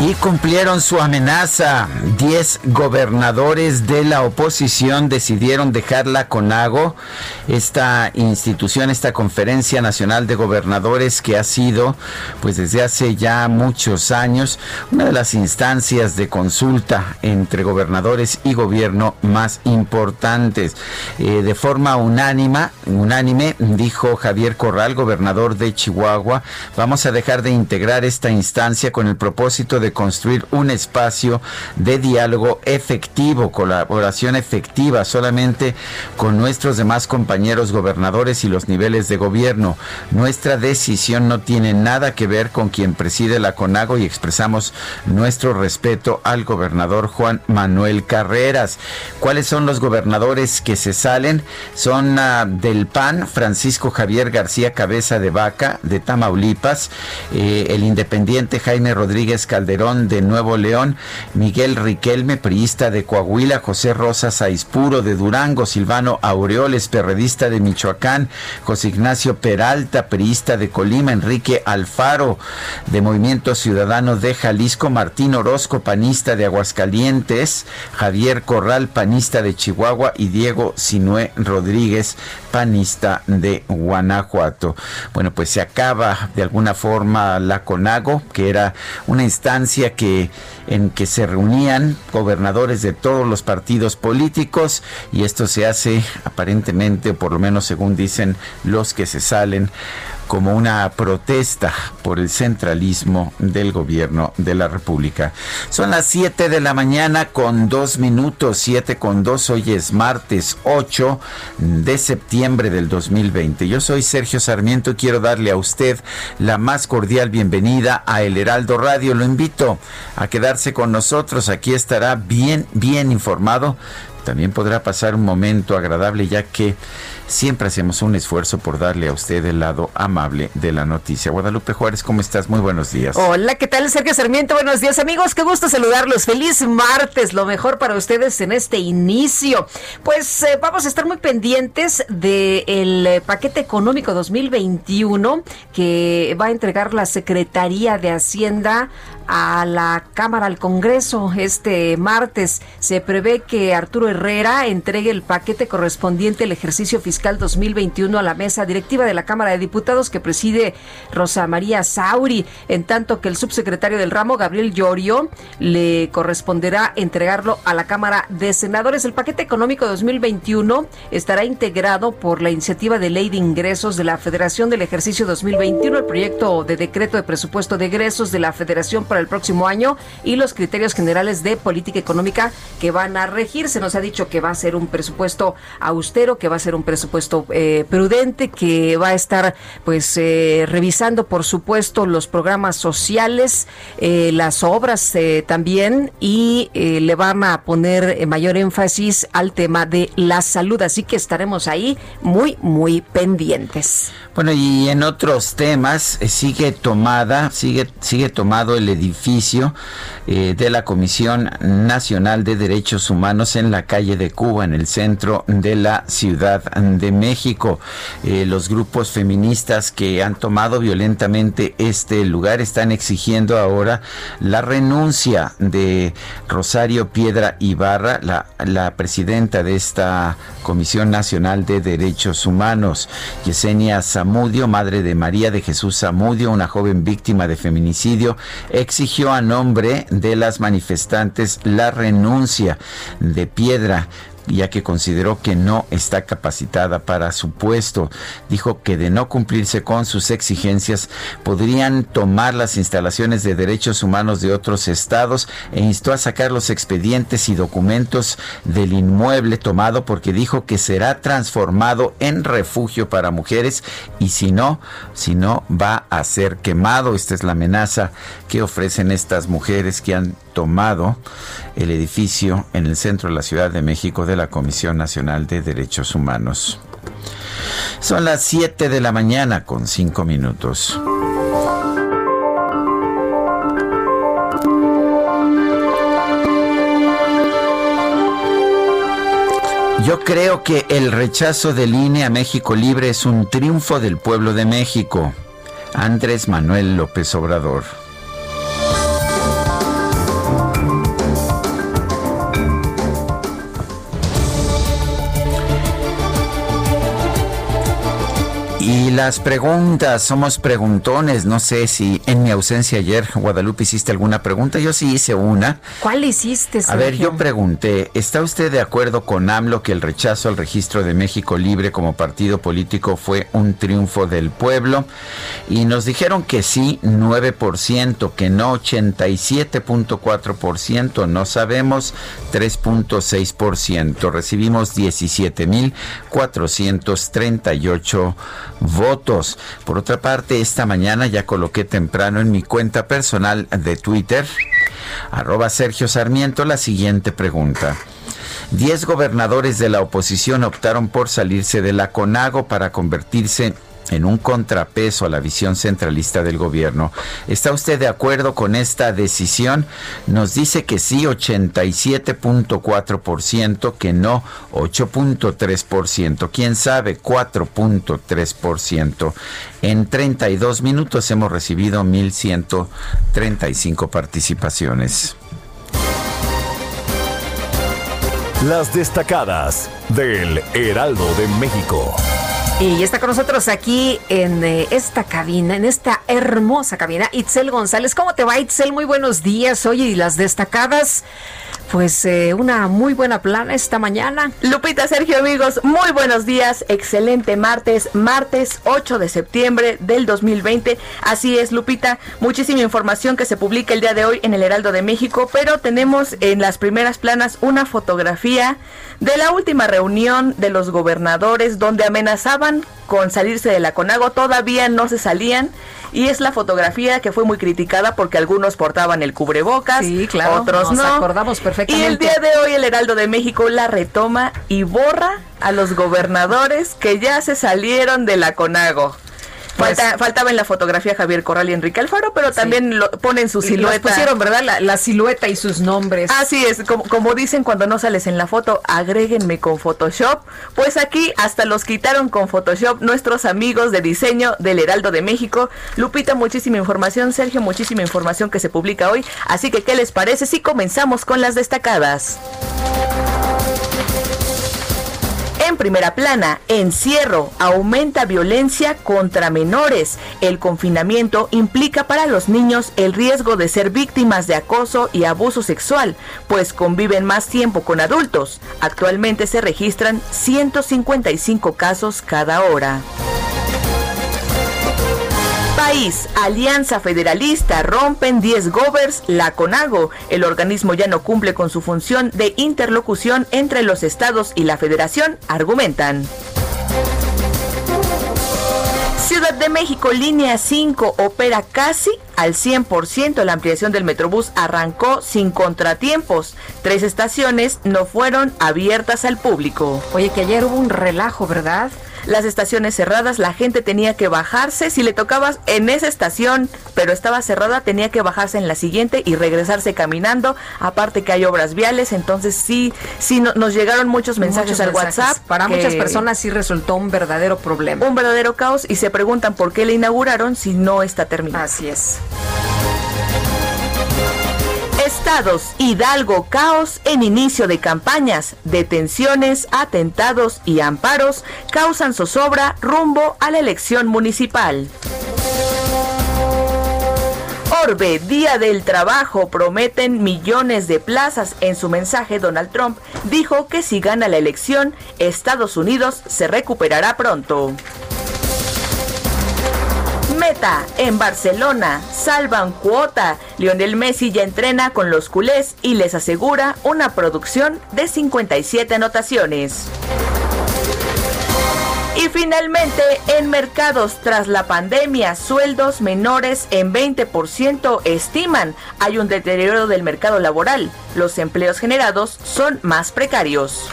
Y cumplieron su amenaza. Diez gobernadores de la oposición decidieron dejar la CONAGO, esta institución, esta Conferencia Nacional de Gobernadores que ha sido, pues desde hace ya muchos años, una de las instancias de consulta entre gobernadores y gobierno más importantes. Eh, de forma unánima, unánime, dijo Javier Corral, gobernador de Chihuahua, vamos a dejar de integrar esta instancia con el propósito de construir un espacio de diálogo efectivo, colaboración efectiva solamente con nuestros demás compañeros gobernadores y los niveles de gobierno. Nuestra decisión no tiene nada que ver con quien preside la CONAGO y expresamos nuestro respeto al gobernador Juan Manuel Carreras. ¿Cuáles son los gobernadores que se salen? Son uh, del PAN, Francisco Javier García Cabeza de Vaca, de Tamaulipas, eh, el independiente Jaime Rodríguez Calderón, de Nuevo León, Miguel Riquelme, priista de Coahuila, José Rosa Saispuro de Durango, Silvano Aureoles, perredista de Michoacán, José Ignacio Peralta, priista de Colima, Enrique Alfaro de Movimiento Ciudadano de Jalisco, Martín Orozco, panista de Aguascalientes, Javier Corral, panista de Chihuahua y Diego Sinué Rodríguez, panista de Guanajuato. Bueno, pues se acaba de alguna forma la CONAGO, que era una instancia que en que se reunían gobernadores de todos los partidos políticos y esto se hace aparentemente, o por lo menos según dicen los que se salen, como una protesta por el centralismo del gobierno de la República. Son las 7 de la mañana con dos minutos, 7 con dos, hoy es martes 8 de septiembre del 2020. Yo soy Sergio Sarmiento y quiero darle a usted la más cordial bienvenida a El Heraldo Radio. Lo invito a quedarse con nosotros, aquí estará bien, bien informado. También podrá pasar un momento agradable ya que siempre hacemos un esfuerzo por darle a usted el lado amable de la noticia. Guadalupe Juárez, ¿cómo estás? Muy buenos días. Hola, ¿qué tal? Sergio Sarmiento, buenos días amigos, qué gusto saludarlos. Feliz martes, lo mejor para ustedes en este inicio. Pues eh, vamos a estar muy pendientes del eh, paquete económico 2021 que va a entregar la Secretaría de Hacienda a la Cámara, al Congreso. Este martes se prevé que Arturo Herrera entregue el paquete correspondiente al ejercicio fiscal 2021 a la mesa directiva de la Cámara de Diputados que preside Rosa María Sauri, en tanto que el subsecretario del ramo, Gabriel Llorio, le corresponderá entregarlo a la Cámara de Senadores. El paquete económico 2021 estará integrado por la iniciativa de ley de ingresos de la Federación del ejercicio 2021, el proyecto de decreto de presupuesto de egresos de la Federación para el próximo año y los criterios generales de política económica que van a regir. Se nos ha dicho que va a ser un presupuesto austero, que va a ser un presupuesto eh, prudente, que va a estar pues eh, revisando por supuesto los programas sociales, eh, las obras eh, también y eh, le van a poner mayor énfasis al tema de la salud. Así que estaremos ahí muy, muy pendientes. Bueno, y en otros temas sigue tomada, sigue, sigue tomado el edificio de la Comisión Nacional de Derechos Humanos en la calle de Cuba, en el centro de la Ciudad México. Eh, los grupos feministas que han tomado violentamente este lugar están exigiendo ahora la renuncia de Rosario Piedra Ibarra, la, la presidenta de esta Comisión Nacional de Derechos Humanos. Yesenia Zamudio, madre de María de Jesús Zamudio, una joven víctima de feminicidio, exigió a nombre de las manifestantes la renuncia de Piedra ya que consideró que no está capacitada para su puesto. Dijo que de no cumplirse con sus exigencias podrían tomar las instalaciones de derechos humanos de otros estados e instó a sacar los expedientes y documentos del inmueble tomado porque dijo que será transformado en refugio para mujeres y si no, si no va a ser quemado. Esta es la amenaza que ofrecen estas mujeres que han tomado el edificio en el centro de la Ciudad de México la Comisión Nacional de Derechos Humanos. Son las 7 de la mañana con 5 minutos. Yo creo que el rechazo del INE a México Libre es un triunfo del pueblo de México. Andrés Manuel López Obrador. Y las preguntas, somos preguntones. No sé si en mi ausencia ayer, Guadalupe, hiciste alguna pregunta. Yo sí hice una. ¿Cuál hiciste? A ver, yo pregunté, ¿está usted de acuerdo con AMLO que el rechazo al registro de México Libre como partido político fue un triunfo del pueblo? Y nos dijeron que sí, 9%, que no, 87.4%, no sabemos, 3.6%. Recibimos 17.438 votos. Por otra parte, esta mañana ya coloqué temprano en mi cuenta personal de Twitter, arroba Sergio Sarmiento, la siguiente pregunta. Diez gobernadores de la oposición optaron por salirse de la CONAGO para convertirse un contrapeso a la visión centralista del gobierno. ¿Está usted de acuerdo con esta decisión? Nos dice que sí 87.4%, que no 8.3%, quién sabe 4.3%. En 32 minutos hemos recibido 1.135 participaciones. Las destacadas del Heraldo de México. Y está con nosotros aquí en eh, esta cabina, en esta hermosa cabina, Itzel González. ¿Cómo te va, Itzel? Muy buenos días. Oye, y las destacadas pues eh, una muy buena plana esta mañana. Lupita, Sergio, amigos, muy buenos días. Excelente martes, martes 8 de septiembre del 2020. Así es, Lupita, muchísima información que se publica el día de hoy en el Heraldo de México, pero tenemos en las primeras planas una fotografía de la última reunión de los gobernadores donde amenazaban con salirse de la CONAGO, todavía no se salían y es la fotografía que fue muy criticada porque algunos portaban el cubrebocas, otros no. acordamos perfectamente. Y el día de hoy el Heraldo de México la retoma y borra a los gobernadores que ya se salieron de la CONAGO. Pues faltaba en la fotografía Javier Corral y Enrique Alfaro, pero también lo ponen su silueta. pusieron, ¿verdad? La, silueta y sus nombres. Así es, como, como dicen cuando no sales en la foto, agréguenme con Photoshop. Pues aquí hasta los quitaron con Photoshop nuestros amigos de diseño del Heraldo de México. Lupita, muchísima información. Sergio, muchísima información que se publica hoy. Así que, ¿qué les parece si comenzamos con las destacadas? En primera plana, encierro, aumenta violencia contra menores. El confinamiento implica para los niños el riesgo de ser víctimas de acoso y abuso sexual, pues conviven más tiempo con adultos. Actualmente se registran 155 casos cada hora. País, Alianza Federalista, rompen 10 govers, la CONAGO. El organismo ya no cumple con su función de interlocución entre los estados y la federación, argumentan. Ciudad de México, línea 5, opera casi al 100%. La ampliación del Metrobús arrancó sin contratiempos. Tres estaciones no fueron abiertas al público. Oye, que ayer hubo un relajo, ¿verdad? Las estaciones cerradas, la gente tenía que bajarse, si le tocabas en esa estación, pero estaba cerrada, tenía que bajarse en la siguiente y regresarse caminando, aparte que hay obras viales, entonces sí, sí nos llegaron muchos mensajes al WhatsApp. Para muchas personas sí resultó un verdadero problema. Un verdadero caos y se preguntan por qué le inauguraron si no está terminado. Así es. Estados, Hidalgo, caos en inicio de campañas, detenciones, atentados y amparos causan zozobra rumbo a la elección municipal. Orbe, Día del Trabajo, prometen millones de plazas. En su mensaje, Donald Trump dijo que si gana la elección, Estados Unidos se recuperará pronto. Meta en Barcelona, salvan cuota. Lionel Messi ya entrena con los culés y les asegura una producción de 57 anotaciones. Y finalmente, en mercados tras la pandemia, sueldos menores en 20% estiman. Hay un deterioro del mercado laboral. Los empleos generados son más precarios.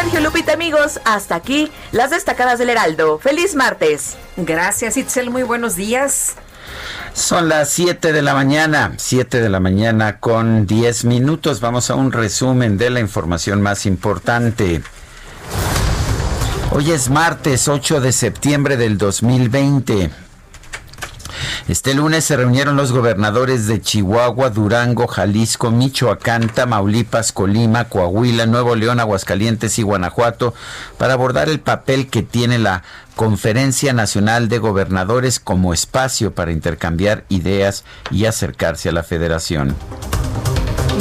Sergio Lupita, amigos, hasta aquí las destacadas del Heraldo. Feliz martes. Gracias, Itzel. Muy buenos días. Son las 7 de la mañana, 7 de la mañana con 10 minutos. Vamos a un resumen de la información más importante. Hoy es martes 8 de septiembre del 2020. Este lunes se reunieron los gobernadores de Chihuahua, Durango, Jalisco, Michoacán, Tamaulipas, Colima, Coahuila, Nuevo León, Aguascalientes y Guanajuato para abordar el papel que tiene la Conferencia Nacional de Gobernadores como espacio para intercambiar ideas y acercarse a la federación.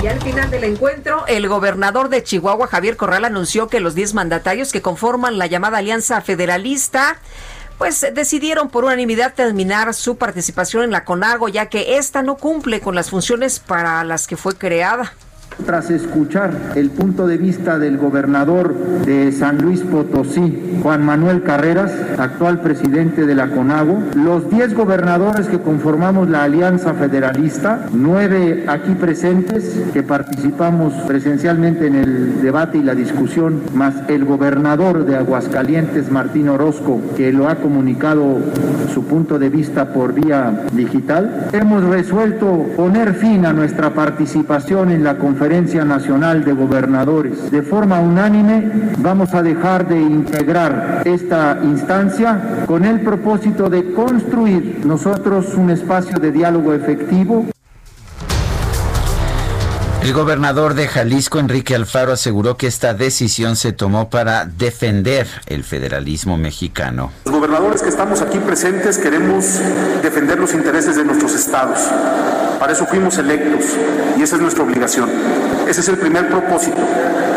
Y al final del encuentro, el gobernador de Chihuahua, Javier Corral, anunció que los 10 mandatarios que conforman la llamada Alianza Federalista pues decidieron por unanimidad terminar su participación en la CONAGO, ya que esta no cumple con las funciones para las que fue creada. Tras escuchar el punto de vista del gobernador de San Luis Potosí, Juan Manuel Carreras, actual presidente de la CONAGO, los 10 gobernadores que conformamos la Alianza Federalista, nueve aquí presentes que participamos presencialmente en el debate y la discusión, más el gobernador de Aguascalientes, Martín Orozco, que lo ha comunicado su punto de vista por vía digital, hemos resuelto poner fin a nuestra participación en la conferencia Nacional de Gobernadores. De forma unánime vamos a dejar de integrar esta instancia con el propósito de construir nosotros un espacio de diálogo efectivo. El gobernador de Jalisco, Enrique Alfaro, aseguró que esta decisión se tomó para defender el federalismo mexicano. Los gobernadores que estamos aquí presentes queremos defender los intereses de nuestros estados. Para eso fuimos electos y esa es nuestra obligación. Ese es el primer propósito.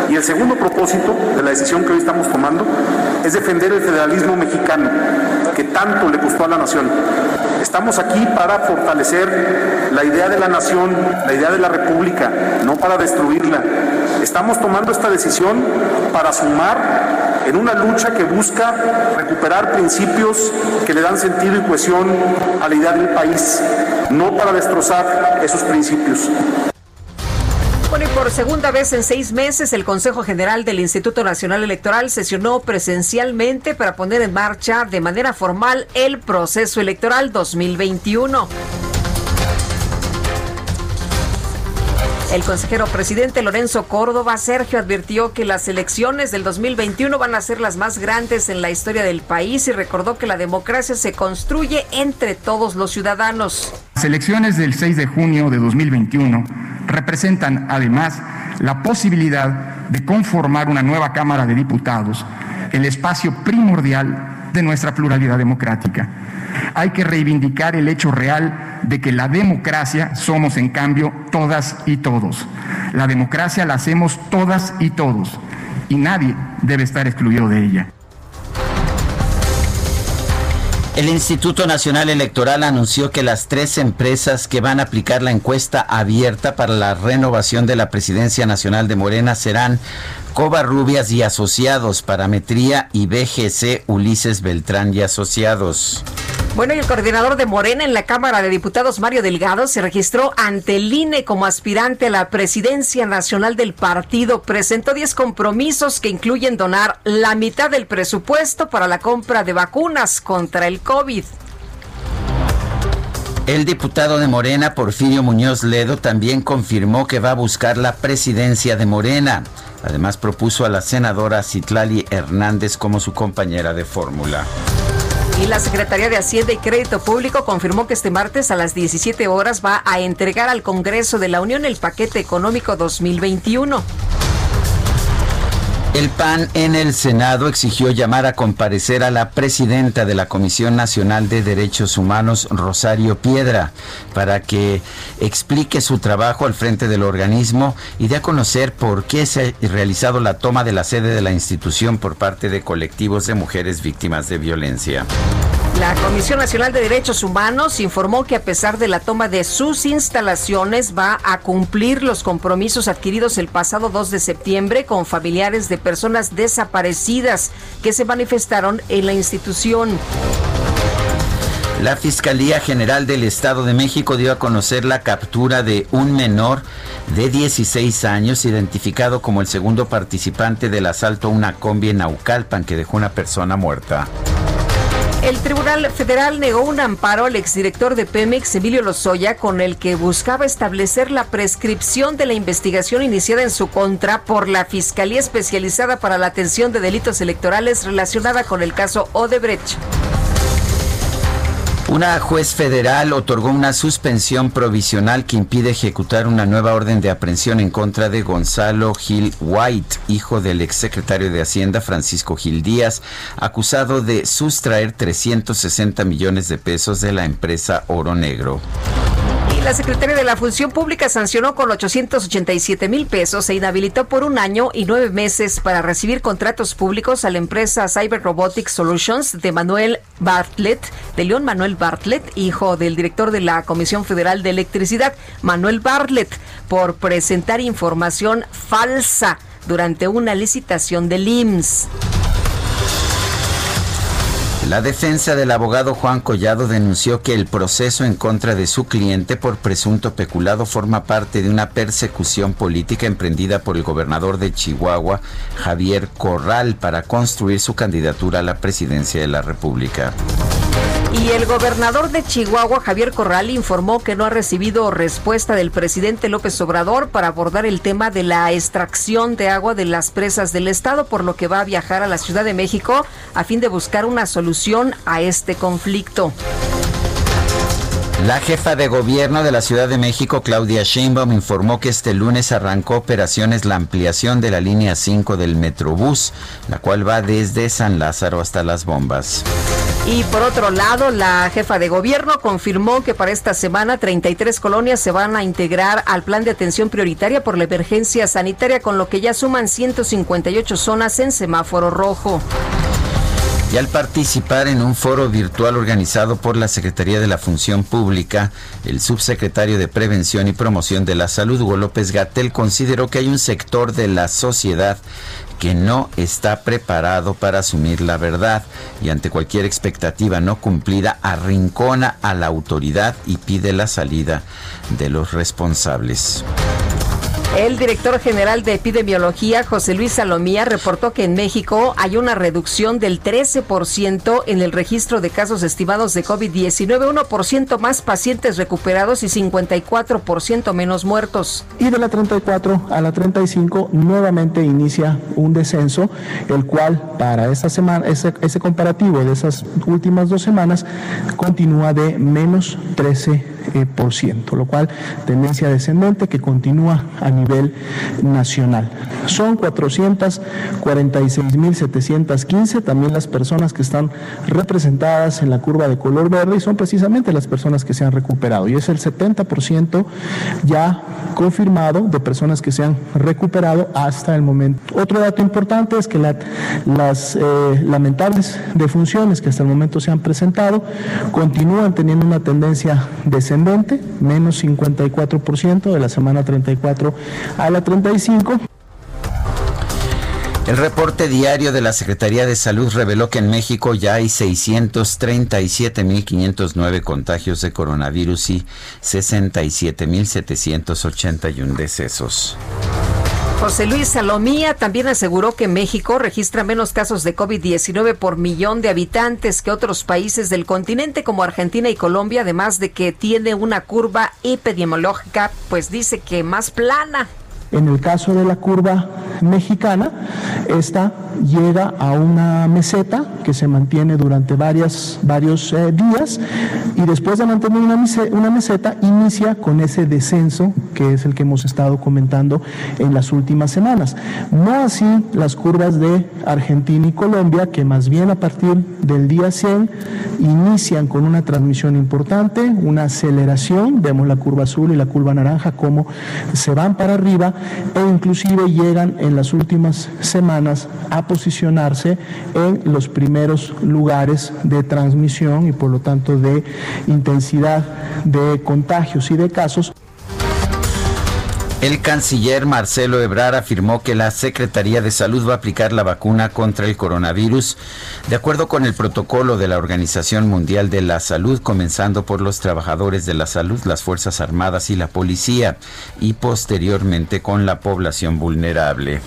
Y el segundo propósito de la decisión que hoy estamos tomando es defender el federalismo mexicano que tanto le costó a la nación. Estamos aquí para fortalecer la idea de la nación, la idea de la república, no para destruirla. Estamos tomando esta decisión para sumar en una lucha que busca recuperar principios que le dan sentido y cohesión a la idea del país, no para destrozar esos principios. Bueno, y por segunda vez en seis meses, el Consejo General del Instituto Nacional Electoral sesionó presencialmente para poner en marcha de manera formal el proceso electoral 2021. El consejero presidente Lorenzo Córdoba Sergio advirtió que las elecciones del 2021 van a ser las más grandes en la historia del país y recordó que la democracia se construye entre todos los ciudadanos. Las elecciones del 6 de junio de 2021 representan además la posibilidad de conformar una nueva Cámara de Diputados, el espacio primordial de nuestra pluralidad democrática. Hay que reivindicar el hecho real de que la democracia somos en cambio todas y todos. La democracia la hacemos todas y todos y nadie debe estar excluido de ella. El Instituto Nacional Electoral anunció que las tres empresas que van a aplicar la encuesta abierta para la renovación de la presidencia nacional de Morena serán Covarrubias y Asociados, Parametría y BGC Ulises Beltrán y Asociados. Bueno, y el coordinador de Morena en la Cámara de Diputados, Mario Delgado, se registró ante el INE como aspirante a la presidencia nacional del partido. Presentó 10 compromisos que incluyen donar la mitad del presupuesto para la compra de vacunas contra el COVID. El diputado de Morena, Porfirio Muñoz Ledo, también confirmó que va a buscar la presidencia de Morena. Además, propuso a la senadora Citlali Hernández como su compañera de fórmula. Y la Secretaría de Hacienda y Crédito Público confirmó que este martes a las 17 horas va a entregar al Congreso de la Unión el paquete económico 2021. El PAN en el Senado exigió llamar a comparecer a la presidenta de la Comisión Nacional de Derechos Humanos, Rosario Piedra, para que explique su trabajo al frente del organismo y dé a conocer por qué se ha realizado la toma de la sede de la institución por parte de colectivos de mujeres víctimas de violencia. La Comisión Nacional de Derechos Humanos informó que a pesar de la toma de sus instalaciones va a cumplir los compromisos adquiridos el pasado 2 de septiembre con familiares de personas desaparecidas que se manifestaron en la institución. La Fiscalía General del Estado de México dio a conocer la captura de un menor de 16 años identificado como el segundo participante del asalto a una combi en Naucalpan que dejó una persona muerta. El Tribunal Federal negó un amparo al exdirector de Pemex, Emilio Lozoya, con el que buscaba establecer la prescripción de la investigación iniciada en su contra por la Fiscalía Especializada para la Atención de Delitos Electorales relacionada con el caso Odebrecht. Una juez federal otorgó una suspensión provisional que impide ejecutar una nueva orden de aprehensión en contra de Gonzalo Gil White, hijo del exsecretario de Hacienda Francisco Gil Díaz, acusado de sustraer 360 millones de pesos de la empresa Oro Negro. La Secretaría de la Función Pública sancionó con 887 mil pesos e inhabilitó por un año y nueve meses para recibir contratos públicos a la empresa Cyber Robotics Solutions de Manuel Bartlett, de León Manuel Bartlett, hijo del director de la Comisión Federal de Electricidad, Manuel Bartlett, por presentar información falsa durante una licitación del IMSS. La defensa del abogado Juan Collado denunció que el proceso en contra de su cliente por presunto peculado forma parte de una persecución política emprendida por el gobernador de Chihuahua, Javier Corral, para construir su candidatura a la presidencia de la República. Y el gobernador de Chihuahua, Javier Corral, informó que no ha recibido respuesta del presidente López Obrador para abordar el tema de la extracción de agua de las presas del estado, por lo que va a viajar a la Ciudad de México a fin de buscar una solución a este conflicto. La jefa de gobierno de la Ciudad de México, Claudia Sheinbaum, informó que este lunes arrancó operaciones la ampliación de la línea 5 del Metrobús, la cual va desde San Lázaro hasta Las Bombas. Y por otro lado, la jefa de gobierno confirmó que para esta semana 33 colonias se van a integrar al plan de atención prioritaria por la emergencia sanitaria, con lo que ya suman 158 zonas en semáforo rojo. Y al participar en un foro virtual organizado por la Secretaría de la Función Pública, el subsecretario de Prevención y Promoción de la Salud, Hugo López Gatel, consideró que hay un sector de la sociedad que no está preparado para asumir la verdad y ante cualquier expectativa no cumplida arrincona a la autoridad y pide la salida de los responsables. El director general de epidemiología, José Luis Salomía, reportó que en México hay una reducción del 13% en el registro de casos estimados de COVID-19, 1% más pacientes recuperados y 54% menos muertos. Y de la 34 a la 35 nuevamente inicia un descenso, el cual para esta semana, ese, ese comparativo de esas últimas dos semanas continúa de menos 13%, por ciento, lo cual tendencia descendente que continúa a nivel nacional. Son 446.715 también las personas que están representadas en la curva de color verde y son precisamente las personas que se han recuperado y es el 70% ya confirmado de personas que se han recuperado hasta el momento. Otro dato importante es que las eh, lamentables defunciones que hasta el momento se han presentado continúan teniendo una tendencia descendente, menos 54% de la semana 34 a la 35. El reporte diario de la Secretaría de Salud reveló que en México ya hay 637.509 contagios de coronavirus y 67.781 decesos. José Luis Salomía también aseguró que México registra menos casos de COVID-19 por millón de habitantes que otros países del continente como Argentina y Colombia, además de que tiene una curva epidemiológica, pues dice que más plana. En el caso de la curva mexicana, esta llega a una meseta que se mantiene durante varias, varios eh, días y después de mantener una meseta, inicia con ese descenso que es el que hemos estado comentando en las últimas semanas. No así las curvas de Argentina y Colombia, que más bien a partir del día 100 inician con una transmisión importante, una aceleración, vemos la curva azul y la curva naranja como se van para arriba e inclusive llegan en las últimas semanas a posicionarse en los primeros lugares de transmisión y por lo tanto de intensidad de contagios y de casos. El canciller Marcelo Ebrard afirmó que la Secretaría de Salud va a aplicar la vacuna contra el coronavirus de acuerdo con el protocolo de la Organización Mundial de la Salud, comenzando por los trabajadores de la salud, las Fuerzas Armadas y la policía, y posteriormente con la población vulnerable.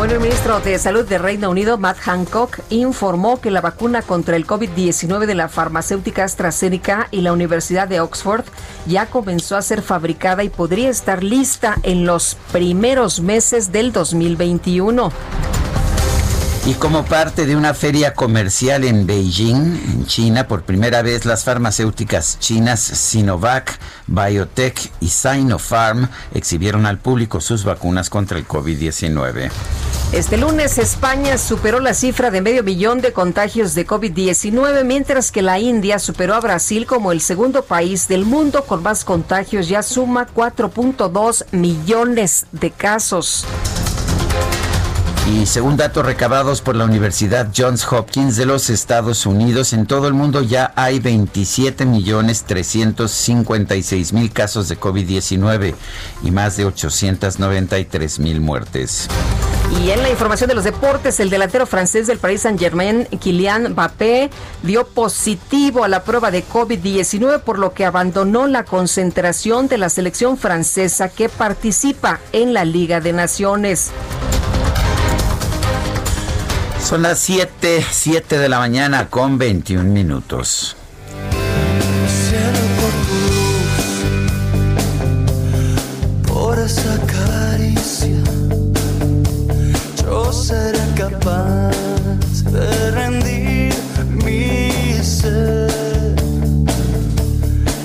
Bueno, el ministro de Salud de Reino Unido, Matt Hancock, informó que la vacuna contra el COVID-19 de la farmacéutica AstraZeneca y la Universidad de Oxford ya comenzó a ser fabricada y podría estar lista en los primeros meses del 2021. Y como parte de una feria comercial en Beijing, en China, por primera vez las farmacéuticas chinas Sinovac, Biotech y Sinopharm exhibieron al público sus vacunas contra el COVID-19. Este lunes España superó la cifra de medio millón de contagios de COVID-19, mientras que la India superó a Brasil como el segundo país del mundo con más contagios, ya suma 4.2 millones de casos. Y según datos recabados por la Universidad Johns Hopkins de los Estados Unidos, en todo el mundo ya hay 27 millones 356 mil casos de COVID-19 y más de 893 mil muertes. Y en la información de los deportes, el delantero francés del Paris Saint-Germain, Kylian Mbappé, dio positivo a la prueba de COVID-19, por lo que abandonó la concentración de la selección francesa que participa en la Liga de Naciones. Son las 7, 7 de la mañana con 21 minutos. por esa caricia, yo seré capaz de rendir mi ser.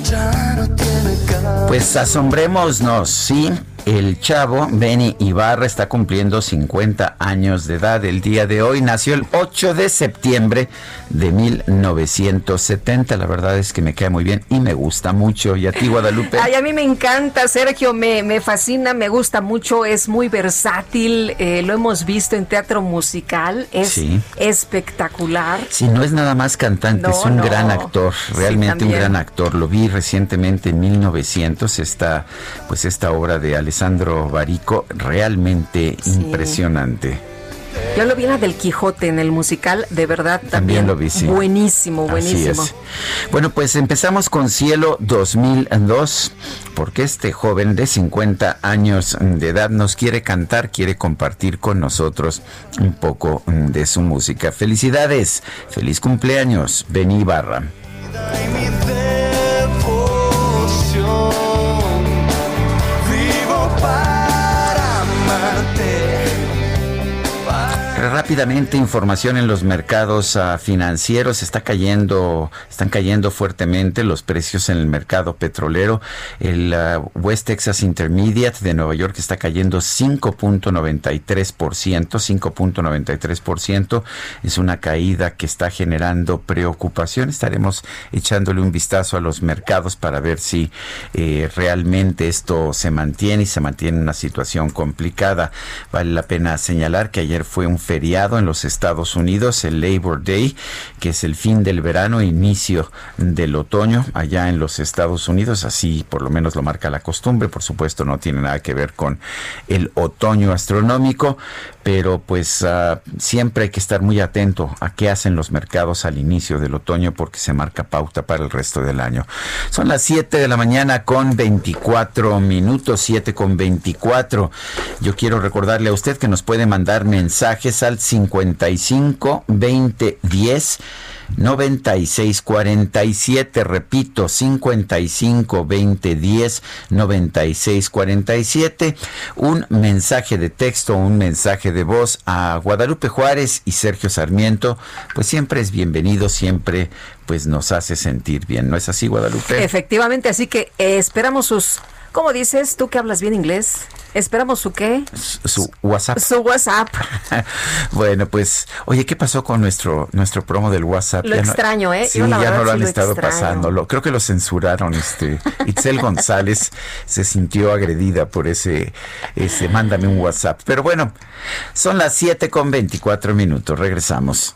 Ya no tiene cara. Pues asombrémonos, sí. El chavo Benny Ibarra está cumpliendo 50 años de edad el día de hoy. Nació el 8 de septiembre de 1970. La verdad es que me queda muy bien y me gusta mucho. ¿Y a ti, Guadalupe? Ay, a mí me encanta, Sergio, me, me fascina, me gusta mucho, es muy versátil, eh, lo hemos visto en teatro musical, es Sí. espectacular. Sí, no es nada más cantante, No, es un no. gran actor, realmente un gran actor. Lo vi recientemente en 1900, esta, pues esta obra de Alessandro Barico, realmente impresionante. Yo lo vi en la del Quijote, en el musical, de verdad también. También lo vi, sí. Buenísimo, Así buenísimo. es. Bueno, pues empezamos con Cielo 2002, porque este joven de 50 años de edad nos quiere cantar, quiere compartir con nosotros un poco de su música. Felicidades, feliz cumpleaños, Beni Ibarra. y mi devoción. Rápidamente información en los mercados ah, financieros está cayendo, están cayendo fuertemente los precios en el mercado petrolero. El ah, West Texas Intermediate de Nueva York está cayendo 5.93%, 5.93%. Es una caída que está generando preocupación. Estaremos echándole un vistazo a los mercados para ver si eh, realmente esto se mantiene y se mantiene en una situación complicada. Vale la pena señalar que ayer fue un feriado en los Estados Unidos, el Labor Day, que es el fin del verano, inicio del otoño allá en los Estados Unidos, así por lo menos lo marca la costumbre, por supuesto no tiene nada que ver con el otoño astronómico, pero pues uh, siempre hay que estar muy atento a qué hacen los mercados al inicio del otoño porque se marca pauta para el resto del año. Son las 7 de la mañana con 24 minutos, 7 con 24. Yo quiero recordarle a usted que nos puede mandar mensajes al 55 20 10 9647, repito, 55 20 10 9647, un mensaje de texto, un mensaje de voz a Guadalupe Juárez y Sergio Sarmiento, pues siempre es bienvenido, siempre pues nos hace sentir bien, ¿no es así Guadalupe? Efectivamente, así que eh, esperamos sus ¿Cómo dices? ¿Tú que hablas bien inglés? ¿Esperamos su qué? Su, WhatsApp. Su WhatsApp. bueno, pues, oye, ¿qué pasó con nuestro nuestro promo del WhatsApp? Lo extraño, ¿eh? Sí, ya no lo han estado pasando. Lo, creo que lo censuraron. Este, Itzel González se sintió agredida por ese, ese, mándame un WhatsApp. Pero bueno, son las 7 con 24 minutos. Regresamos.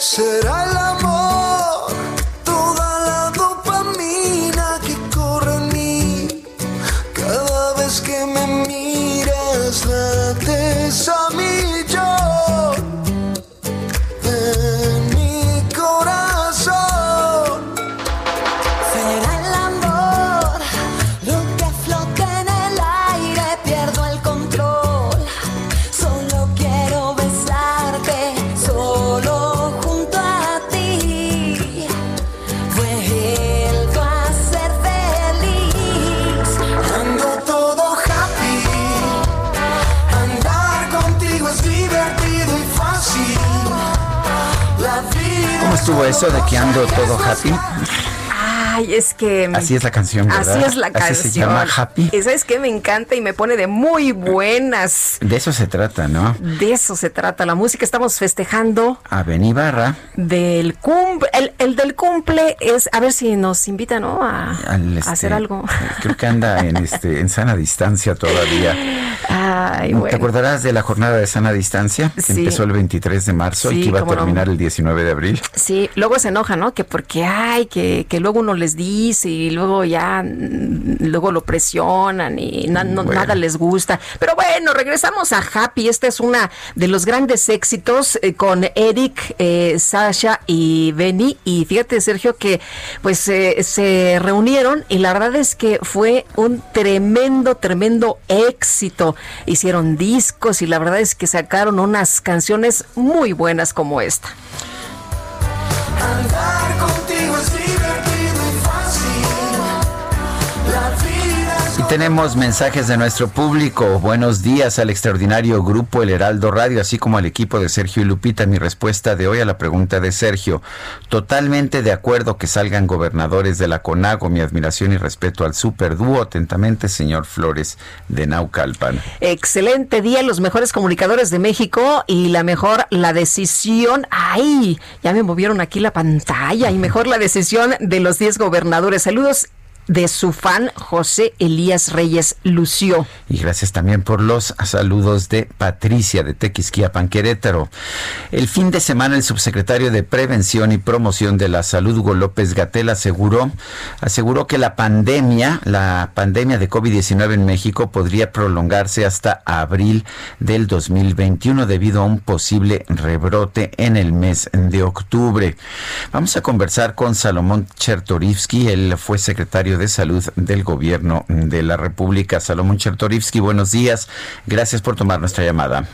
Será el amor, toda la dopamina que corre en mí. Cada vez que me miras, lates a estuvo eso de que ando todo happy? Ay, es que. Así es la canción, ¿verdad? Así es la canción. Así se llama Happy. Y sabes que me encanta y me pone de muy buenas. De eso se trata, ¿no? De eso se trata la música. Estamos festejando A Benibarra, del cumple. El, el del cumple es, a ver si nos invitan, ¿no? A, al, a este, hacer algo. Creo que anda en este en sana distancia todavía. Ay, ¿Te bueno. acordarás de la jornada de sana distancia que Sí. empezó el 23 de marzo y Sí, que iba a cómo no. terminar el 19 de abril? Sí, luego se enoja, ¿no? Que porque ay, que, que luego uno les dice y luego ya mm, luego lo presionan y na- no- Bueno. nada les gusta. Pero bueno, regresamos a Happy. Esta es una de los grandes éxitos eh, con Eric, eh, Sasha y Benny. Y fíjate, Sergio, que pues eh, se reunieron y la verdad es que fue un tremendo, tremendo éxito. Hicieron discos y la verdad es que sacaron unas canciones muy buenas como esta. Andar contigo tenemos mensajes de nuestro público. Buenos días al extraordinario grupo El Heraldo Radio, así como al equipo de Sergio y Lupita. Mi respuesta de hoy a la pregunta de Sergio. Totalmente de acuerdo que salgan gobernadores de la CONAGO. Mi admiración y respeto al superdúo. Atentamente, señor Flores de Naucalpan. Excelente día, los mejores comunicadores de México y la mejor la decisión. ¡Ay! Ya me movieron aquí la pantalla. Y mejor la decisión de los 10 gobernadores. Saludos de su fan José Elías Reyes Lució. Y gracias también por los saludos de Patricia de Tequisquiapan, Querétaro. El fin de semana el subsecretario de Prevención y Promoción de la Salud, Hugo López Gatel, aseguró, aseguró que la pandemia, la pandemia de COVID-19 en México podría prolongarse hasta abril del 2021 debido a un posible rebrote en el mes de octubre. Vamos a conversar con Salomón Chertorivsky, él fue secretario secretario de Salud del Gobierno de la República, Salomón Chertorivsky. Buenos días. Gracias por tomar nuestra llamada.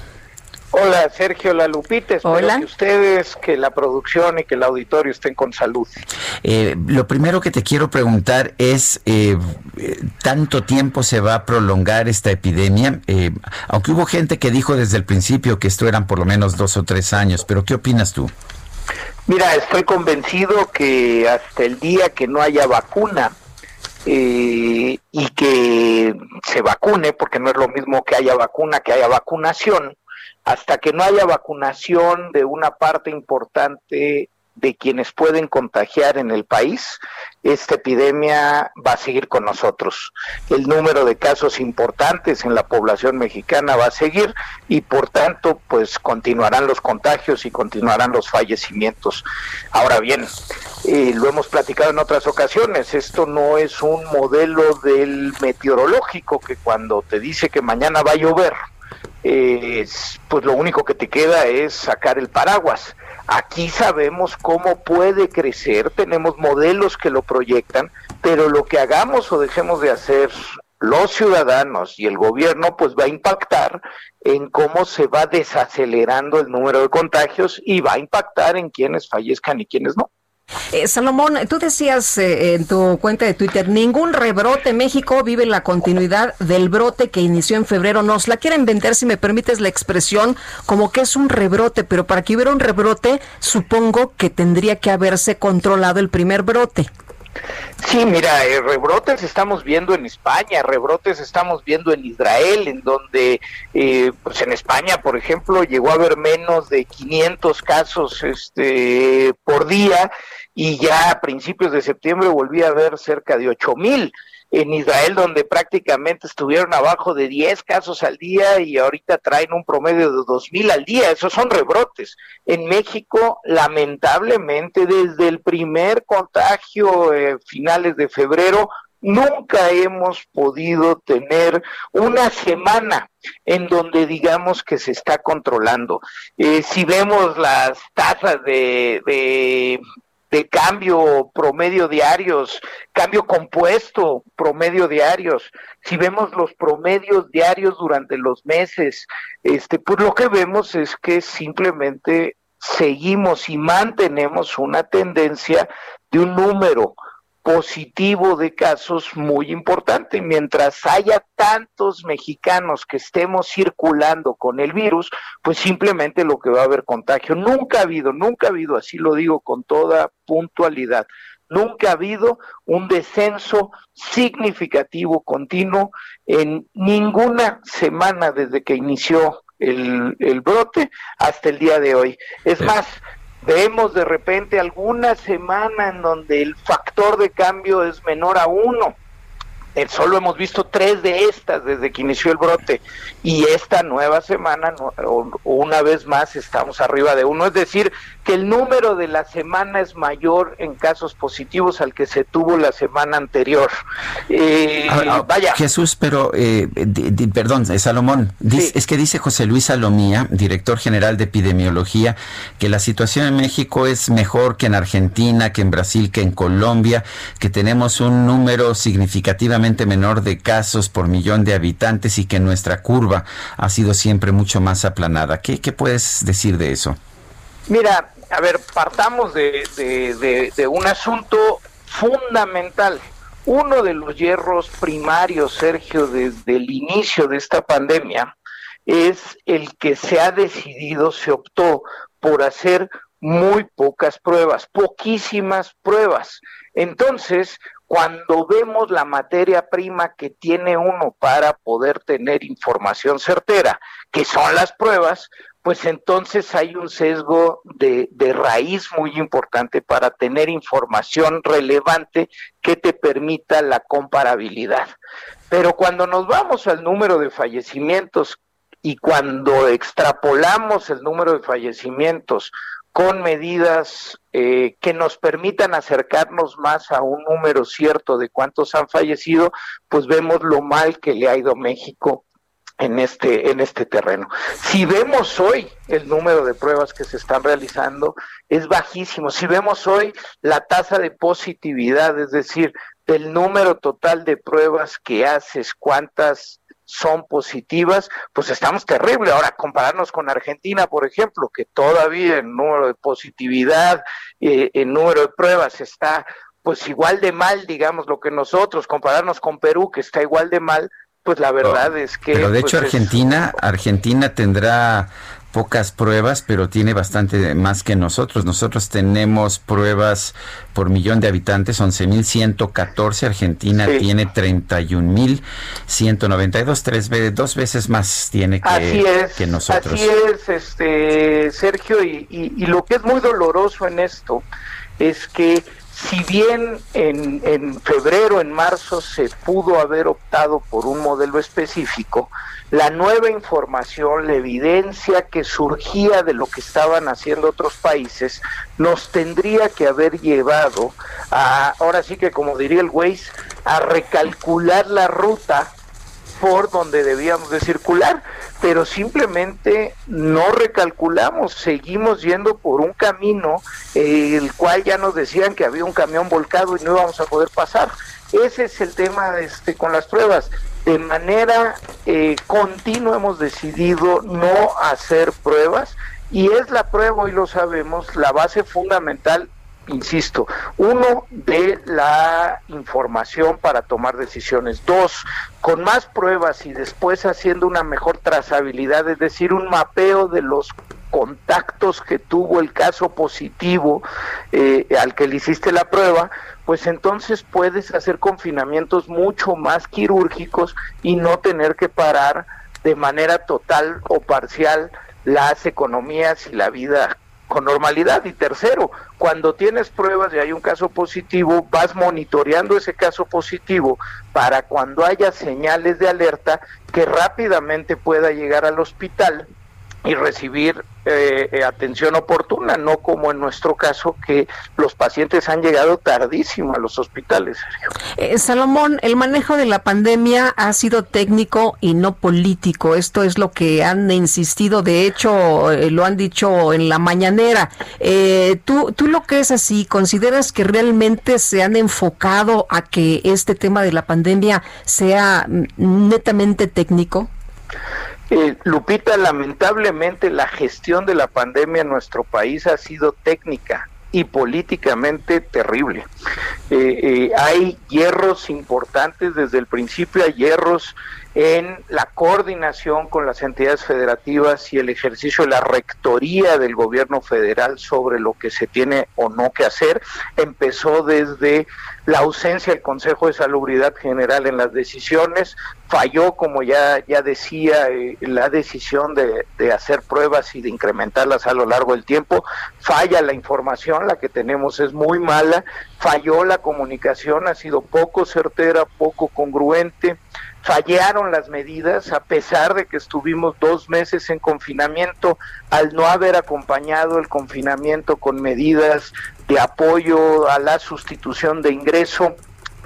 Hola, Sergio La Lupita. Espero Hola. que ustedes, que la producción y que el auditorio estén con salud. Eh, lo primero que te quiero preguntar es, eh, eh, ¿tanto tiempo se va a prolongar esta epidemia? Eh, aunque hubo gente que dijo desde el principio que esto eran por lo menos dos o tres años, pero ¿qué opinas tú? Mira, estoy convencido que hasta el día que no haya vacuna eh, y que se vacune, porque no es lo mismo que haya vacuna que haya vacunación, hasta que no haya vacunación de una parte importante de quienes pueden contagiar en el país, esta epidemia va a seguir con nosotros. El número de casos importantes en la población mexicana va a seguir y por tanto pues continuarán los contagios y continuarán los fallecimientos. Ahora bien, eh, lo hemos platicado en otras ocasiones, esto no es un modelo del meteorológico que cuando te dice que mañana va a llover, eh, es- pues lo único que te queda es sacar el paraguas. Aquí sabemos cómo puede crecer, tenemos modelos que lo proyectan, pero lo que hagamos o dejemos de hacer los ciudadanos y el gobierno, pues va a impactar en cómo se va desacelerando el número de contagios y va a impactar en quienes fallezcan y quienes no. Eh, Salomón, tú decías eh, en tu cuenta de Twitter, ningún rebrote México vive la continuidad del brote que inició en febrero. Nos la quieren vender, si me permites la expresión, como que es un rebrote, pero para que hubiera un rebrote, supongo que tendría que haberse controlado el primer brote. Sí, mira, eh, rebrotes estamos viendo en España, rebrotes estamos viendo en Israel, en donde, eh, pues en España, por ejemplo, llegó a haber menos de 500 casos este, por día y ya a principios de septiembre volvía a haber cerca de 8 mil. En Israel, donde prácticamente estuvieron abajo de 10 casos al día y ahorita traen un promedio de 2 mil al día, esos son rebrotes. En México, lamentablemente, desde el primer contagio, eh, finales de febrero, nunca hemos podido tener una semana en donde digamos que se está controlando. Eh, si vemos las tasas de, de cambio promedio diarios, cambio compuesto promedio diarios, si vemos los promedios diarios durante los meses, este, pues lo que vemos es que simplemente seguimos y mantenemos una tendencia de un número positivo de casos muy importante. Mientras haya tantos mexicanos que estemos circulando con el virus, pues simplemente lo que va a haber contagio. Nunca ha habido, nunca ha habido, así lo digo con toda puntualidad, nunca ha habido un descenso significativo, continuo, en ninguna semana desde que inició el, el brote hasta el día de hoy. Es más, vemos de repente alguna semana en donde el factor de cambio es menor a uno. Eh, solo hemos visto tres de estas desde que inició el brote. Y esta nueva semana una vez más estamos arriba de uno, es decir, que el número de la semana es mayor en casos positivos al que se tuvo la semana anterior. Eh, Ah, ah, vaya, Jesús, pero, eh, di- di- perdón, eh, Salomón, dis- es que dice José Luis Salomía, director general de epidemiología, que la situación en México es mejor que en Argentina, que en Brasil, que en Colombia, que tenemos un número significativamente menor de casos por millón de habitantes y que nuestra curva ha sido siempre mucho más aplanada. ¿Qué, puedes decir de eso? Mira, a ver, partamos de- de un asunto fundamental. Uno de los hierros primarios, Sergio, desde el inicio de esta pandemia, es el que se ha decidido, se optó por hacer muy pocas pruebas, poquísimas pruebas. Entonces, cuando vemos la materia prima que tiene uno para poder tener información certera, que son las pruebas, pues entonces hay un sesgo de, de raíz muy importante para tener información relevante que te permita la comparabilidad. Pero cuando nos vamos al número de fallecimientos y cuando extrapolamos el número de fallecimientos con medidas eh, que nos permitan acercarnos más a un número cierto de cuántos han fallecido, pues vemos lo mal que le ha ido México en este en este terreno. Si vemos hoy el número de pruebas que se están realizando es bajísimo. Si vemos hoy la tasa de positividad, es decir, del número total de pruebas que haces, cuántas son positivas, pues estamos terrible. Ahora, compararnos con Argentina, por ejemplo, que todavía el número de positividad, eh, el número de pruebas está pues igual de mal, digamos, lo que nosotros, compararnos con Perú, que está igual de mal, pues la verdad es que... Pero de pues, hecho es- Argentina, Argentina tendrá pocas pruebas, pero tiene bastante más que nosotros. Nosotros tenemos pruebas por millón de habitantes, 11.114. Argentina Sí. tiene 31.192, tres veces, dos veces más tiene que, Así es, que nosotros. así es, este Sergio, y, y- y lo que es muy doloroso en esto es que si bien en, en febrero, en marzo se pudo haber optado por un modelo específico, la nueva información, la evidencia que surgía de lo que estaban haciendo otros países, nos tendría que haber llevado a, ahora sí que como diría el Waze, a recalcular la ruta por donde debíamos de circular, pero simplemente no recalculamos, seguimos yendo por un camino eh, el cual ya nos decían que había un camión volcado y no íbamos a poder pasar. Ese es el tema este, con las pruebas. De manera eh, continua hemos decidido no hacer pruebas y es la prueba, hoy lo sabemos, la base fundamental insisto, uno, de la información para tomar decisiones. Dos, con más pruebas y después haciendo una mejor trazabilidad, es decir, un mapeo de los contactos que tuvo el caso positivo eh, al que le hiciste la prueba, pues entonces puedes hacer confinamientos mucho más quirúrgicos y no tener que parar de manera total o parcial las economías y la vida con normalidad. Y tercero, cuando tienes pruebas y hay un caso positivo, vas monitoreando ese caso positivo para cuando haya señales de alerta que rápidamente pueda llegar al hospital y recibir eh, atención oportuna, no como en nuestro caso que los pacientes han llegado tardísimo a los hospitales. Eh, Salomón, el manejo de la pandemia ha sido técnico y no político. Esto es lo que han insistido. De hecho, eh, lo han dicho en la mañanera. Eh, ¿tú, ¿Tú lo crees así? ¿Consideras que realmente se han enfocado a que este tema de la pandemia sea mm, netamente técnico? Eh, Lupita, lamentablemente la gestión de la pandemia en nuestro país ha sido técnica y políticamente terrible. Eh, eh, hay hierros importantes, desde el principio hay hierros en la coordinación con las entidades federativas y el ejercicio de la rectoría del gobierno federal sobre lo que se tiene o no que hacer. Empezó desde la ausencia del Consejo de Salubridad General en las decisiones, falló, como ya, ya decía, eh, la decisión de, de hacer pruebas y de incrementarlas a lo largo del tiempo, falla la información, la que tenemos es muy mala, falló la comunicación, ha sido poco certera, poco congruente, fallaron las medidas a pesar de que estuvimos dos meses en confinamiento al no haber acompañado el confinamiento con medidas de apoyo a la sustitución de ingreso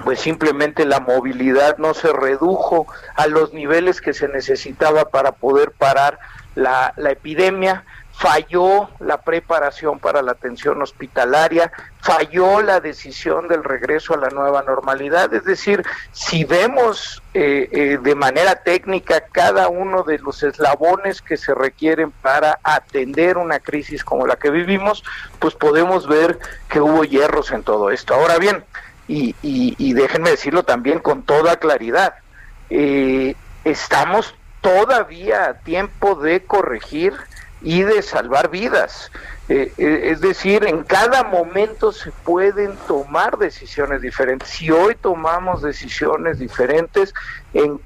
pues simplemente la movilidad no se redujo a los niveles que se necesitaba para poder parar la, epidemia, falló la preparación para la atención hospitalaria, falló la decisión del regreso a la nueva normalidad. Es decir, si vemos eh, eh, de manera técnica cada uno de los eslabones que se requieren para atender una crisis como la que vivimos, pues podemos ver que hubo hierros en todo esto. Ahora bien, y, déjenme decirlo también con toda claridad, eh, estamos todavía a tiempo de corregir y de salvar vidas. Eh, eh, es decir, en cada momento se pueden tomar decisiones diferentes. Si hoy tomamos decisiones diferentes, en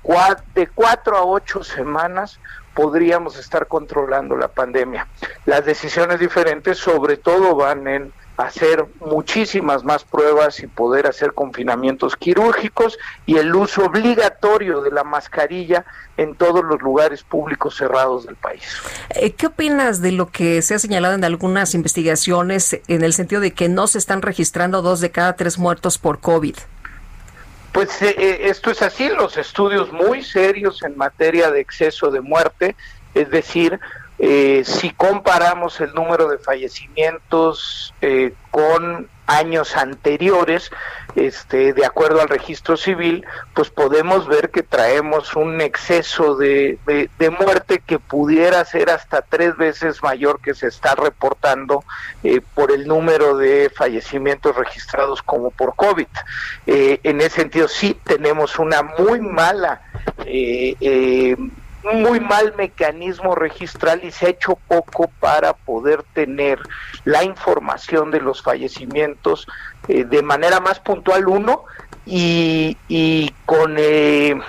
de cuatro a ocho semanas podríamos estar controlando la pandemia. Las decisiones diferentes sobre todo van en hacer muchísimas más pruebas y poder hacer confinamientos quirúrgicos y el uso obligatorio de la mascarilla en todos los lugares públicos cerrados del país. Eh, ¿Qué opinas de lo que se ha señalado en algunas investigaciones en el sentido de que no se están registrando dos de cada tres muertos por COVID? Pues eh, eh, esto es así, los estudios muy serios en materia de exceso de muerte, es decir, eh, si comparamos el número de fallecimientos eh, con años anteriores, este, de acuerdo al registro civil, pues podemos ver que traemos un exceso de, de- muerte que pudiera ser hasta tres veces mayor que se está reportando eh, por el número de fallecimientos registrados como por COVID. Eh, en ese sentido, sí tenemos una muy mala eh, eh, muy mal mecanismo registral y se ha hecho poco para poder tener la información de los fallecimientos eh, de manera más puntual uno y, y con eh,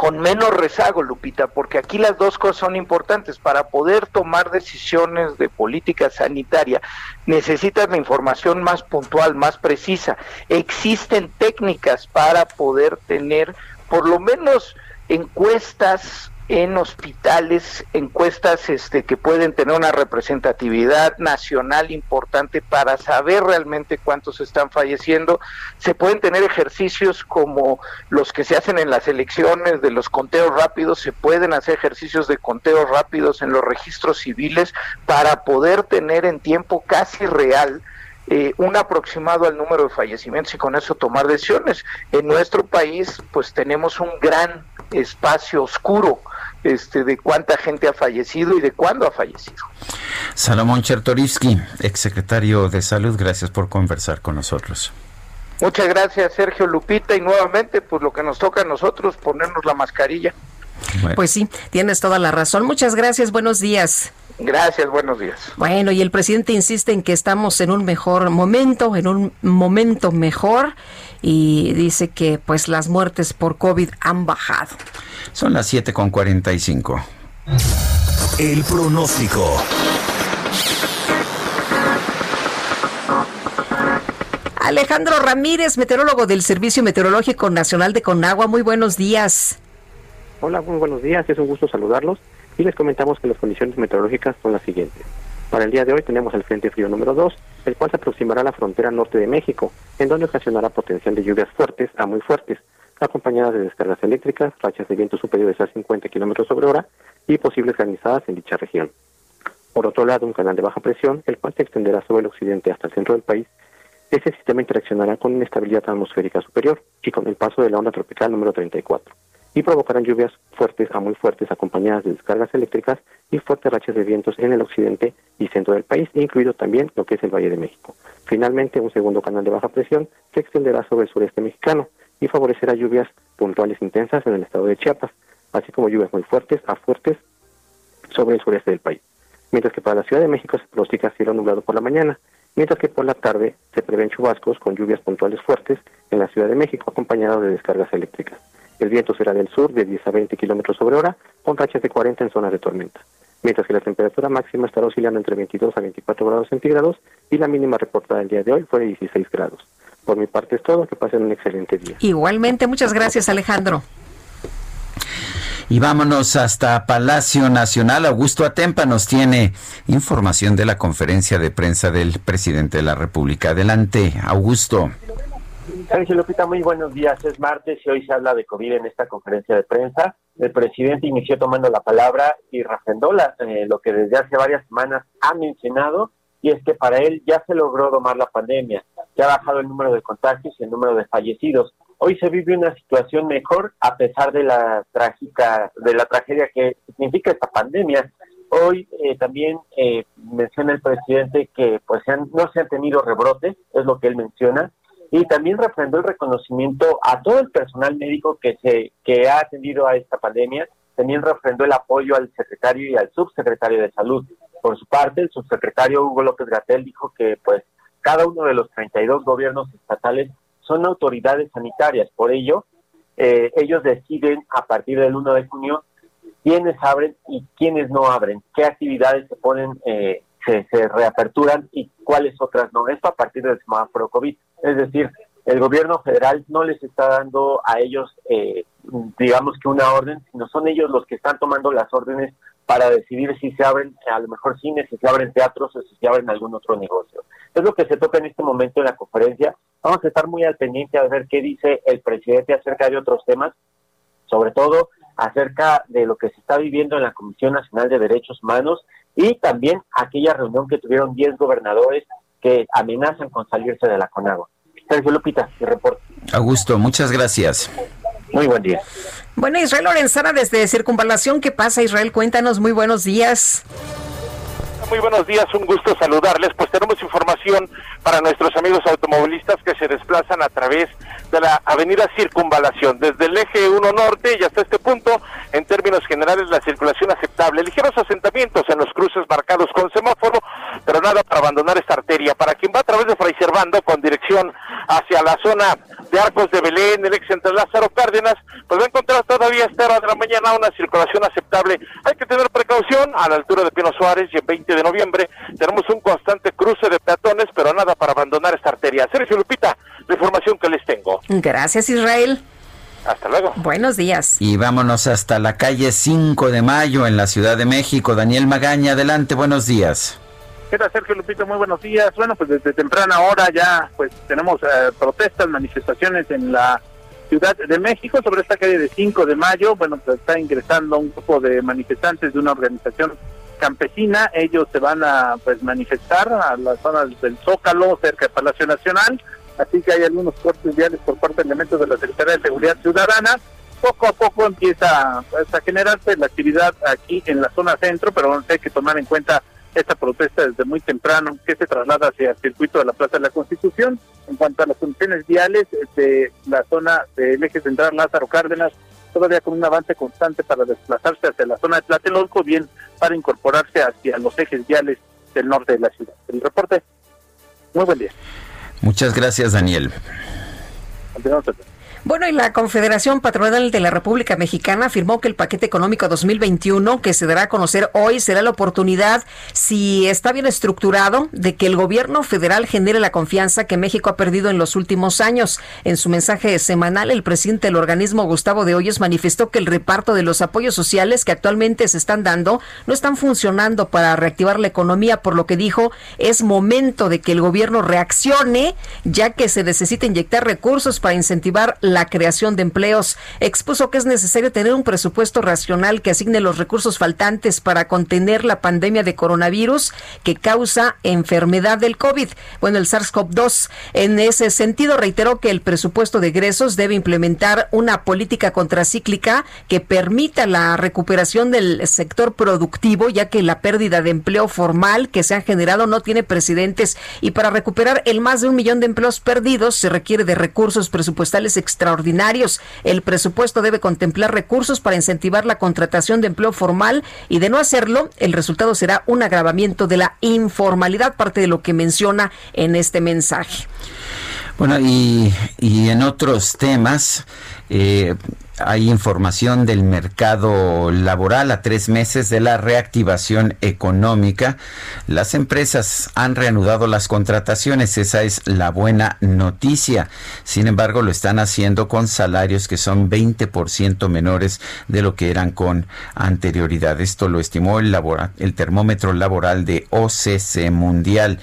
con menos rezago, Lupita, porque aquí las dos cosas son importantes. Para poder tomar decisiones de política sanitaria necesitas la información más puntual, más precisa. Existen técnicas para poder tener por lo menos encuestas en hospitales, encuestas este, que pueden tener una representatividad nacional importante para saber realmente cuántos están falleciendo. Se pueden tener ejercicios como los que se hacen en las elecciones de los conteos rápidos, se pueden hacer ejercicios de conteos rápidos en los registros civiles para poder tener en tiempo casi real eh, un aproximado al número de fallecimientos y con eso tomar decisiones. En nuestro país, pues tenemos un gran espacio oscuro este, de cuánta gente ha fallecido y de cuándo ha fallecido. Salomón Chertorivsky, exsecretario de Salud, gracias por conversar con nosotros. Muchas gracias, Sergio Lupita, y nuevamente, pues lo que nos toca a nosotros, ponernos la mascarilla. Pues sí, tienes toda la razón. Muchas gracias, buenos días. Gracias, buenos días. Bueno, y el presidente insiste en que estamos en un mejor momento, en un momento mejor, y dice que pues las muertes por COVID han bajado. Son las 7 con 45. El pronóstico. Alejandro Ramírez, meteorólogo del Servicio Meteorológico Nacional de Conagua, muy buenos días. Hola, muy buenos días, es un gusto saludarlos y les comentamos que las condiciones meteorológicas son las siguientes. Para el día de hoy tenemos el Frente Frío número 2, el cual se aproximará a la frontera norte de México, en donde ocasionará potencial de lluvias fuertes a muy fuertes, acompañadas de descargas eléctricas, rachas de viento superiores a 50 kilómetros sobre hora y posibles granizadas en dicha región. Por otro lado, un canal de baja presión, el cual se extenderá sobre el occidente hasta el centro del país, este sistema interaccionará con inestabilidad atmosférica superior y con el paso de la onda tropical número 34 y provocarán lluvias fuertes a muy fuertes acompañadas de descargas eléctricas y fuertes rachas de vientos en el occidente y centro del país, incluido también lo que es el Valle de México. Finalmente, un segundo canal de baja presión se extenderá sobre el sureste mexicano y favorecerá lluvias puntuales intensas en el estado de Chiapas, así como lluvias muy fuertes a fuertes sobre el sureste del país. Mientras que para la Ciudad de México se pronostica cielo nublado por la mañana, mientras que por la tarde se prevén chubascos con lluvias puntuales fuertes en la Ciudad de México acompañados de descargas eléctricas. El viento será del sur de 10 a 20 kilómetros sobre hora, con rachas de 40 en zonas de tormenta. Mientras que la temperatura máxima estará oscilando entre 22 a 24 grados centígrados y la mínima reportada el día de hoy fue de 16 grados. Por mi parte es todo, que pasen un excelente día. Igualmente, muchas gracias Alejandro. Y vámonos hasta Palacio Nacional. Augusto Atempa nos tiene información de la conferencia de prensa del presidente de la República. Adelante, Augusto. Sergio Lupita, muy buenos días. Es martes y hoy se habla de COVID en esta conferencia de prensa. El presidente inició tomando la palabra y refrendó eh, lo que desde hace varias semanas ha mencionado, y es que para él ya se logró domar la pandemia, ya ha bajado el número de contagios y el número de fallecidos. Hoy se vive una situación mejor a pesar de la trágica, de la tragedia que significa esta pandemia. Hoy eh, también eh, menciona el presidente que pues se han- no se han tenido rebrotes, es lo que él menciona, y también refrendó el reconocimiento a todo el personal médico que se que ha atendido a esta pandemia. También refrendó el apoyo al secretario y al subsecretario de salud. Por su parte, el subsecretario Hugo López Gatel dijo que pues cada uno de los 32 gobiernos estatales son autoridades sanitarias. Por ello, eh, ellos deciden a partir del 1 de junio quiénes abren y quiénes no abren, qué actividades se ponen, eh, se, se reaperturan y cuáles otras no. Esto a partir del semáforo COVID. Es decir, el gobierno federal no les está dando a ellos, eh, digamos que una orden, sino son ellos los que están tomando las órdenes para decidir si se abren a lo mejor cines, si se abren teatros o si se abren algún otro negocio. Es lo que se toca en este momento en la conferencia. Vamos a estar muy al pendiente a ver qué dice el presidente acerca de otros temas, sobre todo acerca de lo que se está viviendo en la Comisión Nacional de Derechos Humanos y también aquella reunión que tuvieron 10 gobernadores que amenazan con salirse de la CONAGO. Sergio Lupita, mi reporte. Augusto, muchas gracias. Muy buen día. Bueno, Israel Lorenzana desde Circunvalación, ¿qué pasa Israel? Cuéntanos, muy buenos días. Muy buenos días, un gusto saludarles. Pues tenemos información para nuestros amigos automovilistas que se desplazan a través de la avenida Circunvalación, desde el eje 1 norte y hasta este punto, en términos generales, la circulación aceptable. Ligeros asentamientos en los cruces marcados con semáforo, pero nada para abandonar esta arteria. Para quien va a través de Fray Servando con dirección hacia la zona de Arcos de Belén, el ex entre Lázaro Cárdenas, pues va a encontrar todavía esta hora de la mañana una circulación aceptable. Hay que tener precaución a la altura de Pino Suárez y el 20 de noviembre tenemos un constante cruce de peatones, pero nada para abandonar esta arteria. Sergio Lupita, la información que les tengo. Gracias, Israel. Hasta luego. Buenos días. Y vámonos hasta la calle 5 de Mayo en la Ciudad de México. Daniel Magaña, adelante, buenos días. ¿Qué tal, Sergio Lupito? Muy buenos días. Bueno, pues desde temprana hora ya pues tenemos eh, protestas, manifestaciones en la Ciudad de México sobre esta calle de 5 de mayo. Bueno, pues está ingresando un grupo de manifestantes de una organización campesina. Ellos se van a pues manifestar a las zonas del Zócalo, cerca del Palacio Nacional. Así que hay algunos cortes viales por parte de elementos de la Secretaría de Seguridad Ciudadana. Poco a poco empieza pues, a generarse la actividad aquí en la zona centro, pero hay que tomar en cuenta esta protesta desde muy temprano que se traslada hacia el circuito de la Plaza de la Constitución. En cuanto a las condiciones viales de la zona del eje central Lázaro Cárdenas, todavía con un avance constante para desplazarse hacia la zona de Tlatelolco, bien para incorporarse hacia los ejes viales del norte de la ciudad. El reporte, muy buen día. Muchas gracias, Daniel. Continuamos. Bueno, y la Confederación Patronal de la República Mexicana afirmó que el paquete económico 2021 que se dará a conocer hoy será la oportunidad, si está bien estructurado, de que el gobierno federal genere la confianza que México ha perdido en los últimos años. En su mensaje semanal, el presidente del organismo, Gustavo de Hoyos, manifestó que el reparto de los apoyos sociales que actualmente se están dando no están funcionando para reactivar la economía, por lo que dijo es momento de que el gobierno reaccione, ya que se necesita inyectar recursos para incentivar la creación de empleos. Expuso que es necesario tener un presupuesto racional que asigne los recursos faltantes para contener la pandemia de coronavirus que causa enfermedad del COVID. Bueno, el SARS-CoV-2. En ese sentido, reiteró que el presupuesto de egresos debe implementar una política contracíclica que permita la recuperación del sector productivo, ya que la pérdida de empleo formal que se ha generado no tiene precedentes. Y para recuperar el más de un millón de empleos perdidos se requiere de recursos presupuestales extraordinarios. El presupuesto debe contemplar recursos para incentivar la contratación de empleo formal y de no hacerlo, el resultado será un agravamiento de la informalidad, parte de lo que menciona en este mensaje. Bueno, y, en otros temas, eh, hay información del mercado laboral a tres meses de la reactivación económica. Las empresas han reanudado las contrataciones, esa es la buena noticia. Sin embargo, lo están haciendo con salarios que son 20% menores de lo que eran con anterioridad. Esto lo estimó el, el termómetro laboral de OCC Mundial.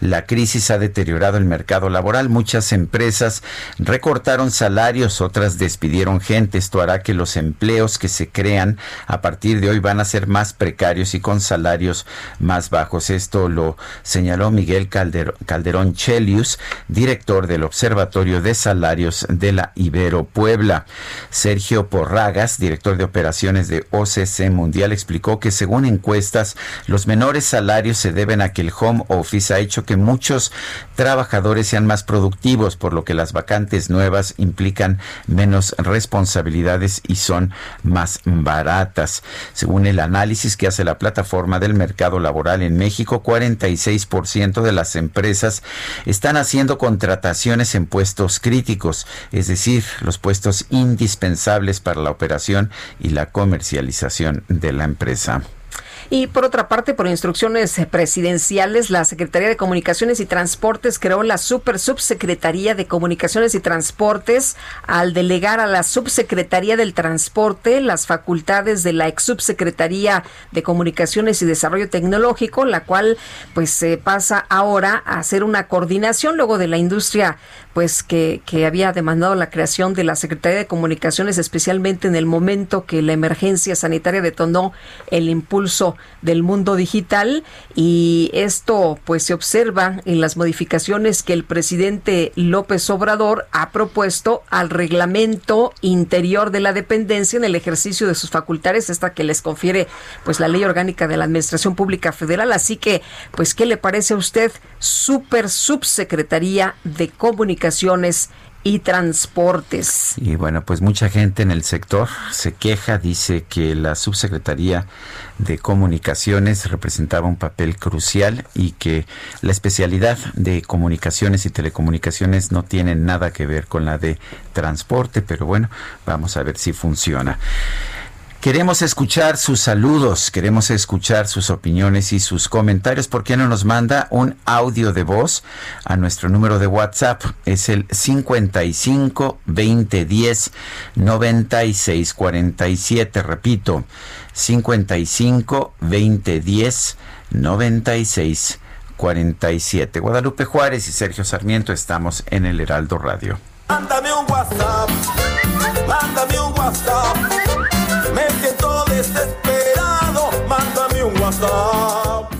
La crisis ha deteriorado el mercado laboral. Muchas empresas recortaron salarios, otras despidieron gente. Esto hará que los empleos que se crean a partir de hoy van a ser más precarios y con salarios más bajos. Esto lo señaló Miguel Calder- Calderón Chelius, director del Observatorio de Salarios de la Ibero Puebla. Sergio Porragas, director de operaciones de OCC Mundial, explicó que según encuestas, los menores salarios se deben a que el home office ha hecho que muchos trabajadores sean más productivos, por lo que las vacantes nuevas implican menos y son más baratas. Según el análisis que hace la plataforma del mercado laboral en México, 46% de las empresas están haciendo contrataciones en puestos críticos, es decir, los puestos indispensables para la operación y la comercialización de la empresa. Y por otra parte, por instrucciones eh, presidenciales, la Secretaría de Comunicaciones y Transportes creó la Super Subsecretaría de Comunicaciones y Transportes. Al delegar a la Subsecretaría del Transporte las facultades de la ex Subsecretaría de Comunicaciones y Desarrollo Tecnológico, la cual pues se pasa ahora a hacer una coordinación luego de la industria pues que, que había demandado la creación de la Secretaría de Comunicaciones, especialmente en el momento que la emergencia sanitaria detonó el impulso del mundo digital y esto pues se observa en las modificaciones que el presidente López Obrador ha propuesto al reglamento interior de la dependencia en el ejercicio de sus facultades, esta que les confiere pues la ley orgánica de la Administración Pública Federal. Así que, pues, ¿qué le parece a usted? Super Subsecretaría de Comunicaciones y transportes. Y bueno, pues mucha gente en el sector se queja, dice que la subsecretaría de comunicaciones representaba un papel crucial y que la especialidad de comunicaciones y telecomunicaciones no tiene nada que ver con la de transporte, pero bueno, vamos a ver si funciona. Queremos escuchar sus saludos, queremos escuchar sus opiniones y sus comentarios. ¿Por qué no nos manda un audio de voz a nuestro número de WhatsApp? Es el 55 20 10 96 47. Repito, 55 20 10 96 47. Guadalupe Juárez y Sergio Sarmiento estamos en el Heraldo Radio. Mándame un WhatsApp, mándame un WhatsApp. Desesperado, mándame un WhatsApp.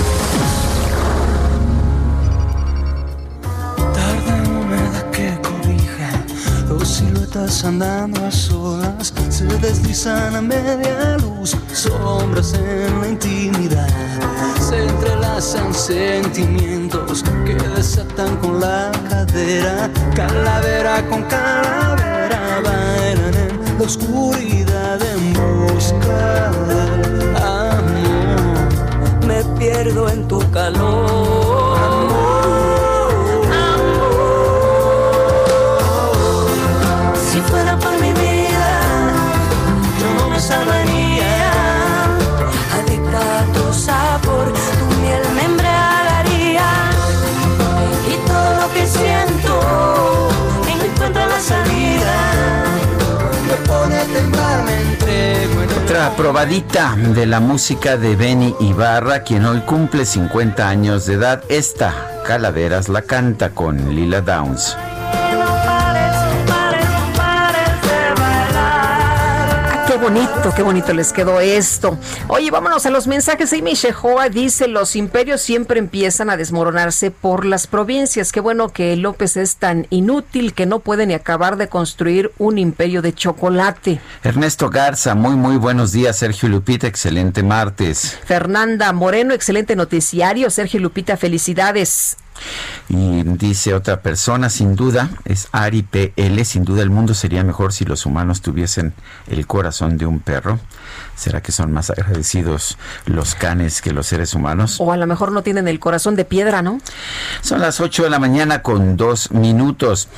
Siluetas andando a solas Se deslizan a media luz Sombras en la intimidad. Se entrelazan sentimientos Que desatan con la cadera Calavera con calavera Bailan en la oscuridad En busca del amor. Me pierdo en tu calor Si fuera por mi vida, yo no me salvaría. Adicta a tu sabor, tu miel me embriagaría. Y todo lo que siento encuentra la salida. Me pone a temblar, me entrego en Otra probadita de la música de Benny Ibarra, quien hoy cumple 50 años de edad. Esta, Calaveras, la canta con Lila Downs. Bonito, qué bonito les quedó esto. Oye, vámonos a los mensajes. Amy Shehoa dice, los imperios siempre empiezan a desmoronarse por las provincias. Qué bueno que López es tan inútil que no puede ni acabar de construir un imperio de chocolate. Ernesto Garza, muy muy buenos días, Sergio Lupita, excelente martes. Fernanda Moreno, excelente noticiario. Sergio Lupita, felicidades. Y dice otra persona, sin duda, es Ari PL, sin duda el mundo sería mejor si los humanos tuviesen el corazón de un perro. ¿Será que son más agradecidos los canes que los seres humanos? O a lo mejor no tienen el corazón de piedra, ¿no? Son las 8 de la mañana con dos minutos.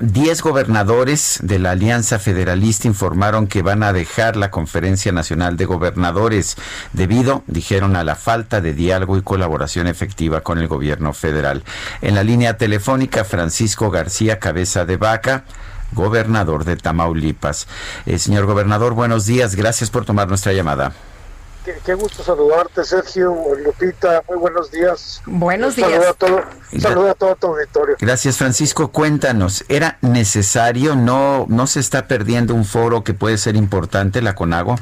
Diez gobernadores de la Alianza Federalista informaron que van a dejar la Conferencia Nacional de Gobernadores debido, dijeron, a la falta de diálogo y colaboración efectiva con el gobierno federal. En la línea telefónica, Francisco García Cabeza de Vaca, gobernador de Tamaulipas. Eh, señor gobernador, buenos días. Gracias por tomar nuestra llamada. Qué, qué gusto saludarte, Sergio, Lupita, muy buenos días. Buenos Saludo días. a todo, saludo a todo tu auditorio. Gracias, Francisco. Cuéntanos, ¿era necesario? ¿No, ¿No se está perdiendo un foro que puede ser importante, la CONAGO?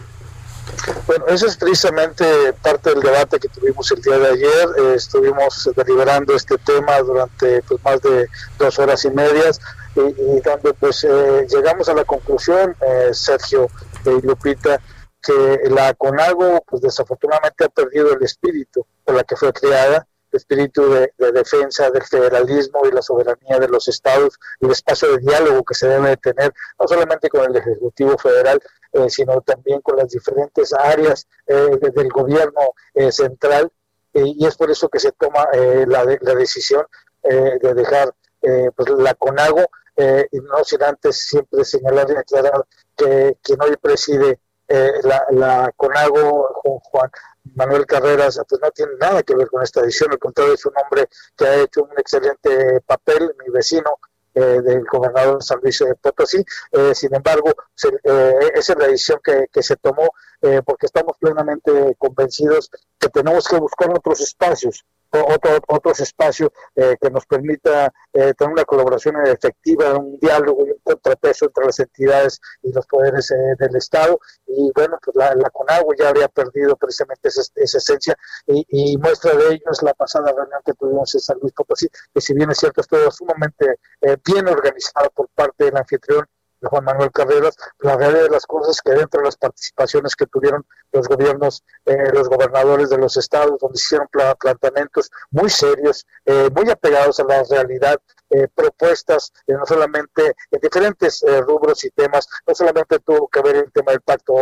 Bueno, eso es precisamente parte del debate que tuvimos el día de ayer. Eh, estuvimos deliberando este tema durante pues, más de dos horas y medias y, y donde pues eh, llegamos a la conclusión, eh, Sergio y Lupita, que la CONAGO pues desafortunadamente ha perdido el espíritu por la que fue creada, el espíritu de, de defensa del federalismo y la soberanía de los estados y el espacio de diálogo que se debe de tener, no solamente con el Ejecutivo Federal, eh, sino también con las diferentes áreas eh, de- del gobierno eh, central eh, y es por eso que se toma la, de- la decisión de dejar pues, la CONAGO y no sin antes siempre señalar y aclarar que quien hoy preside eh, la, la CONAGO, Ju- Juan Manuel Carreras, pues no tiene nada que ver con esta decisión, al contrario es un hombre que ha hecho un excelente papel, mi vecino, eh, del gobernador San Luis de Potosí. Eh, sin embargo, se- eh, esa es la decisión que, que se tomó eh, porque estamos plenamente convencidos que tenemos que buscar otros espacios, otro, otros espacios eh, que nos permita eh, tener una colaboración efectiva, un diálogo y un contrapeso entre las entidades y los poderes eh, del Estado. Y bueno, pues la, la CONAGUA ya había perdido precisamente esa, esa esencia y, y muestra de ello es la pasada reunión que tuvimos en San Luis Potosí, que si bien es cierto, estuvo sumamente eh, bien organizada por parte del anfitrión Juan Manuel Carreras, la realidad de las cosas que dentro de las participaciones que tuvieron los gobiernos, eh, los gobernadores de los estados, donde hicieron pla- planteamientos muy serios, eh, muy apegados a la realidad, eh, propuestas eh, no solamente en diferentes rubros y temas, no solamente tuvo que ver el tema del pacto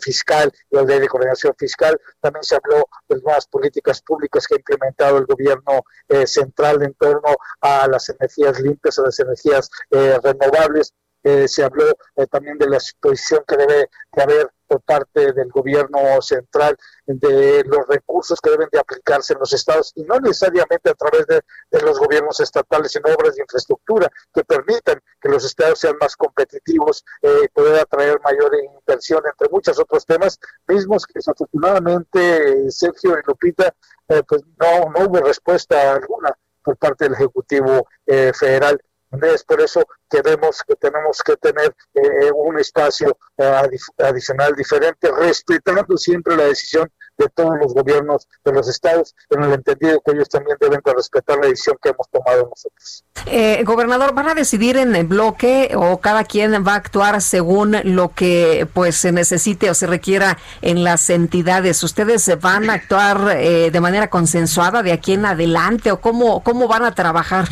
fiscal y la ley de coordinación fiscal, también se habló de nuevas políticas públicas que ha implementado el gobierno central en torno a las energías limpias, a las energías renovables, eh, se habló eh, también de la exposición que debe de haber por parte del gobierno central de los recursos que deben de aplicarse en los estados y no necesariamente a través de, los gobiernos estatales, sino obras de infraestructura que permitan que los estados sean más competitivos, eh, poder atraer mayor inversión, entre muchos otros temas, mismos que desafortunadamente Sergio y Lupita, eh, pues no, no hubo respuesta alguna por parte del Ejecutivo eh, Federal. Es por eso que vemos que tenemos que tener eh, un espacio eh, adi- adicional diferente, respetando siempre la decisión de todos los gobiernos de los estados, en el entendido que ellos también deben de respetar la decisión que hemos tomado nosotros. Eh, gobernador, ¿van a decidir en el bloque o cada quien va a actuar según lo que pues se necesite o se requiera en las entidades? ¿Ustedes van a actuar eh, de manera consensuada de aquí en adelante o cómo, cómo van a trabajar?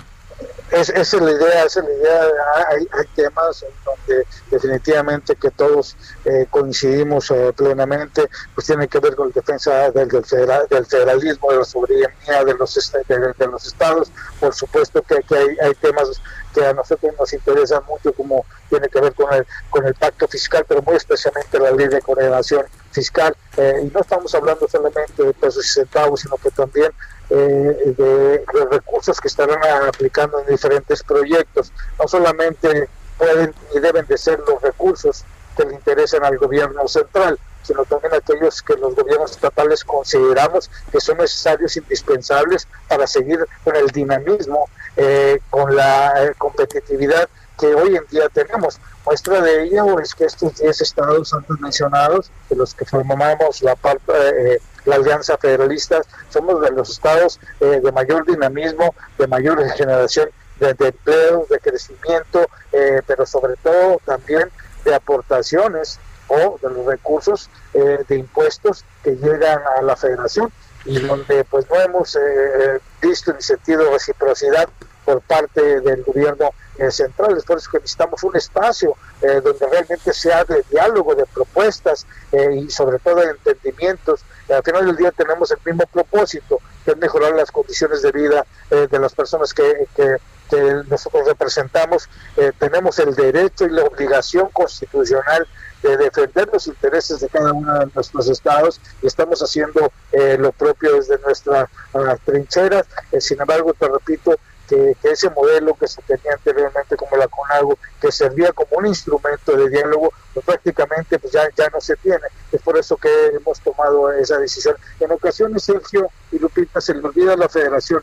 Es, esa es la idea, esa es la idea. Hay, hay temas en donde definitivamente que todos eh, coincidimos eh, plenamente, pues tiene que ver con la defensa del, del, federal- del federalismo, de la soberanía de los, est- de, de los estados. Por supuesto que, que hay, hay temas que a nosotros nos interesan mucho, como tiene que ver con el, con el pacto fiscal, pero muy especialmente la ley de coordinación fiscal. Eh, y no estamos hablando solamente de pesos y centavos, sino que también eh, de los recursos que estarán aplicando en diferentes proyectos. No solamente pueden y deben de ser los recursos que le interesan al gobierno central, sino también aquellos que los gobiernos estatales consideramos que son necesarios, indispensables para seguir con el dinamismo, eh, con la eh, competitividad que hoy en día tenemos. Muestra de ello es que estos 10 estados antes mencionados, de los que formamos la parte, eh, la Alianza Federalista, somos de los estados eh, de mayor dinamismo, de mayor generación de, de empleo, de crecimiento, eh, pero sobre todo también de aportaciones o de los recursos eh, de impuestos que llegan a la federación y donde pues no hemos eh, visto ni sentido reciprocidad por parte del gobierno eh, central. Es por eso que necesitamos un espacio eh, donde realmente sea de diálogo, de propuestas eh, y sobre todo de entendimientos. Al final del día tenemos el mismo propósito, que es mejorar las condiciones de vida eh, de las personas que, que, que nosotros representamos. Eh, tenemos el derecho y la obligación constitucional de defender los intereses de cada uno de nuestros estados estamos haciendo eh, lo propio desde nuestra uh, trinchera. Eh, sin embargo, te repito, que, que ese modelo que se tenía anteriormente como la CONAGO, que servía como un instrumento de diálogo, pues prácticamente pues ya, ya no se tiene. Es por eso que hemos tomado esa decisión. En ocasiones, Sergio y Lupita, se le olvida a la federación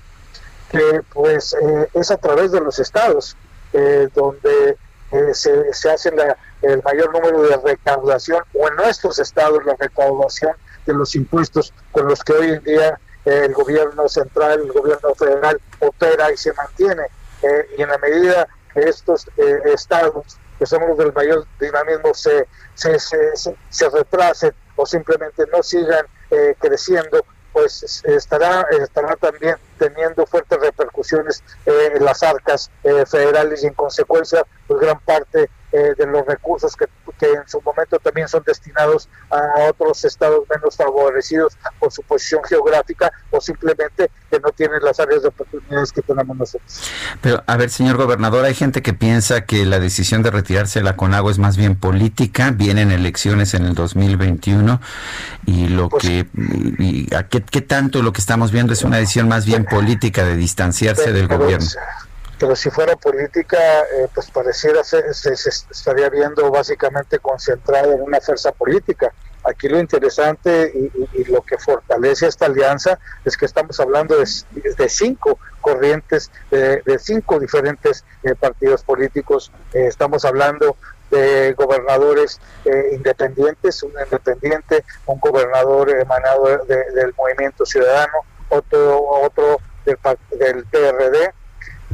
que pues eh, es a través de los estados eh, donde eh, se, se hace la- el mayor número de recaudación, o en nuestros estados la recaudación de los impuestos con los que hoy en día el gobierno central, el gobierno federal opera y se mantiene. Eh, y en la medida que estos eh, estados, que son los del mayor dinamismo, se, se, se, se- se retrasen o simplemente no sigan eh, creciendo, pues es- estará, estará también teniendo fuertes repercusiones eh, en las arcas eh, federales y en consecuencia pues gran parte eh, de los recursos que, que en su momento también son destinados a otros estados menos favorecidos por su posición geográfica o simplemente que no tienen las áreas de oportunidades que tenemos nosotros. Pero, a ver, señor gobernador, hay gente que piensa que la decisión de retirarse de la CONAGO es más bien política, vienen elecciones en el 2021 y lo que, y, ¿a qué, qué tanto lo que estamos viendo es una decisión más bien política de distanciarse del gobierno? Pero si fuera política, eh, pues pareciera se, se estaría viendo básicamente concentrada en una fuerza política. Aquí lo interesante y, y- lo que fortalece esta alianza es que estamos hablando de, cinco corrientes, de, cinco diferentes eh, partidos políticos. Eh, estamos hablando de gobernadores eh, independientes, un independiente, un gobernador emanado de- del Movimiento Ciudadano, otro, otro del, del PRD,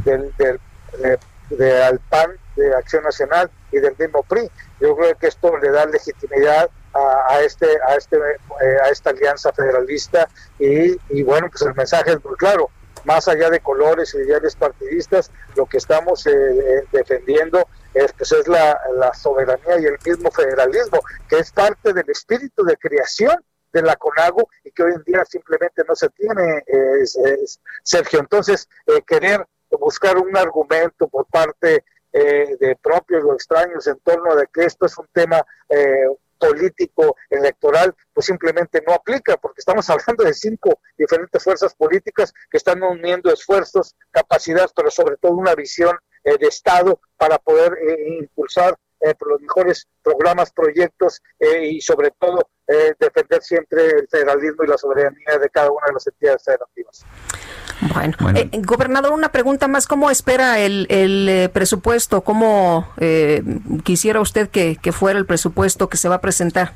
del, del de, de al PAN, de Acción Nacional y del mismo PRI. Yo creo que esto le da legitimidad a, este a este eh, a esta alianza federalista y, y bueno pues el mensaje es muy claro más allá de colores y ideales partidistas lo que estamos eh, eh, defendiendo es pues es la, soberanía y el mismo federalismo que es parte del espíritu de creación de la CONAGO y que hoy en día simplemente no se tiene, eh, Sergio. Entonces, eh, querer buscar un argumento por parte eh, de propios o extraños en torno de que esto es un tema eh, político electoral, pues simplemente no aplica, porque estamos hablando de cinco diferentes fuerzas políticas que están uniendo esfuerzos, capacidades, pero sobre todo una visión eh, de Estado para poder eh, impulsar eh, los mejores programas, proyectos y sobre todo defender siempre el federalismo y la soberanía de cada una de las entidades federativas. Bueno, eh, gobernador, una pregunta más. ¿Cómo espera el, el, eh, presupuesto? ¿Cómo eh, quisiera usted que, que fuera el presupuesto que se va a presentar?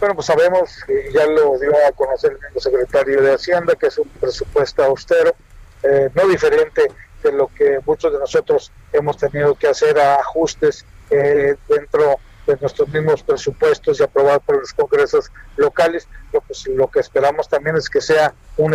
Bueno, pues sabemos, y ya lo dio a conocer el mismo secretario de Hacienda, que es un presupuesto austero, eh, no diferente de lo que muchos de nosotros hemos tenido que hacer a ajustes eh, dentro de nuestros mismos presupuestos y aprobar por los congresos locales. Lo, pues, lo que esperamos también es que sea un,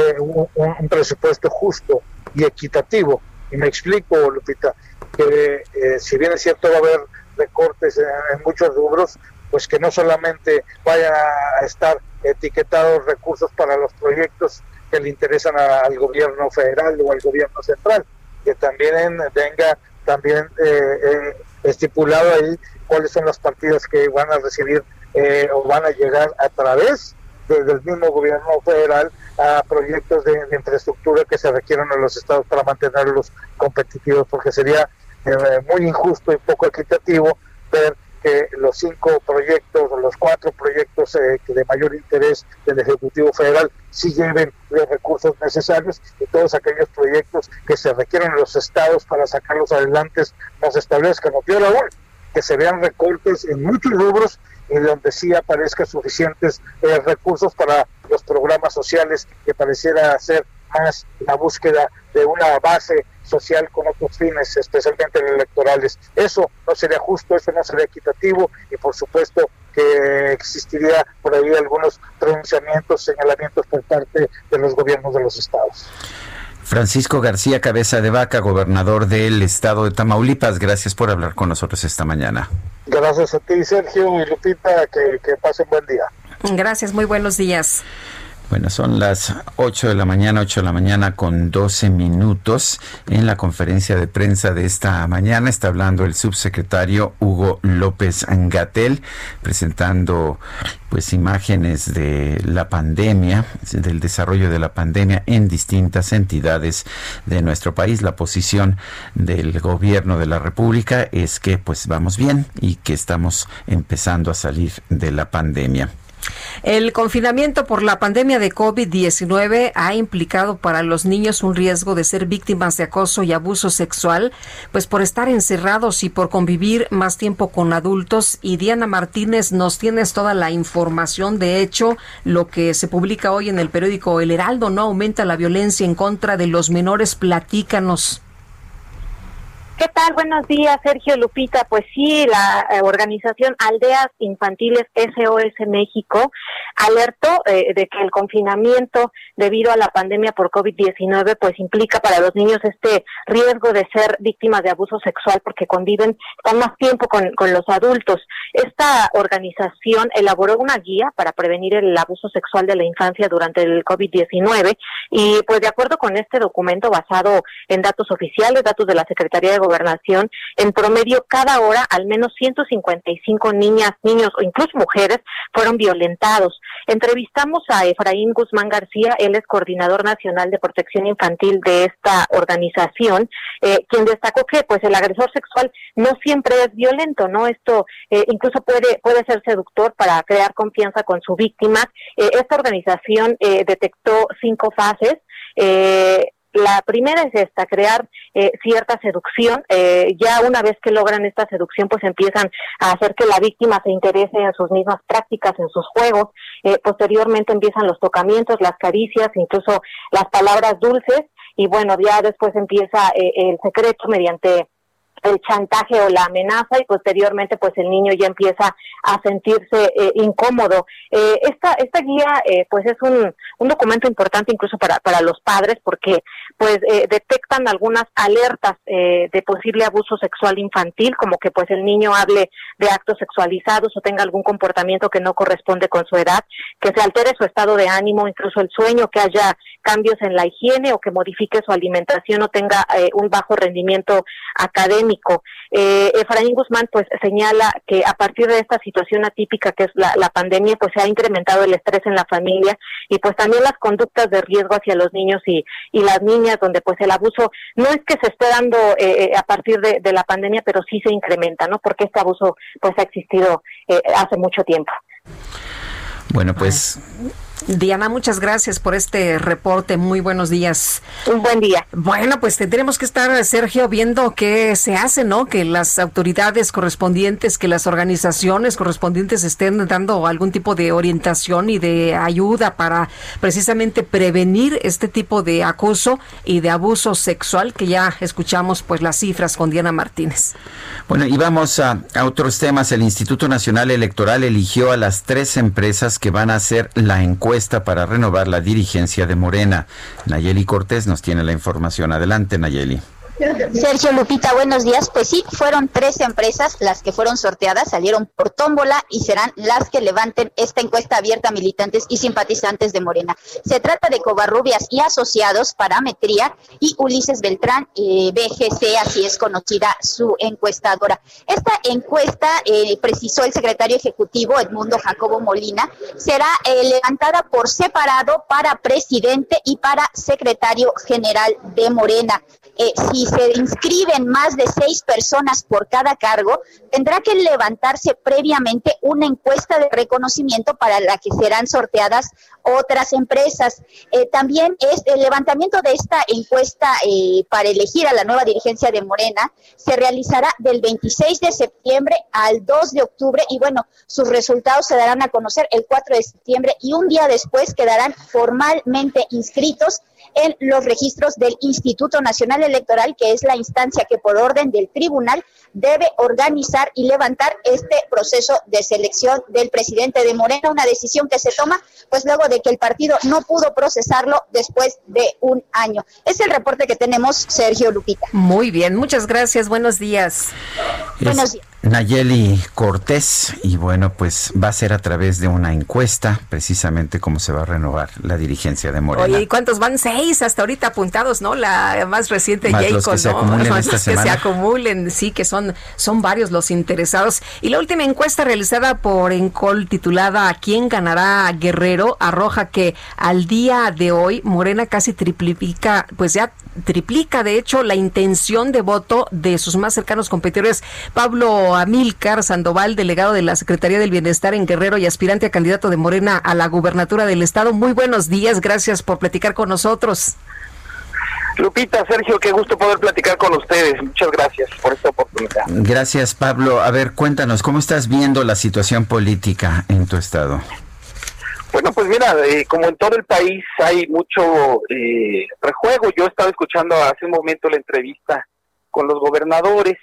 un- presupuesto justo y equitativo. Y me explico, Lupita, que eh, si bien es cierto va a haber recortes en, en muchos rubros, pues que no solamente vayan a estar etiquetados recursos para los proyectos que le interesan a- al gobierno federal o al gobierno central, que también venga también eh, eh, estipulado ahí cuáles son las partidas que van a recibir eh, o van a llegar a través de- del mismo gobierno federal a proyectos de, infraestructura que se requieran en los estados para mantenerlos competitivos, porque sería eh, muy injusto y poco equitativo ver que los cinco proyectos o los cuatro proyectos eh, de mayor interés del Ejecutivo Federal sí lleven los recursos necesarios y todos aquellos proyectos que se requieren en los estados para sacarlos adelante no se establezcan. O peor aún, que se vean recortes en muchos rubros y donde sí aparezcan suficientes eh, recursos para los programas sociales que pareciera ser más la búsqueda de una base social con otros fines, especialmente electorales. Eso no sería justo, eso no sería equitativo y por supuesto que existiría por ahí algunos pronunciamientos, señalamientos por parte de los gobiernos de los estados. Francisco García Cabeza de Vaca, gobernador del estado de Tamaulipas, gracias por hablar con nosotros esta mañana. Gracias a ti, Sergio y Lupita, que, que pasen buen día. Gracias, muy buenos días. Bueno, son las 8 de la mañana, 8 de la mañana con 12 minutos. En la conferencia de prensa de esta mañana está hablando el subsecretario Hugo López Gatel, presentando pues imágenes de la pandemia, del desarrollo de la pandemia en distintas entidades de nuestro país. La posición del gobierno de la República es que pues vamos bien y que estamos empezando a salir de la pandemia. El confinamiento por la pandemia de COVID-19 ha implicado para los niños un riesgo de ser víctimas de acoso y abuso sexual, pues por estar encerrados y por convivir más tiempo con adultos. Y Diana Martínez, nos tienes toda la información. De hecho, lo que se publica hoy en el periódico El Heraldo no aumenta la violencia en contra de los menores. Platícanos. ¿Qué tal? Buenos días, Sergio Lupita. Pues sí, la eh, organización Aldeas Infantiles SOS México alertó eh, de que el confinamiento debido a la pandemia por COVID-19 pues implica para los niños este riesgo de ser víctimas de abuso sexual porque conviven con más tiempo con, con los adultos. Esta organización elaboró una guía para prevenir el abuso sexual de la infancia durante el COVID-19 y pues de acuerdo con este documento basado en datos oficiales, datos de la Secretaría de Gobernación, en promedio cada hora al menos 155 niñas, niños o incluso mujeres fueron violentados. Entrevistamos a Efraín Guzmán García, él es coordinador nacional de protección infantil de esta organización, eh, quien destacó que pues el agresor sexual no siempre es violento, ¿no? Esto eh, incluso puede puede ser seductor para crear confianza con su víctima. Eh, esta organización eh, detectó cinco fases. La primera es esta, crear eh, cierta seducción. Eh, ya una vez que logran esta seducción, pues empiezan a hacer que la víctima se interese en sus mismas prácticas, en sus juegos. Eh, posteriormente empiezan los tocamientos, las caricias, incluso las palabras dulces. Y bueno, ya después empieza eh, el secreto mediante el chantaje o la amenaza y posteriormente pues el niño ya empieza a sentirse eh, incómodo. Eh, esta esta guía eh, pues es un, un documento importante incluso para, para los padres porque pues eh, detectan algunas alertas eh, de posible abuso sexual infantil como que pues el niño hable de actos sexualizados o tenga algún comportamiento que no corresponde con su edad, que se altere su estado de ánimo, incluso el sueño, que haya cambios en la higiene o que modifique su alimentación o tenga un bajo rendimiento académico. Eh, Efraín Guzmán pues señala que a partir de esta situación atípica que es la, la pandemia pues se ha incrementado el estrés en la familia y pues también las conductas de riesgo hacia los niños y, y las niñas donde pues el abuso no es que se esté dando eh, eh, a partir de, de la pandemia pero sí se incrementa, ¿no? Porque este abuso pues ha existido eh, hace mucho tiempo. Bueno, pues Diana, muchas gracias por este reporte. Muy buenos días. Un buen día. Bueno, pues tendremos que estar, Sergio, viendo qué se hace, ¿no? Que las autoridades correspondientes, que las organizaciones correspondientes estén dando algún tipo de orientación y de ayuda para precisamente prevenir este tipo de acoso y de abuso sexual, que ya escuchamos pues las cifras con Diana Martínez. Bueno, y vamos a, a otros temas. El Instituto Nacional Electoral eligió a las tres empresas que van a hacer la encuesta para renovar la dirigencia de Morena. Nayeli Cortés nos tiene la información. Adelante, Nayeli. Sergio Lupita, buenos días. Pues sí, fueron tres empresas las que fueron sorteadas, salieron por tómbola y serán las que levanten esta encuesta abierta a militantes y simpatizantes de Morena. Se trata de Covarrubias y Asociados, Parametría y Ulises Beltrán, eh, BGC, así es conocida su encuestadora. Esta encuesta, eh, precisó el secretario ejecutivo Edmundo Jacobo Molina, será eh, levantada por separado para presidente y para secretario general de Morena. Eh, si se inscriben más de seis personas por cada cargo, tendrá que levantarse previamente una encuesta de reconocimiento para la que serán sorteadas otras empresas. Eh, también es el levantamiento de esta encuesta eh, para elegir a la nueva dirigencia de Morena se realizará del 26 de septiembre al 2 de octubre y bueno, sus resultados se darán a conocer el 4 de septiembre y un día después quedarán formalmente inscritos en los registros del Instituto Nacional Electoral, que es la instancia que por orden del tribunal debe organizar y levantar este proceso de selección del presidente de Morena, una decisión que se toma pues luego de que el partido no pudo procesarlo después de un año. Es el reporte que tenemos, Sergio Lupita. Muy bien, muchas gracias. Buenos días. Es- Nayeli Cortés y bueno, pues va a ser a través de una encuesta precisamente cómo se va a renovar la dirigencia de Morena. Oye, ¿y cuántos van? Seis hasta ahorita apuntados, ¿no? La más reciente, Más Jacob, los que se ¿no? acumulen Más esta los que se semana. acumulen, sí, que son, son varios los interesados. Y la última encuesta realizada por Encol titulada ¿Quién ganará Guerrero? arroja que al día de hoy Morena casi triplica, pues ya triplica de hecho la intención de voto de sus más cercanos competidores. Pablo Amílcar Sandoval, delegado de la Secretaría del Bienestar en Guerrero y aspirante a candidato de Morena a la gubernatura del estado. Muy buenos días, gracias por platicar con nosotros. Lupita, Sergio, qué gusto poder platicar con ustedes. Muchas gracias por esta oportunidad. Gracias, Pablo. A ver, cuéntanos, ¿cómo estás viendo la situación política en tu estado? Bueno, pues mira, eh, como en todo el país hay mucho eh, rejuego. Yo estaba escuchando hace un momento la entrevista con los gobernadores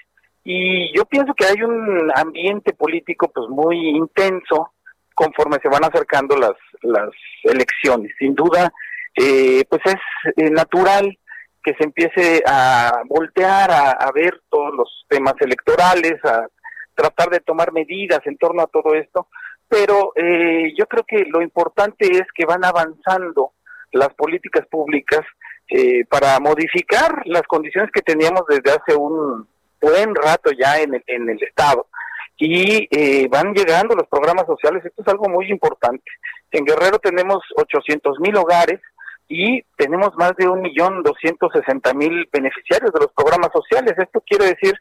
y yo pienso que hay un ambiente político pues muy intenso conforme se van acercando las las elecciones. Sin duda, eh, pues es eh, natural que se empiece a voltear a, ver todos los temas electorales, a tratar de tomar medidas en torno a todo esto, pero eh, yo creo que lo importante es que van avanzando las políticas públicas eh, para modificar las condiciones que teníamos desde hace un buen rato ya en el, en el Estado. Y eh, van llegando los programas sociales, esto es algo muy importante. En Guerrero tenemos 800 mil hogares y tenemos más de un millón doscientos sesenta mil beneficiarios de los programas sociales. Esto quiere decir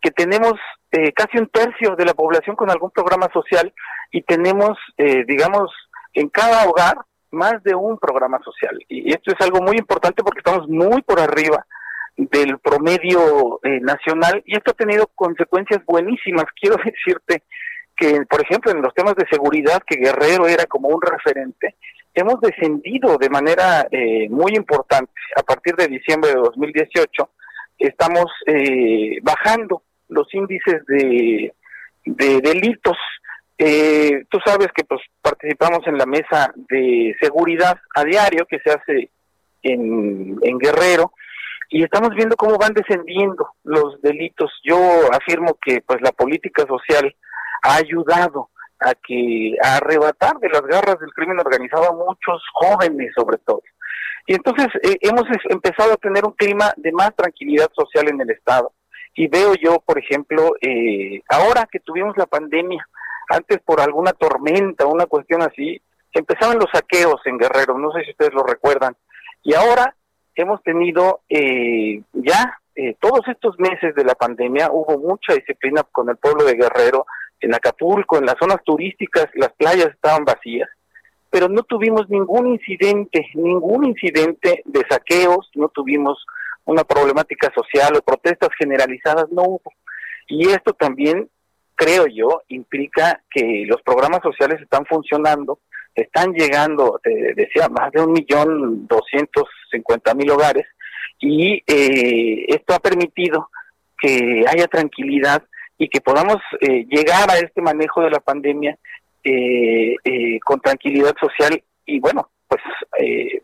que tenemos eh, casi un tercio de la población con algún programa social y tenemos, eh, digamos, en cada hogar más de un programa social. Y esto es algo muy importante porque estamos muy por arriba del promedio eh, nacional y esto ha tenido consecuencias buenísimas. Quiero decirte que, por ejemplo, en los temas de seguridad, que Guerrero era como un referente, hemos descendido de manera eh, muy importante. A partir de diciembre de 2018 estamos eh, bajando los índices de, de delitos. Eh, tú sabes que pues participamos en la mesa de seguridad a diario que se hace en, en Guerrero y estamos viendo cómo van descendiendo los delitos. Yo afirmo que pues la política social ha ayudado a que a arrebatar de las garras del crimen organizado a muchos jóvenes sobre todo. Y entonces eh, hemos empezado a tener un clima de más tranquilidad social en el Estado. Y veo yo, por ejemplo, eh, ahora que tuvimos la pandemia, antes por alguna tormenta, una cuestión así, empezaban los saqueos en Guerrero, no sé si ustedes lo recuerdan. Y ahora hemos tenido eh, ya eh, todos estos meses de la pandemia, hubo mucha disciplina con el pueblo de Guerrero, en Acapulco, en las zonas turísticas, las playas estaban vacías, pero no tuvimos ningún incidente, ningún incidente de saqueos, no tuvimos una problemática social o protestas generalizadas, no hubo. Y esto también, creo yo, implica que los programas sociales están funcionando, están llegando, te decía, más de un millón doscientos cincuenta mil hogares, y eh, esto ha permitido que haya tranquilidad y que podamos eh, llegar a este manejo de la pandemia eh, eh, con tranquilidad social y bueno, pues eh,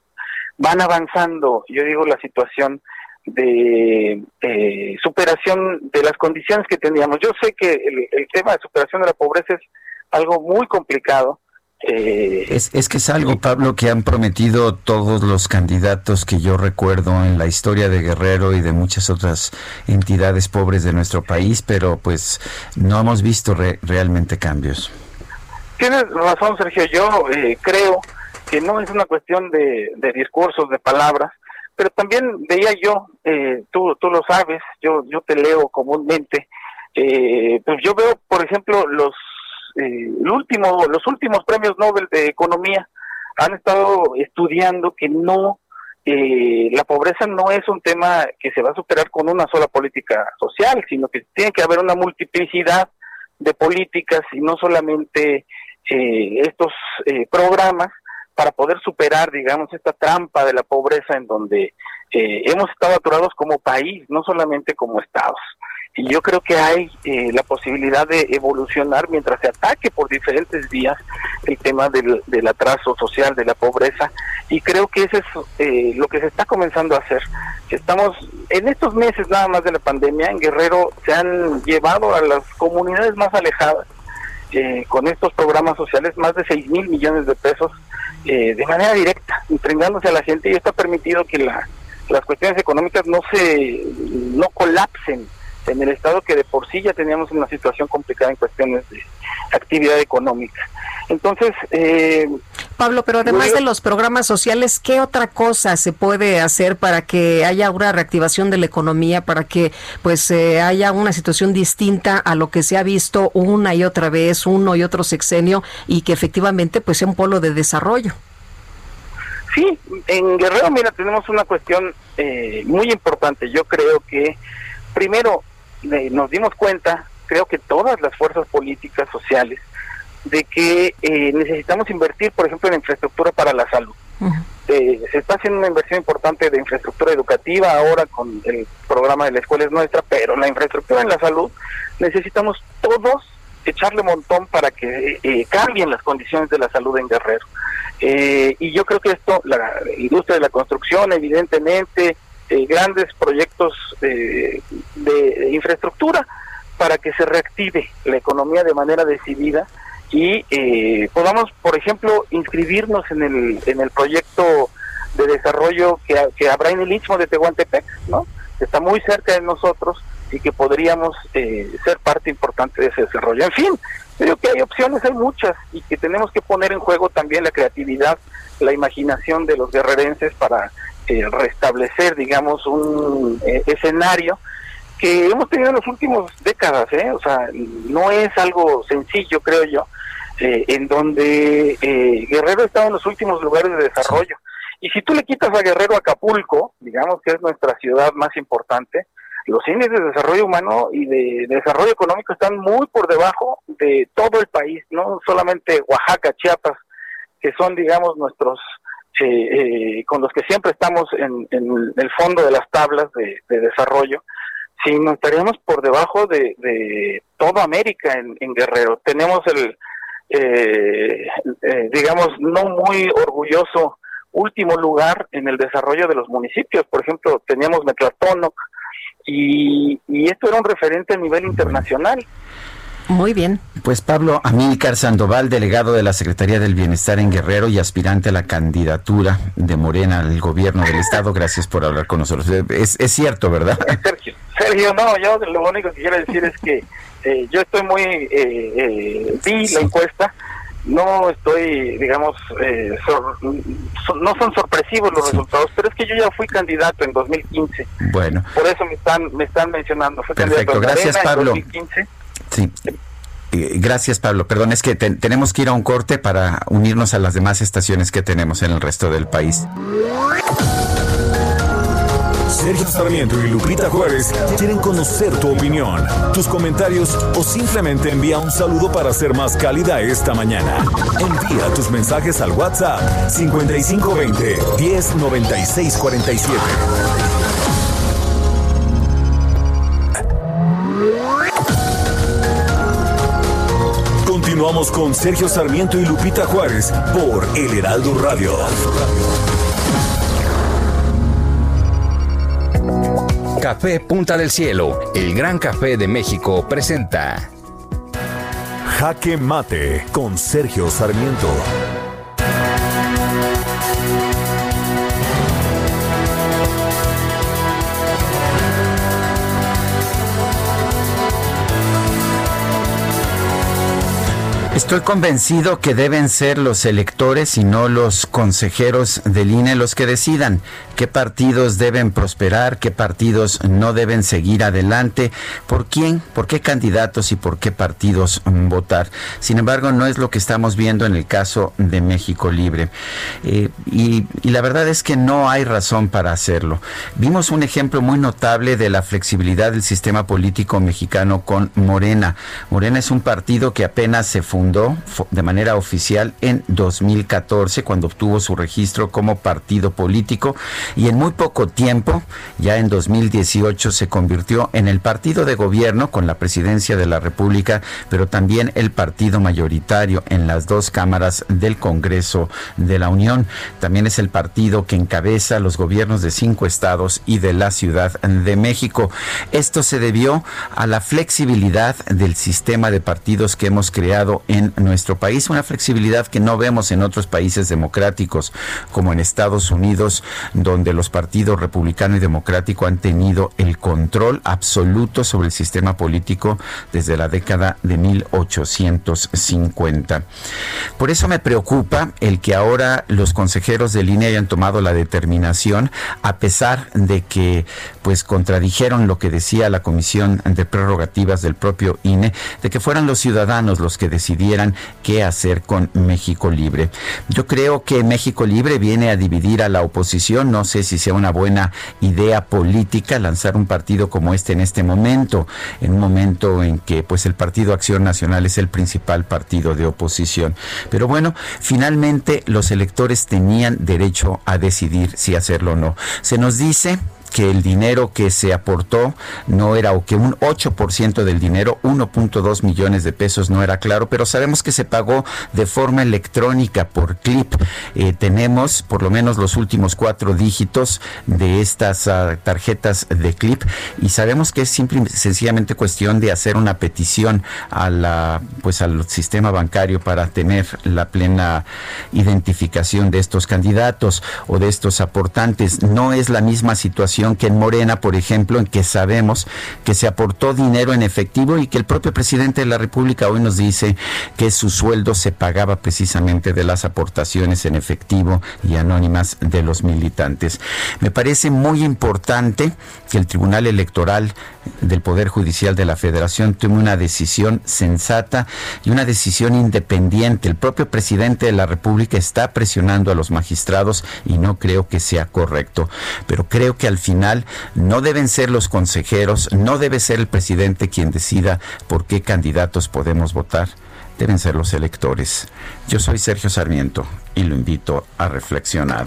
van avanzando, yo digo, la situación de eh, superación de las condiciones que teníamos. Yo sé que el tema de superación de la pobreza es algo muy complicado. Eh, Es, es que es algo, Pablo, que han prometido todos los candidatos que yo recuerdo en la historia de Guerrero y de muchas otras entidades pobres de nuestro país, pero pues no hemos visto re- realmente cambios. Tienes razón, Sergio. Yo eh, creo que no es una cuestión de, de discursos, de palabras, pero también veía yo, eh, tú, tú lo sabes, yo, yo te leo comúnmente, eh, pues yo veo, por ejemplo, los, el último, los últimos premios Nobel de Economía han estado estudiando que no, eh, la pobreza no es un tema que se va a superar con una sola política social, sino que tiene que haber una multiplicidad de políticas y no solamente eh, estos eh, programas para poder superar, digamos, esta trampa de la pobreza en donde eh, hemos estado aturados como país, no solamente como estados. Y yo creo que hay eh, la posibilidad de evolucionar mientras se ataque por diferentes vías el tema del, del atraso social, de la pobreza, y creo que eso es eh, lo que se está comenzando a hacer. Estamos, en estos meses nada más de la pandemia, en Guerrero se han llevado a las comunidades más alejadas, eh, con estos programas sociales, más de 6 mil millones de pesos eh, de manera directa, entregándose a la gente, y esto ha permitido que la, las cuestiones económicas no se no colapsen en el estado que de por sí ya teníamos una situación complicada en cuestiones de actividad económica. Entonces, eh, Pablo, pero además de los programas sociales, ¿qué otra cosa se puede hacer para que haya una reactivación de la economía, para que pues eh, haya una situación distinta a lo que se ha visto una y otra vez, uno y otro sexenio, y que efectivamente pues sea un polo de desarrollo? Sí, en Guerrero, mira, tenemos una cuestión eh, muy importante. Yo creo que, primero, nos dimos cuenta, creo que todas las fuerzas políticas, sociales, de que eh, necesitamos invertir, por ejemplo, en infraestructura para la salud. Eh, se está haciendo una inversión importante de infraestructura educativa ahora con el programa de la escuela es nuestra, pero la infraestructura en la salud necesitamos todos echarle montón para que eh, cambien las condiciones de la salud en Guerrero. Eh, y yo creo que esto, la industria de la construcción, evidentemente, eh, grandes proyectos eh, de, infraestructura para que se reactive la economía de manera decidida y eh, podamos, por ejemplo, inscribirnos en el, en el proyecto de desarrollo que, que habrá en el Istmo de Tehuantepec, ¿no? Que está muy cerca de nosotros y que podríamos eh, ser parte importante de ese desarrollo. En fin, creo que hay opciones, hay muchas, y que tenemos que poner en juego también la creatividad, la imaginación de los guerrerenses para eh, restablecer, digamos, un eh, escenario que hemos tenido en las últimas décadas, ¿eh? O sea, no es algo sencillo, creo yo, eh, en donde eh, Guerrero está en los últimos lugares de desarrollo. Y si tú le quitas a Guerrero Acapulco, digamos que es nuestra ciudad más importante, los índices de desarrollo humano y de, de desarrollo económico están muy por debajo de todo el país, no solamente Oaxaca, Chiapas, que son, digamos, nuestros, eh, eh, con los que siempre estamos en, en el fondo de las tablas de, de desarrollo, sino estaríamos por debajo de, de toda América en, Guerrero. Tenemos el, eh, eh, digamos, no muy orgulloso último lugar en el desarrollo de los municipios. Por ejemplo, teníamos Metrotónoc y, y esto era un referente a nivel internacional. Muy bien. Pues Pablo Amílcar Sandoval, delegado de la Secretaría del Bienestar en Guerrero y aspirante a la candidatura de Morena al gobierno del estado, gracias por hablar con nosotros. Es, es cierto, ¿verdad? Sergio, Sergio, no, yo lo único que quiero decir es que eh, yo estoy muy, eh, eh, vi la encuesta, no estoy, digamos, eh, sor- no son sorpresivos los resultados, pero es que yo ya fui candidato en 2015, Bueno, por eso me están, me están mencionando. Fui Perfecto, candidato gracias, en Pablo. 2015. Sí. Eh, Gracias, Pablo. Perdón, es que te- tenemos que ir a un corte para unirnos a las demás estaciones que tenemos en el resto del país. Sergio Sarmiento y Lupita Juárez quieren conocer tu opinión, tus comentarios o simplemente envía un saludo para ser más cálida esta mañana. Envía tus mensajes al WhatsApp 5520 109647. Continuamos con Sergio Sarmiento y Lupita Juárez por El Heraldo Radio. Café Punta del Cielo, el gran café de México, presenta. Jaque Mate con Sergio Sarmiento. Estoy convencido que deben ser los electores y no los consejeros del INE los que decidan qué partidos deben prosperar, qué partidos no deben seguir adelante, por quién, por qué candidatos y por qué partidos votar. Sin embargo, no es lo que estamos viendo en el caso de México Libre. Eh, y, y la verdad es que no hay razón para hacerlo. Vimos un ejemplo muy notable de la flexibilidad del sistema político mexicano con Morena. Morena es un partido que apenas se fundó de manera oficial en 2014 cuando obtuvo su registro como partido político y en muy poco tiempo, ya en 2018, se convirtió en el partido de gobierno con la presidencia de la República, pero también el partido mayoritario en las dos cámaras del Congreso de la Unión. También es el partido que encabeza los gobiernos de cinco estados y de la Ciudad de México. Esto se debió a la flexibilidad del sistema de partidos que hemos creado nuestro país, una flexibilidad que no vemos en otros países democráticos, como en Estados Unidos, donde los partidos republicano y democrático han tenido el control absoluto sobre el sistema político desde la década de 1850. Por eso me preocupa el que ahora los consejeros de línea hayan tomado la determinación, a pesar de que pues contradijeron lo que decía la Comisión de Prerrogativas del propio INE, de que fueran los ciudadanos los que decidieran qué hacer con México Libre. Yo creo que México Libre viene a dividir a la oposición, no sé si sea una buena idea política lanzar un partido como este en este momento, en un momento en que pues el Partido Acción Nacional es el principal partido de oposición. Pero bueno, finalmente los electores tenían derecho a decidir si hacerlo o no. Se nos dice que el dinero que se aportó no era o que un 8% del dinero, 1.2 millones de pesos no era claro, pero sabemos que se pagó de forma electrónica por clip. Eh, tenemos por lo menos los últimos cuatro dígitos de estas ah, tarjetas de clip y sabemos que es simple y sencillamente cuestión de hacer una petición a la pues al sistema bancario para tener la plena identificación de estos candidatos o de estos aportantes. No es la misma situación que en Morena, por ejemplo, en que sabemos que se aportó dinero en efectivo y que el propio presidente de la República hoy nos dice que su sueldo se pagaba precisamente de las aportaciones en efectivo y anónimas de los militantes. Me parece muy importante que el Tribunal Electoral del Poder Judicial de la Federación tome una decisión sensata y una decisión independiente. El propio presidente de la República está presionando a los magistrados y no creo que sea correcto. Pero creo que al final no deben ser los consejeros, no debe ser el presidente quien decida por qué candidatos podemos votar. Deben ser los electores. Yo soy Sergio Sarmiento y lo invito a reflexionar.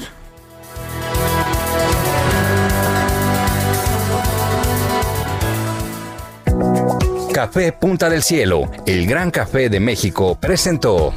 Café Punta del Cielo, el gran café de México, presentó.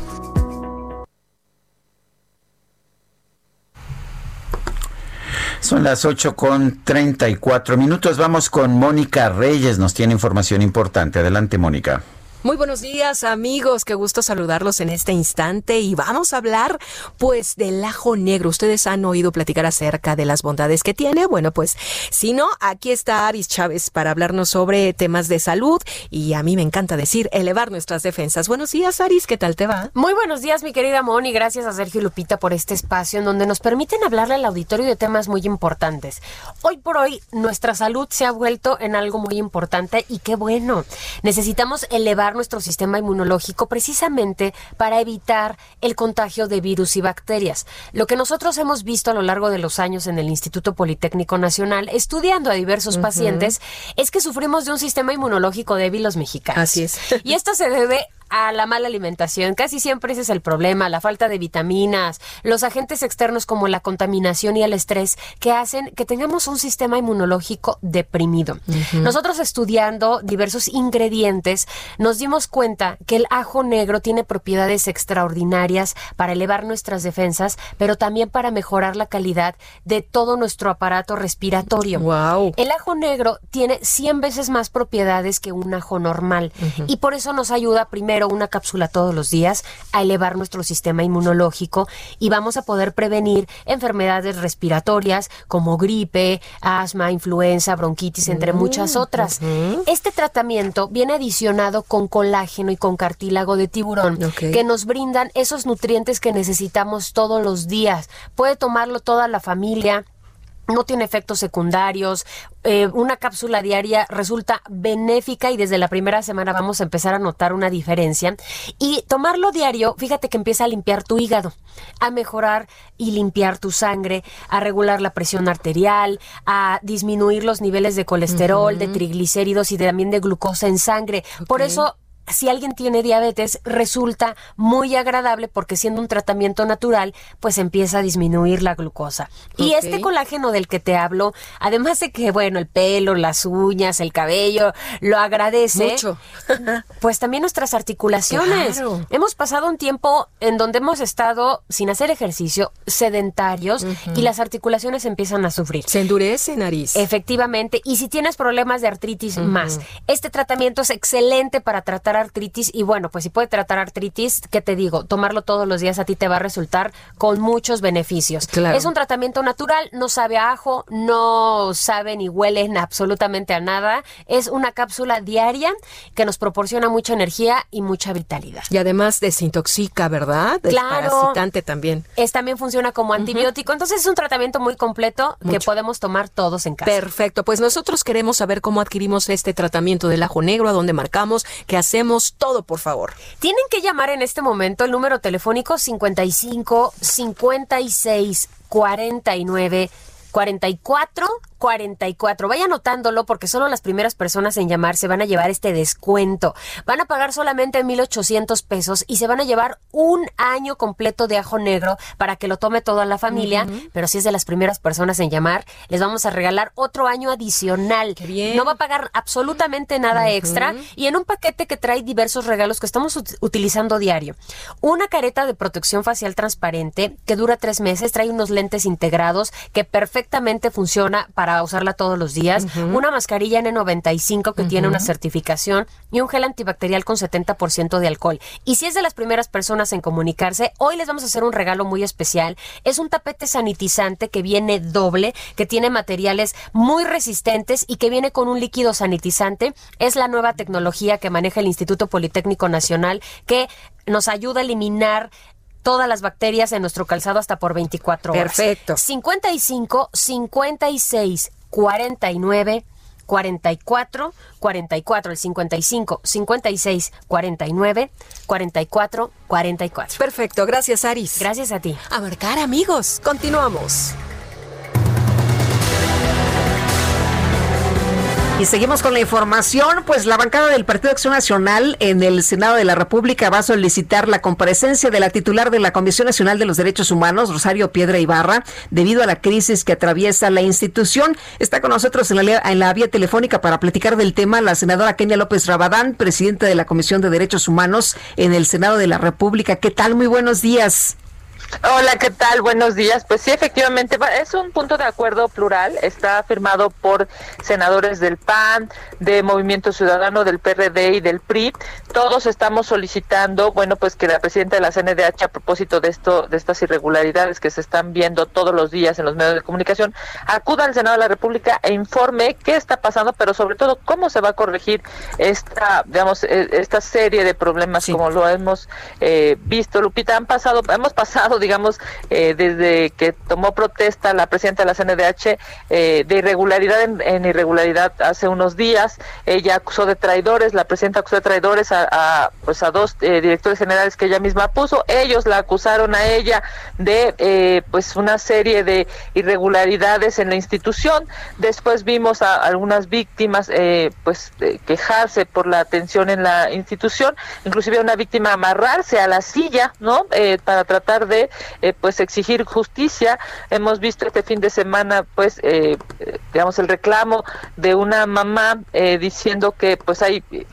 Son las 8 con 34 minutos. Vamos con Mónica Reyes. Nos tiene información importante. Adelante, Mónica. Muy buenos días amigos, qué gusto saludarlos en este instante y vamos a hablar pues del ajo negro. Ustedes han oído platicar acerca de las bondades que tiene. Bueno, pues si no, aquí está Aris Chávez para hablarnos sobre temas de salud y a mí me encanta decir elevar nuestras defensas. Buenos días Aris, ¿qué tal te va? Muy buenos días, mi querida Moni. Gracias a Sergio Lupita por este espacio en donde nos permiten hablarle al auditorio de temas muy importantes. Hoy por hoy, nuestra salud se ha vuelto en algo muy importante y qué bueno. Necesitamos elevar nuestro sistema inmunológico precisamente para evitar el contagio de virus y bacterias. Lo que nosotros hemos visto a lo largo de los años en el Instituto Politécnico Nacional, estudiando a diversos pacientes, es que sufrimos de un sistema inmunológico débil los mexicanos. Así es. Y esto se debe a la mala alimentación. Casi siempre ese es el problema, la falta de vitaminas, los agentes externos como la contaminación y el estrés que hacen que tengamos un sistema inmunológico deprimido. Nosotros estudiando diversos ingredientes nos dimos cuenta que el ajo negro tiene propiedades extraordinarias para elevar nuestras defensas, pero también para mejorar la calidad de todo nuestro aparato respiratorio. El ajo negro tiene 100 veces más propiedades que un ajo normal y por eso nos ayuda primero una cápsula todos los días a elevar nuestro sistema inmunológico y vamos a poder prevenir enfermedades respiratorias como gripe, asma, influenza, bronquitis, entre Mm, muchas otras. Este tratamiento viene adicionado con colágeno y con cartílago de tiburón que nos brindan esos nutrientes que necesitamos todos los días. Puede tomarlo toda la familia. No tiene efectos secundarios. eh, una cápsula diaria resulta benéfica y desde la primera semana vamos a empezar a notar una diferencia. Y tomarlo diario, fíjate que empieza a limpiar tu hígado, a mejorar y limpiar tu sangre, a regular la presión arterial, a disminuir los niveles de colesterol, de triglicéridos y de- también de glucosa en sangre. Por eso si alguien tiene diabetes, resulta muy agradable porque siendo un tratamiento natural, pues empieza a disminuir la glucosa. Y este colágeno del que te hablo, además de que, bueno, el pelo, las uñas, el cabello, lo agradece. Mucho. Pues también nuestras articulaciones. Claro. Hemos pasado un tiempo en donde hemos estado sin hacer ejercicio, sedentarios, y las articulaciones empiezan a sufrir. Se endurece, nariz. Efectivamente. Y si tienes problemas de artritis, más. Este tratamiento es excelente para tratar artritis. Y bueno, pues si puede tratar artritis, ¿qué te digo? Tomarlo todos los días a ti te va a resultar con muchos beneficios. Claro. Es un tratamiento natural, no sabe a ajo, no sabe ni huele en absolutamente a nada. Es una cápsula diaria que nos proporciona mucha energía y mucha vitalidad. Y además desintoxica, ¿verdad? Claro. Desparasitante también. Es también funciona como antibiótico, entonces es un tratamiento muy completo que podemos tomar todos en casa. Perfecto, pues nosotros queremos saber cómo adquirimos este tratamiento del ajo negro, a dónde marcamos, qué hacemos, todo, por favor. Tienen que llamar en este momento el número telefónico 55 56 49 44 44. Vaya anotándolo porque solo las primeras personas en llamar se van a llevar este descuento. Van a pagar solamente 1,800 pesos y se van a llevar un año completo de ajo negro para que lo tome toda la familia. Pero si es de las primeras personas en llamar, les vamos a regalar otro año adicional. bien. No va a pagar absolutamente nada extra y en un paquete que trae diversos regalos que estamos ut- utilizando diario. Una careta de protección facial transparente que dura tres meses, trae unos lentes integrados que perfectamente funciona para usarla todos los días, una mascarilla N95 que tiene una certificación y un gel antibacterial con 70% de alcohol. Y si es de las primeras personas en comunicarse, hoy les vamos a hacer un regalo muy especial. Es un tapete sanitizante que viene doble, que tiene materiales muy resistentes y que viene con un líquido sanitizante. Es la nueva tecnología que maneja el Instituto Politécnico Nacional que nos ayuda a eliminar todas las bacterias en nuestro calzado hasta por 24 horas. Perfecto. 55 56 49 44 44 el 55 56 49 44 44. Perfecto, gracias Aris. Gracias a ti. A marcar amigos, continuamos. Y seguimos con la información, pues la bancada del Partido Acción Nacional en el Senado de la República va a solicitar la comparecencia de la titular de la Comisión Nacional de los Derechos Humanos, Rosario Piedra Ibarra, debido a la crisis que atraviesa la institución. Está con nosotros en la, en la vía telefónica para platicar del tema la senadora Kenia López Rabadán, presidenta de la Comisión de Derechos Humanos en el Senado de la República. ¿Qué tal? Muy buenos días. Hola, ¿qué tal? Buenos días. Pues sí, efectivamente, va- es un punto de acuerdo plural. Está firmado por senadores del PAN, de Movimiento Ciudadano, del PRD y del PRI. Todos estamos solicitando, bueno, pues que la presidenta de la CNDH, a propósito de esto, de estas irregularidades que se están viendo todos los días en los medios de comunicación, acuda al Senado de la República e informe qué está pasando, pero sobre todo cómo se va a corregir esta, digamos, eh, esta serie de problemas como lo hemos eh, visto. Lupita, han pasado, hemos pasado, digamos, eh, desde que tomó protesta la presidenta de la CNDH eh, de irregularidad en, irregularidad hace unos días. Ella acusó de traidores, la presidenta acusó de traidores a, pues a dos eh, directores generales que ella misma puso. Ellos la acusaron a ella de eh, pues una serie de irregularidades en la institución. Después vimos a algunas víctimas pues quejarse por la atención en la institución, inclusive una víctima amarrarse a la silla, ¿no? Para tratar de eh, pues exigir justicia. Hemos visto este fin de semana pues eh, digamos el reclamo de una mamá eh, diciendo que pues hay eh,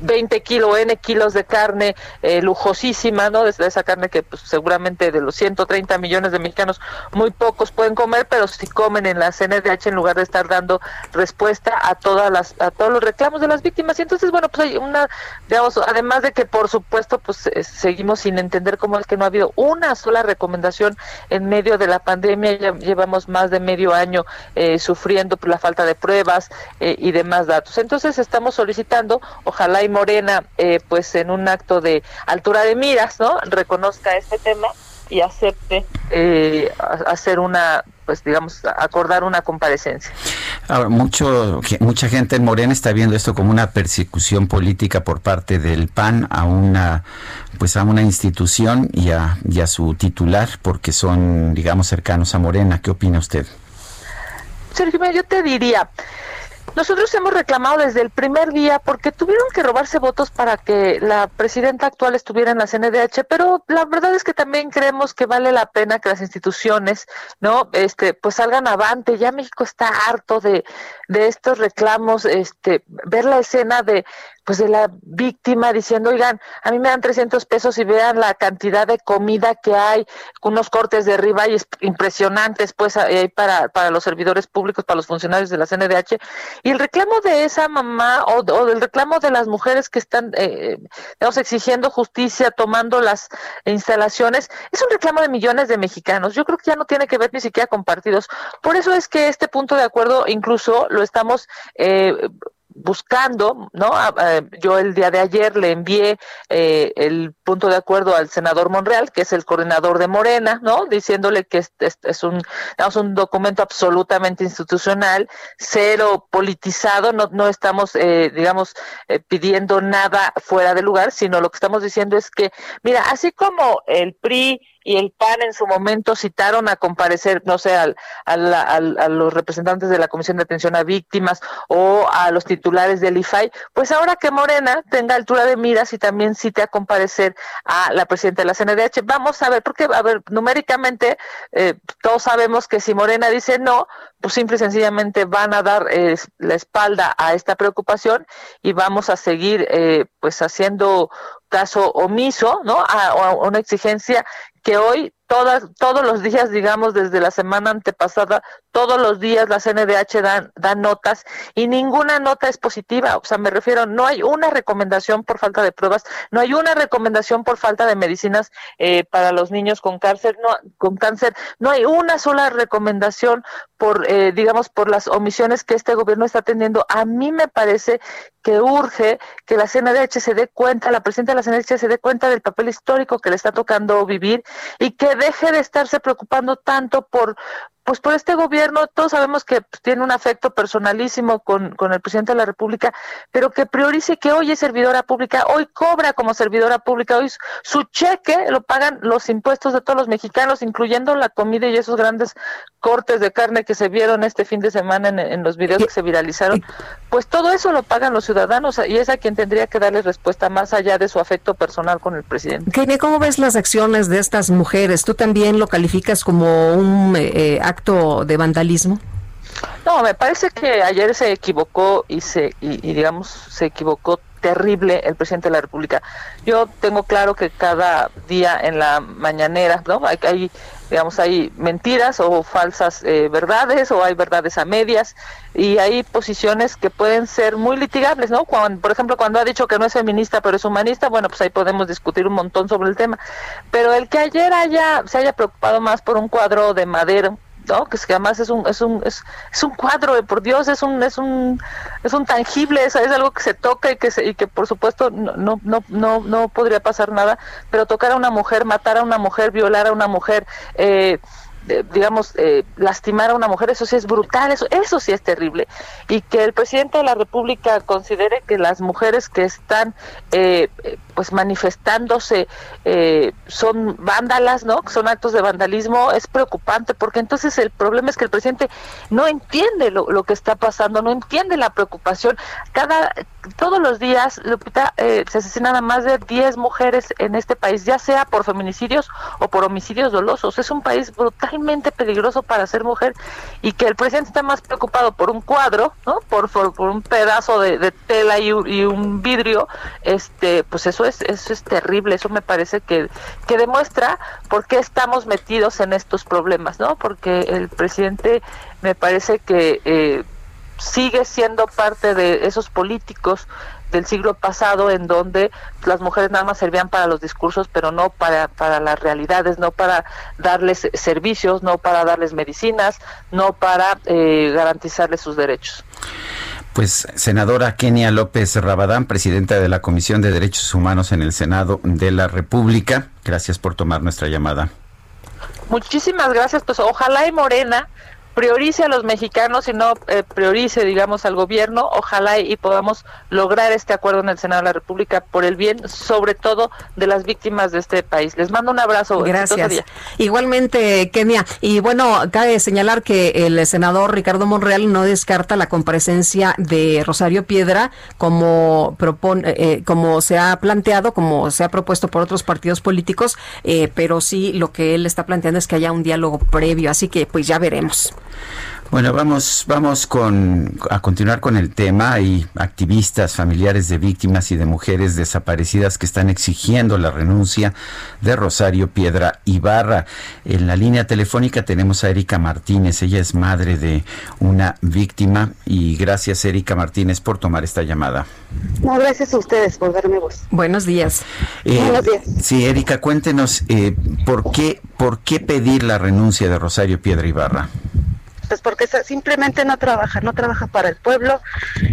20 kilos, N kilos de carne eh, lujosísima, ¿no? De esa carne que pues, seguramente de los 130 millones de mexicanos muy pocos pueden comer, pero si comen en la CNDH en lugar de estar dando respuesta a todas las a todos los reclamos de las víctimas. Y entonces, bueno, pues hay una, digamos, además de que por supuesto pues eh, seguimos sin entender cómo es que no ha habido una sola recomendación en medio de la pandemia, ya llevamos más de medio año eh, sufriendo por la falta de pruebas eh, y demás datos. Entonces estamos solicitando, ojalá y Morena, eh, pues en un acto de altura de miras, ¿no? Reconozca este tema y acepte eh, hacer una, pues digamos, acordar una comparecencia. Ahora, mucho, mucha gente en Morena está viendo esto como una persecución política por parte del PAN a una, pues a una institución y a, y a su titular, porque son, digamos, cercanos a Morena. ¿Qué opina usted? Sergio, yo te diría, Nosotros hemos reclamado desde el primer día porque tuvieron que robarse votos para que la presidenta actual estuviera en la CNDH, pero la verdad es que también creemos que vale la pena que las instituciones, ¿no? Este, pues salgan avante. Ya México está harto de, de estos reclamos, este, ver la escena de pues de la víctima diciendo, oigan, a mí me dan 300 pesos y vean la cantidad de comida que hay, unos cortes de arriba y es impresionantes, pues para, para los servidores públicos, para los funcionarios de la CNDH. Y el reclamo de esa mamá o, o del reclamo de las mujeres que están, eh, digamos, exigiendo justicia, tomando las instalaciones, es un reclamo de millones de mexicanos. Yo creo que ya no tiene que ver ni siquiera con partidos. Por eso es que este punto de acuerdo incluso lo estamos eh, buscando, ¿no? Yo el día de ayer le envié eh, el punto de acuerdo al senador Monreal, que es el coordinador de Morena, ¿no? Diciéndole que es, es- un, un documento absolutamente institucional, cero politizado, no, no estamos, eh, digamos, eh, pidiendo nada fuera de lugar, sino lo que estamos diciendo es que, mira, así como el PRI y el PAN en su momento citaron a comparecer, no sé, al, al- a los representantes de la Comisión de Atención a Víctimas o a los titulares del IFAI, pues ahora que Morena tenga altura de miras y también cite a comparecer a la presidenta de la CNDH, vamos a ver, porque, a ver, numéricamente eh, todos sabemos que si Morena dice no, pues simple y sencillamente van a dar eh, la espalda a esta preocupación y vamos a seguir eh, pues haciendo caso omiso, ¿no? A, una exigencia que hoy todas todos los días, digamos desde la semana antepasada, todos los días la CNDH dan dan notas y ninguna nota es positiva, o sea, me refiero, no hay una recomendación por falta de pruebas, no hay una recomendación por falta de medicinas eh, para los niños con cáncer, no con cáncer, no hay una sola recomendación por eh, digamos por las omisiones que este gobierno está teniendo. A mí me parece que urge que la CNDH se dé cuenta, la presidenta de la CNDH se dé cuenta del papel histórico que le está tocando vivir y que deje de estarse preocupando tanto por pues por este gobierno, todos sabemos que pues, tiene un afecto personalísimo con, con el presidente de la República, pero que priorice que hoy es servidora pública, hoy cobra como servidora pública, hoy su- cheque lo pagan los impuestos de todos los mexicanos, incluyendo la comida y esos grandes cortes de carne que se vieron este fin de semana en, en los videos que se viralizaron, pues todo eso lo pagan los ciudadanos y es a quien tendría que darles respuesta más allá de su afecto personal con el presidente. Kenia, ¿cómo ves las acciones de estas mujeres? ¿Tú también lo calificas como un eh, eh, acto de vandalismo? No, me parece que ayer se equivocó y se y, y digamos se equivocó terrible el presidente de la República. Yo tengo claro que cada día en la mañanera, ¿no? Hay, hay digamos hay mentiras o falsas eh, verdades o hay verdades a medias y hay posiciones que pueden ser muy litigables, ¿no? Por ejemplo, cuando ha dicho que no es feminista pero es humanista, bueno, pues ahí podemos discutir un montón sobre el tema. Pero el que ayer haya se haya preocupado más por un cuadro de madera no que además es un es un es, es un cuadro de por Dios es un es un es un tangible es, es algo que se toca y que se, y que por supuesto no no no no no podría pasar nada pero tocar a una mujer matar a una mujer violar a una mujer eh, digamos, eh, lastimar a una mujer, eso sí es brutal, eso, eso sí es terrible. Y que el presidente de la República considere que las mujeres que están eh, eh, pues manifestándose eh, son vándalas, ¿no? Son actos de vandalismo, es preocupante, porque entonces el problema es que el presidente no entiende lo, lo que está pasando, no entiende la preocupación. Cada, todos los días, Lupita, eh, se asesinan a más de 10 mujeres en este país, ya sea por feminicidios o por homicidios dolosos. Es un país peligroso para ser mujer y que el presidente está más preocupado por un cuadro, ¿no? Por, por, por un pedazo de, tela y un vidrio, este, pues eso es, eso es terrible. Eso me parece que, que demuestra por qué estamos metidos en estos problemas, ¿no? Porque el presidente me parece que eh, sigue siendo parte de esos políticos del siglo pasado en donde las mujeres nada más servían para los discursos, pero no para, para las realidades, no para darles servicios, no para darles medicinas, no para eh, garantizarles sus derechos. Pues senadora Kenia López Rabadán, presidenta de la Comisión de Derechos Humanos en el Senado de la República, gracias por tomar nuestra llamada. Muchísimas gracias, pues ojalá y Morena priorice a los mexicanos y no eh, priorice, digamos, al gobierno. Ojalá y, podamos lograr este acuerdo en el Senado de la República por el bien, sobre todo, de las víctimas de este país. Les mando un abrazo. Gracias. Día. Igualmente, Kenia. Y bueno, cabe señalar que el senador Ricardo Monreal no descarta la comparecencia de Rosario Piedra como propone, eh, como se ha planteado, como se ha propuesto por otros partidos políticos, eh, pero sí lo que él está planteando es que haya un diálogo previo. Así que, pues ya veremos. Bueno, vamos, vamos con, a continuar con el tema. Hay activistas, familiares de víctimas y de mujeres desaparecidas que están exigiendo la renuncia de Rosario Piedra Ibarra. En la línea telefónica tenemos a Erika Martínez. Ella es madre de una víctima y gracias Erika Martínez por tomar esta llamada. No, gracias a ustedes por darme voz. Buenos días. Eh, Buenos días. Sí, Erika, cuéntenos eh, por qué, por qué pedir la renuncia de Rosario Piedra Ibarra. Pues porque simplemente no trabaja, no trabaja para el pueblo.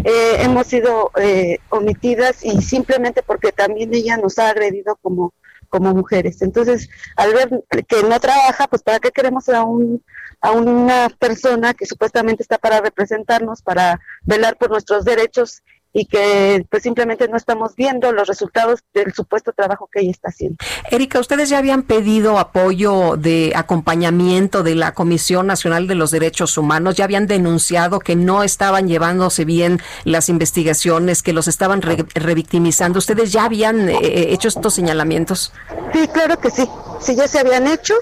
Eh, hemos sido eh, omitidas y simplemente porque también ella nos ha agredido como, como mujeres. Entonces, al ver que no trabaja, pues ¿para qué queremos a, un, a una persona que supuestamente está para representarnos, para velar por nuestros derechos y que pues simplemente no estamos viendo los resultados del supuesto trabajo que ella está haciendo? Erika, ustedes ya habían pedido apoyo de acompañamiento de la Comisión Nacional de los Derechos Humanos, ya habían denunciado que no estaban llevándose bien las investigaciones, que los estaban re- revictimizando. ¿Ustedes ya habían eh, hecho estos señalamientos? Sí, claro que sí. Sí, ya se habían hecho.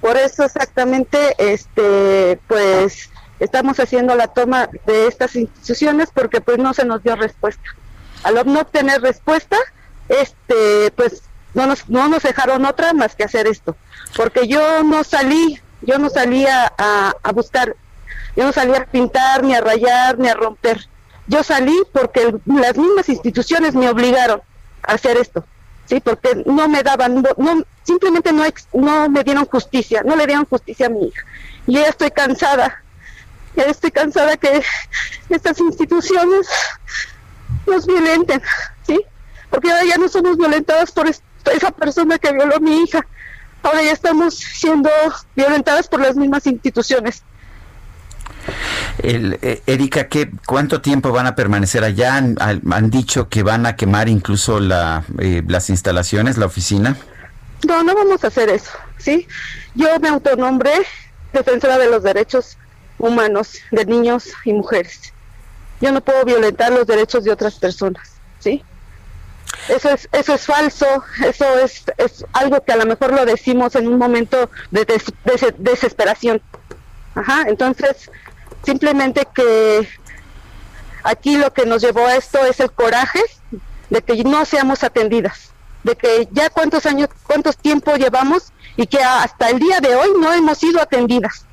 Por eso exactamente, este, pues, estamos haciendo la toma de estas instituciones porque pues no se nos dio respuesta. Al no obtener respuesta, este, pues no nos, no nos dejaron otra más que hacer esto. Porque yo no salí, yo no salí a, a- buscar, yo no salí a pintar, ni a rayar, ni a romper. Yo salí porque las mismas instituciones me obligaron a hacer esto. Sí, porque no me daban, no, no- simplemente no, no me dieron justicia, no le dieron justicia a mi hija. Y ya estoy cansada, estoy cansada que estas instituciones nos violenten, ¿sí? Porque ahora ya no somos violentadas por es- esa persona que violó a mi hija, ahora ya estamos siendo violentadas por las mismas instituciones. El, eh, Erika, ¿qué, ¿cuánto tiempo van a permanecer allá? ¿Han, han- han dicho que van a quemar incluso la, eh, las instalaciones, la oficina? No, no vamos a hacer eso, ¿sí? Yo me autonombré defensora de los derechos humanos de niños y mujeres. Yo no puedo violentar los derechos de otras personas, ¿sí? Eso es, eso es falso, eso es, es algo que a lo mejor lo decimos en un momento de des- des- desesperación. Ajá, entonces, simplemente que aquí lo que nos llevó a esto es el coraje de que no seamos atendidas, de que ya cuántos años, cuántos tiempo llevamos y que hasta el día de hoy no hemos sido atendidas.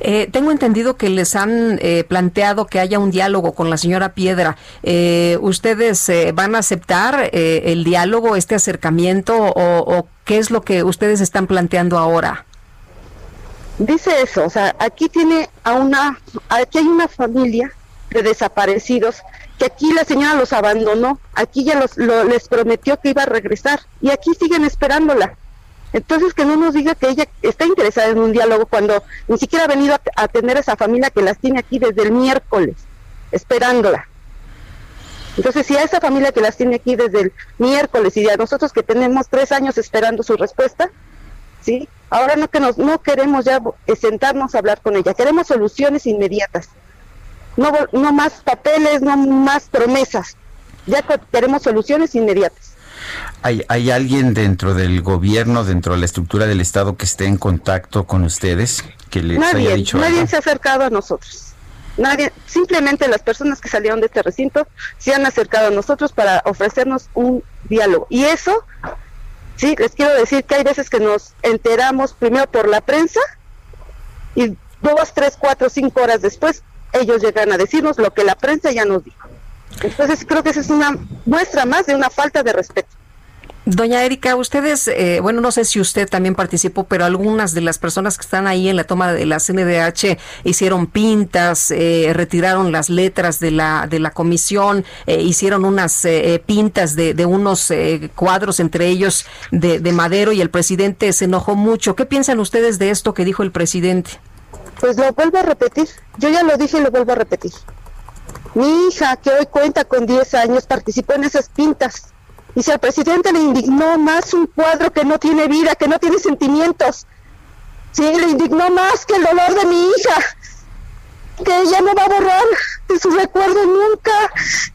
Eh, tengo entendido que les han eh, planteado que haya un diálogo con la señora Piedra. Eh, ¿Ustedes eh, van a aceptar eh, el diálogo, este acercamiento o, o qué es lo que ustedes están planteando ahora? Dice eso, o sea, aquí tiene a una, aquí hay una familia de desaparecidos que aquí la señora los abandonó, aquí ya los, lo- les prometió que iba a regresar y aquí siguen esperándola. Entonces que no nos diga que ella está interesada en un diálogo cuando ni siquiera ha venido a, atender a esa familia que las tiene aquí desde el miércoles, esperándola. Entonces, si a esa familia que las tiene aquí desde el miércoles y a nosotros que tenemos tres años esperando su respuesta, ¿sí? Ahora no que no queremos ya eh, sentarnos a hablar con ella, queremos soluciones inmediatas. No no más papeles, no más promesas. Ya que- queremos soluciones inmediatas. ¿Hay, ¿Hay alguien dentro del gobierno, dentro de la estructura del Estado que esté en contacto con ustedes? Que les haya Nadie, dicho nadie algo? se ha acercado a nosotros. Nadie, simplemente las personas que salieron de este recinto se han acercado a nosotros para ofrecernos un diálogo. Y eso, sí, les quiero decir que hay veces que nos enteramos primero por la prensa y dos, tres, cuatro, cinco horas después ellos llegan a decirnos lo que la prensa ya nos dijo. Entonces creo que esa es una muestra más de una falta de respeto. Doña Erika, ustedes, eh, bueno, no sé si usted también participó, pero algunas de las personas que están ahí en la toma de la CNDH hicieron pintas, eh, retiraron las letras de la de la comisión, eh, hicieron unas eh, eh, pintas de, de unos cuadros, entre ellos de, de Madero, y el presidente se enojó mucho. ¿Qué piensan ustedes de esto que dijo el presidente? pues lo vuelvo a repetir. Yo ya lo dije y lo vuelvo a repetir. Mi hija, que hoy cuenta con 10 años, participó en esas pintas. Y si al presidente le indignó más un cuadro que no tiene vida, que no tiene sentimientos, sí, le indignó más que el dolor de mi hija, que ella no va a borrar de su recuerdo nunca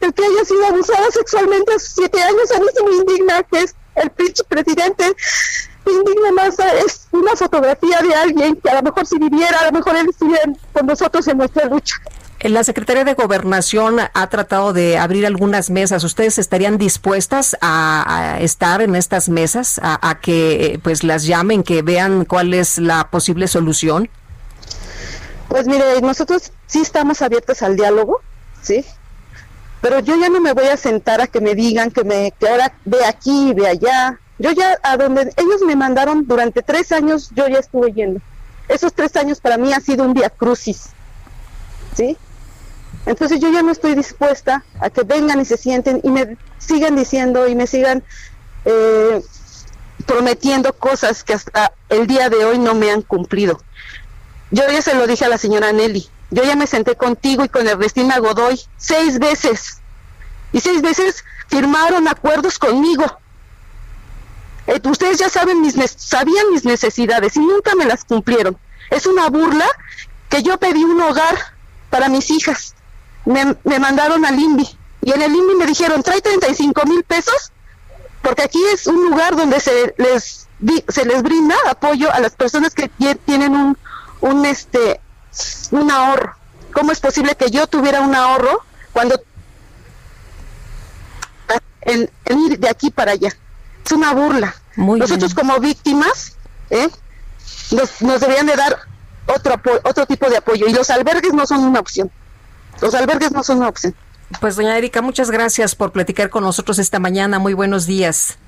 el que haya sido abusada sexualmente a sus siete años. A mí se me indigna que es el pinche presidente. Indigna más es una fotografía de alguien que a lo mejor si viviera, a lo mejor él estuviera con nosotros en nuestra lucha. La Secretaría de Gobernación ha tratado de abrir algunas mesas. ¿Ustedes estarían dispuestas a, estar en estas mesas, a, a que eh, pues las llamen, que vean cuál es la posible solución? Pues mire, nosotros sí estamos abiertos al diálogo, ¿sí? Pero yo ya no me voy a sentar a que me digan que me que ahora ve aquí, ve allá. Yo ya a donde ellos me mandaron durante tres años, yo ya estuve yendo. Esos tres años para mí ha sido un día crucis, ¿sí? Entonces yo ya no estoy dispuesta a que vengan y se sienten y me sigan diciendo y me sigan eh, prometiendo cosas que hasta el día de hoy no me han cumplido. Yo ya se lo dije a la señora Nelly. Yo ya me senté contigo y con Ernestina Godoy seis veces. Y seis veces firmaron acuerdos conmigo. Eh, ustedes ya saben mis sabían mis necesidades y nunca me las cumplieron. Es una burla que yo pedí un hogar para mis hijas. Me, me mandaron al INVI y en el INVI me dijeron, trae 35 mil pesos porque aquí es un lugar donde se les se les brinda apoyo a las personas que tie- tienen un un este un ahorro. ¿Cómo es posible que yo tuviera un ahorro cuando en, en ir de aquí para allá? Es una burla. Nosotros como víctimas, ¿eh? nos, nos deberían de dar otro otro tipo de apoyo y los albergues no son una opción. Los albergues no son una. Pues doña Erika, muchas gracias por platicar con nosotros esta mañana. Muy buenos días.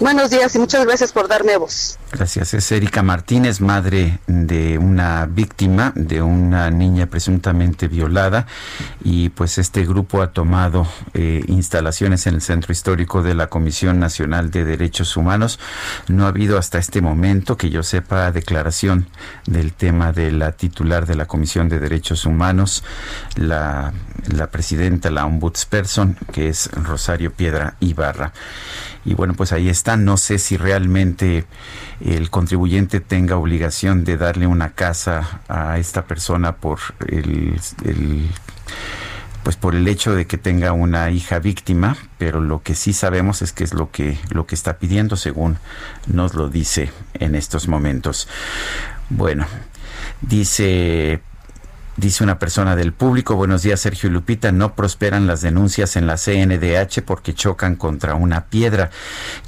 Buenos días y muchas gracias por darme voz. Gracias. Es Erika Martínez, madre de una víctima, de una niña presuntamente violada. Y pues este grupo ha tomado eh, instalaciones en el centro histórico de la Comisión Nacional de Derechos Humanos. No ha habido hasta este momento, que yo sepa, declaración del tema de la titular de la Comisión de Derechos Humanos, la, la presidenta, la ombudsperson, que es Rosario Piedra Ibarra. Y bueno, pues ahí está. No sé si realmente el contribuyente tenga obligación de darle una casa a esta persona por el, pues por el hecho de que tenga una hija víctima, pero lo que sí sabemos es que es lo que lo que está pidiendo según nos lo dice en estos momentos. Bueno, dice Dice una persona del público, buenos días Sergio y Lupita, no prosperan las denuncias en la CNDH porque chocan contra una piedra.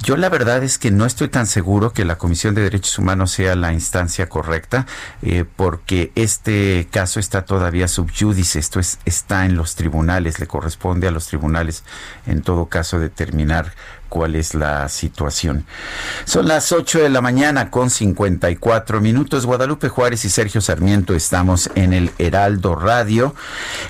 Yo la verdad es que no estoy tan seguro que la Comisión de Derechos Humanos sea la instancia correcta, eh, porque este caso está todavía subyúdice, esto es, está en los tribunales, le corresponde a los tribunales en todo caso determinar cuál es la situación. Son las 8 de la mañana con 54 minutos. Guadalupe Juárez y Sergio Sarmiento estamos en el Heraldo Radio.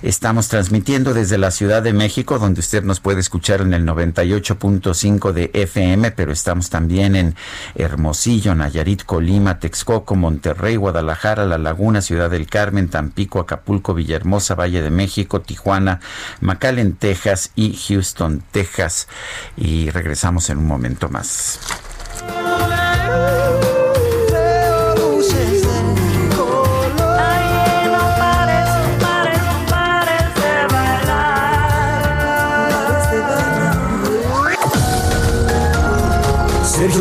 Estamos transmitiendo desde la Ciudad de México, donde usted nos puede escuchar en el 98.5 de FM, pero estamos también en Hermosillo, Nayarit, Colima, Texcoco, Monterrey, Guadalajara, La Laguna, Ciudad del Carmen, Tampico, Acapulco, Villahermosa, Valle de México, Tijuana, McAllen, Texas y Houston, Texas. Y regresamos en un momento más.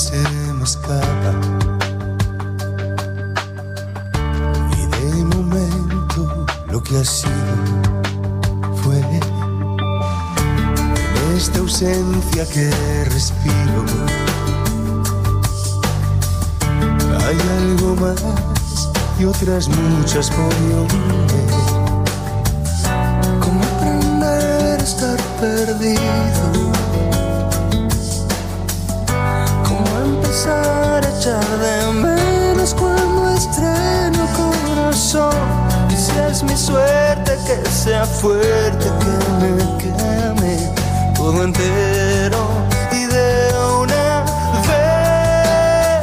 Puede ser más capa? Y de momento lo que ha sido fue. En esta ausencia que respiro. Hay algo más y otras muchas por. Como aprender a estar perdido. Empezar a echar de menos cuando estreno corazón. Y si es mi suerte que sea fuerte, que me queme todo entero y de una vez.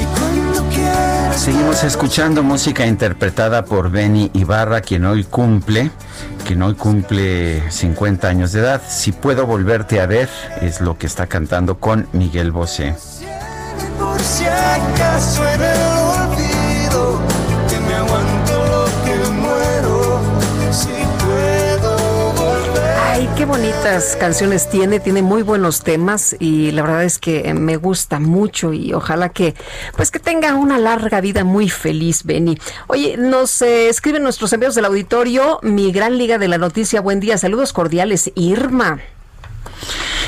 Y cuando quieras Seguimos escuchando música interpretada por Benny Ibarra, quien hoy cumple, quien hoy cumple 50 años de edad. Si puedo volverte a ver, es lo que está cantando con Miguel Bosé. Bonitas canciones tiene, tiene muy buenos temas y la verdad es que eh, me gusta mucho y ojalá que pues que tenga una larga vida muy feliz, Benny. Oye, nos eh, escriben nuestros amigos del auditorio, mi gran liga de la noticia, buen día, saludos cordiales, Irma.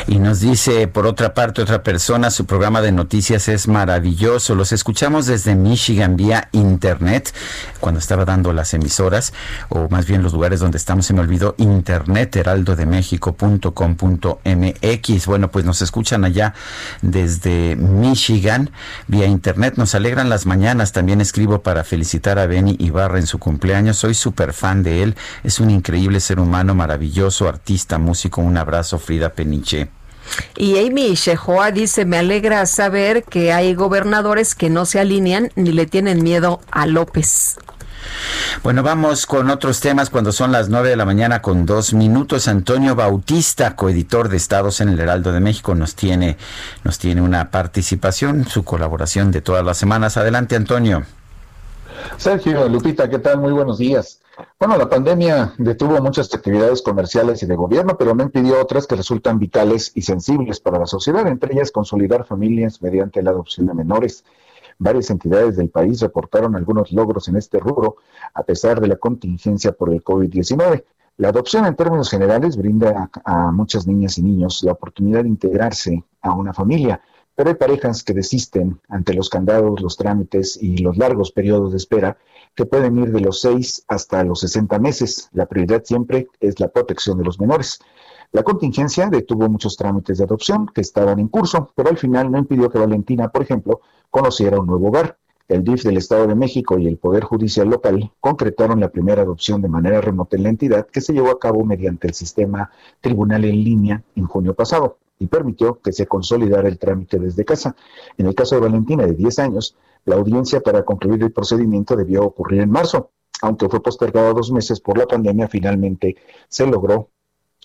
Y nos dice, por otra parte, otra persona, su programa de noticias es maravilloso. Los escuchamos desde Michigan vía Internet, cuando estaba dando las emisoras, o más bien los lugares donde estamos, se me olvidó, internet, heraldodemexico.com.mx. Bueno, pues nos escuchan allá desde Michigan vía Internet. Nos alegran las mañanas. También escribo para felicitar a Benny Ibarra en su cumpleaños. Soy súper fan de él. Es un increíble ser humano, maravilloso, artista, músico. Un abrazo, Frida Peniche. Y Amy Shehoa dice, me alegra saber que hay gobernadores que no se alinean ni le tienen miedo a López. Bueno, vamos con otros temas cuando son las nueve de la mañana con dos minutos. Antonio Bautista, coeditor de Estados en el Heraldo de México, nos tiene, nos tiene una participación, su colaboración de todas las semanas. Adelante, Antonio. Sergio, Lupita, ¿qué tal? Muy buenos días. Bueno, la pandemia detuvo muchas actividades comerciales y de gobierno, pero no impidió otras que resultan vitales y sensibles para la sociedad, entre ellas consolidar familias mediante la adopción de menores. Varias entidades del país reportaron algunos logros en este rubro, a pesar de la contingencia por el COVID-19. La adopción en términos generales brinda a, a muchas niñas y niños la oportunidad de integrarse a una familia, pero hay parejas que desisten ante los candados, los trámites y los largos periodos de espera que pueden ir de los 6 hasta los 60 meses. La prioridad siempre es la protección de los menores. La contingencia detuvo muchos trámites de adopción que estaban en curso, pero al final no impidió que Valentina, por ejemplo, conociera un nuevo hogar. El DIF del Estado de México y el Poder Judicial local concretaron la primera adopción de manera remota en la entidad que se llevó a cabo mediante el sistema tribunal en línea en junio pasado y permitió que se consolidara el trámite desde casa. En el caso de Valentina, de 10 años, la audiencia para concluir el procedimiento debió ocurrir en marzo. Aunque fue postergado dos meses por la pandemia, finalmente se logró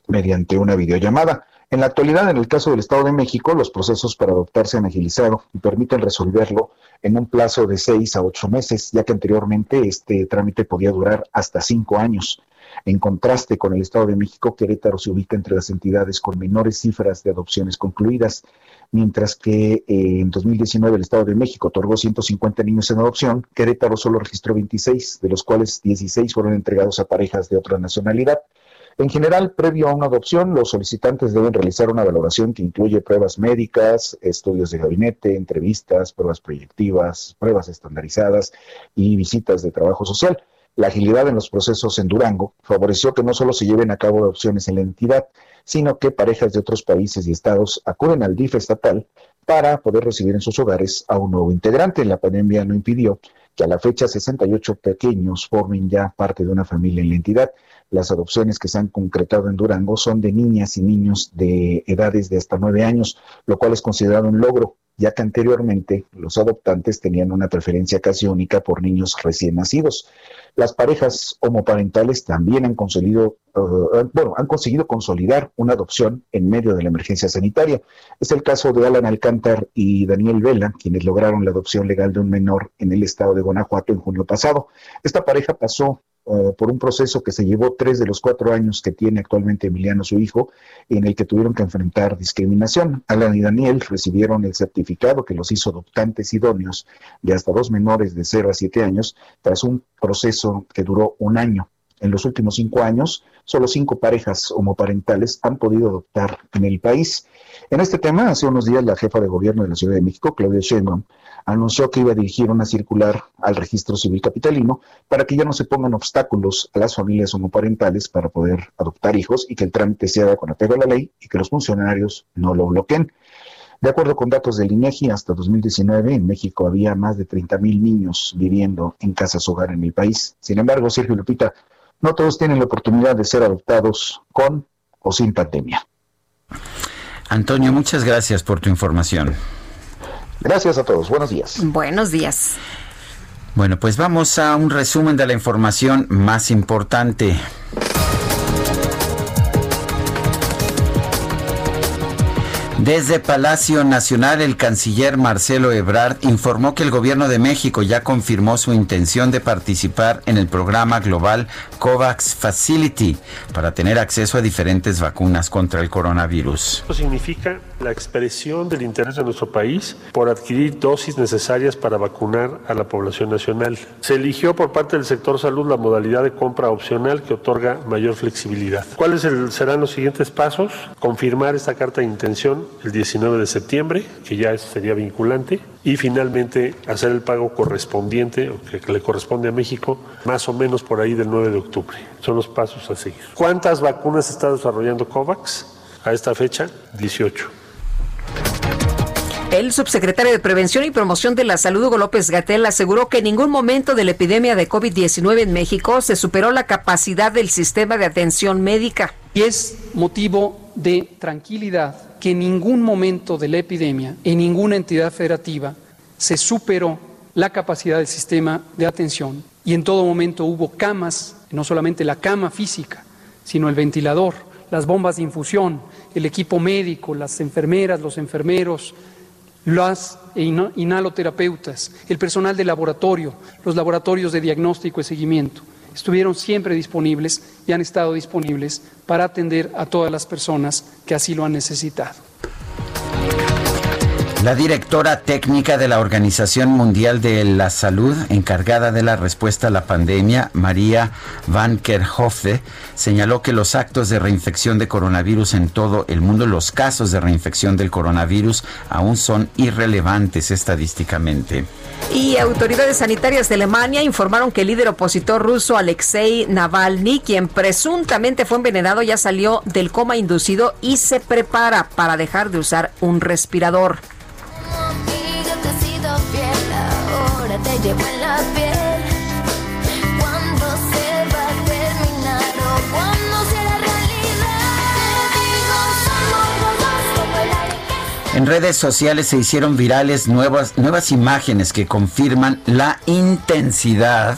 mediante una videollamada. En la actualidad, en el caso del Estado de México, los procesos para adoptar se han agilizado y permiten resolverlo en un plazo de seis a ocho meses, ya que anteriormente este trámite podía durar hasta cinco años. En contraste con el Estado de México, Querétaro se ubica entre las entidades con menores cifras de adopciones concluidas, mientras que eh, en 2019 el Estado de México otorgó 150 niños en adopción, Querétaro solo registró 26, de los cuales 16 fueron entregados a parejas de otra nacionalidad. En general, previo a una adopción, los solicitantes deben realizar una valoración que incluye pruebas médicas, estudios de gabinete, entrevistas, pruebas proyectivas, pruebas estandarizadas y visitas de trabajo social. La agilidad en los procesos en Durango favoreció que no solo se lleven a cabo adopciones en la entidad, sino que parejas de otros países y estados acuden al DIF estatal para poder recibir en sus hogares a un nuevo integrante. La pandemia no impidió que a la fecha 68 pequeños formen ya parte de una familia en la entidad. Las adopciones que se han concretado en Durango son de niñas y niños de edades de hasta nueve años, lo cual es considerado un logro, ya que anteriormente los adoptantes tenían una preferencia casi única por niños recién nacidos. Las parejas homoparentales también han conseguido, uh, bueno, han conseguido consolidar una adopción en medio de la emergencia sanitaria. Es el caso de Alan Alcántar y Daniel Vela, quienes lograron la adopción legal de un menor en el estado de Guanajuato en junio pasado. Esta pareja pasó uh, por un proceso que se llevó tres de los cuatro años que tiene actualmente Emiliano, su hijo, en el que tuvieron que enfrentar discriminación. Alan y Daniel recibieron el certificado que los hizo adoptantes idóneos de hasta dos menores de 0 a 7 años tras un proceso que duró un año. En los últimos cinco años, solo cinco parejas homoparentales han podido adoptar en el país. En este tema, hace unos días la jefa de gobierno de la Ciudad de México, Claudia Sheinbaum, anunció que iba a dirigir una circular al registro civil capitalino para que ya no se pongan obstáculos a las familias homoparentales para poder adoptar hijos y que el trámite se haga con apego a la ley y que los funcionarios no lo bloqueen. De acuerdo con datos del INEGI, hasta 2019 en México había más de 30 mil niños viviendo en casas hogar en el país. Sin embargo, Sergio Lupita, no todos tienen la oportunidad de ser adoptados con o sin pandemia. Antonio, muchas gracias por tu información. Gracias a todos. Buenos días. Buenos días. Bueno, pues vamos a un resumen de la información más importante. Desde Palacio Nacional, el canciller Marcelo Ebrard informó que el gobierno de México ya confirmó su intención de participar en el programa global COVAX Facility para tener acceso a diferentes vacunas contra el coronavirus. Significa la expresión del interés de nuestro país por adquirir dosis necesarias para vacunar a la población nacional. Se eligió por parte del sector salud la modalidad de compra opcional que otorga mayor flexibilidad. ¿Cuáles serán los siguientes pasos? Confirmar esta carta de intención el 19 de septiembre, que ya sería vinculante, y finalmente hacer el pago correspondiente, o que le corresponde a México, más o menos por ahí del 9 de octubre. Son los pasos a seguir. ¿Cuántas vacunas está desarrollando COVAX a esta fecha? 18. El subsecretario de Prevención y Promoción de la Salud, Hugo López Gatel, aseguró que en ningún momento de la epidemia de COVID-19 en México se superó la capacidad del sistema de atención médica. Y es motivo de tranquilidad que en ningún momento de la epidemia, en ninguna entidad federativa, se superó la capacidad del sistema de atención. Y en todo momento hubo camas, no solamente la cama física, sino el ventilador, las bombas de infusión, el equipo médico, las enfermeras, los enfermeros, las ina- inhaloterapeutas, el personal de laboratorio, los laboratorios de diagnóstico y seguimiento. Estuvieron siempre disponibles y han estado disponibles para atender a todas las personas que así lo han necesitado. La directora técnica de la Organización Mundial de la Salud, encargada de la respuesta a la pandemia, María Van Kerkhove, señaló que los actos de reinfección de coronavirus en todo el mundo, los casos de reinfección del coronavirus, aún son irrelevantes estadísticamente. Y autoridades sanitarias de Alemania informaron que el líder opositor ruso Alexei Navalny, quien presuntamente fue envenenado, ya salió del coma inducido y se prepara para dejar de usar un respirador. Yo te he sido fiel, ahora te llevo en la piel. ¿Cuándo se va a terminar o cuándo será realidad? Te En redes sociales se hicieron virales nuevas, nuevas imágenes que confirman la intensidad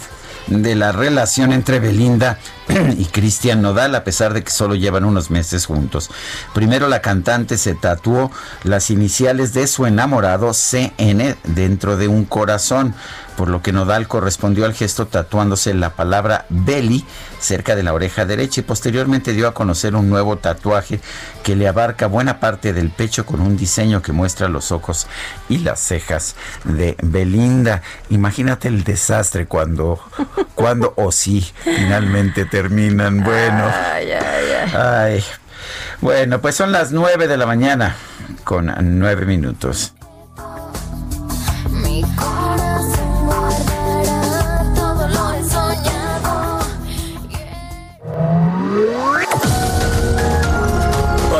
de la relación entre Belinda y Cristian Nodal, a pesar de que solo llevan unos meses juntos. Primero la cantante se tatuó las iniciales de su enamorado CN dentro de un corazón, por lo que Nodal correspondió al gesto tatuándose la palabra Belly cerca de la oreja derecha y posteriormente dio a conocer un nuevo tatuaje que le abarca buena parte del pecho con un diseño que muestra los ojos y las cejas de Belinda. Imagínate el desastre cuando, cuando o sí, finalmente terminan. Bueno. Ay, ay, ay. Ay. Bueno, pues son las nueve de la mañana con nueve minutos. Mi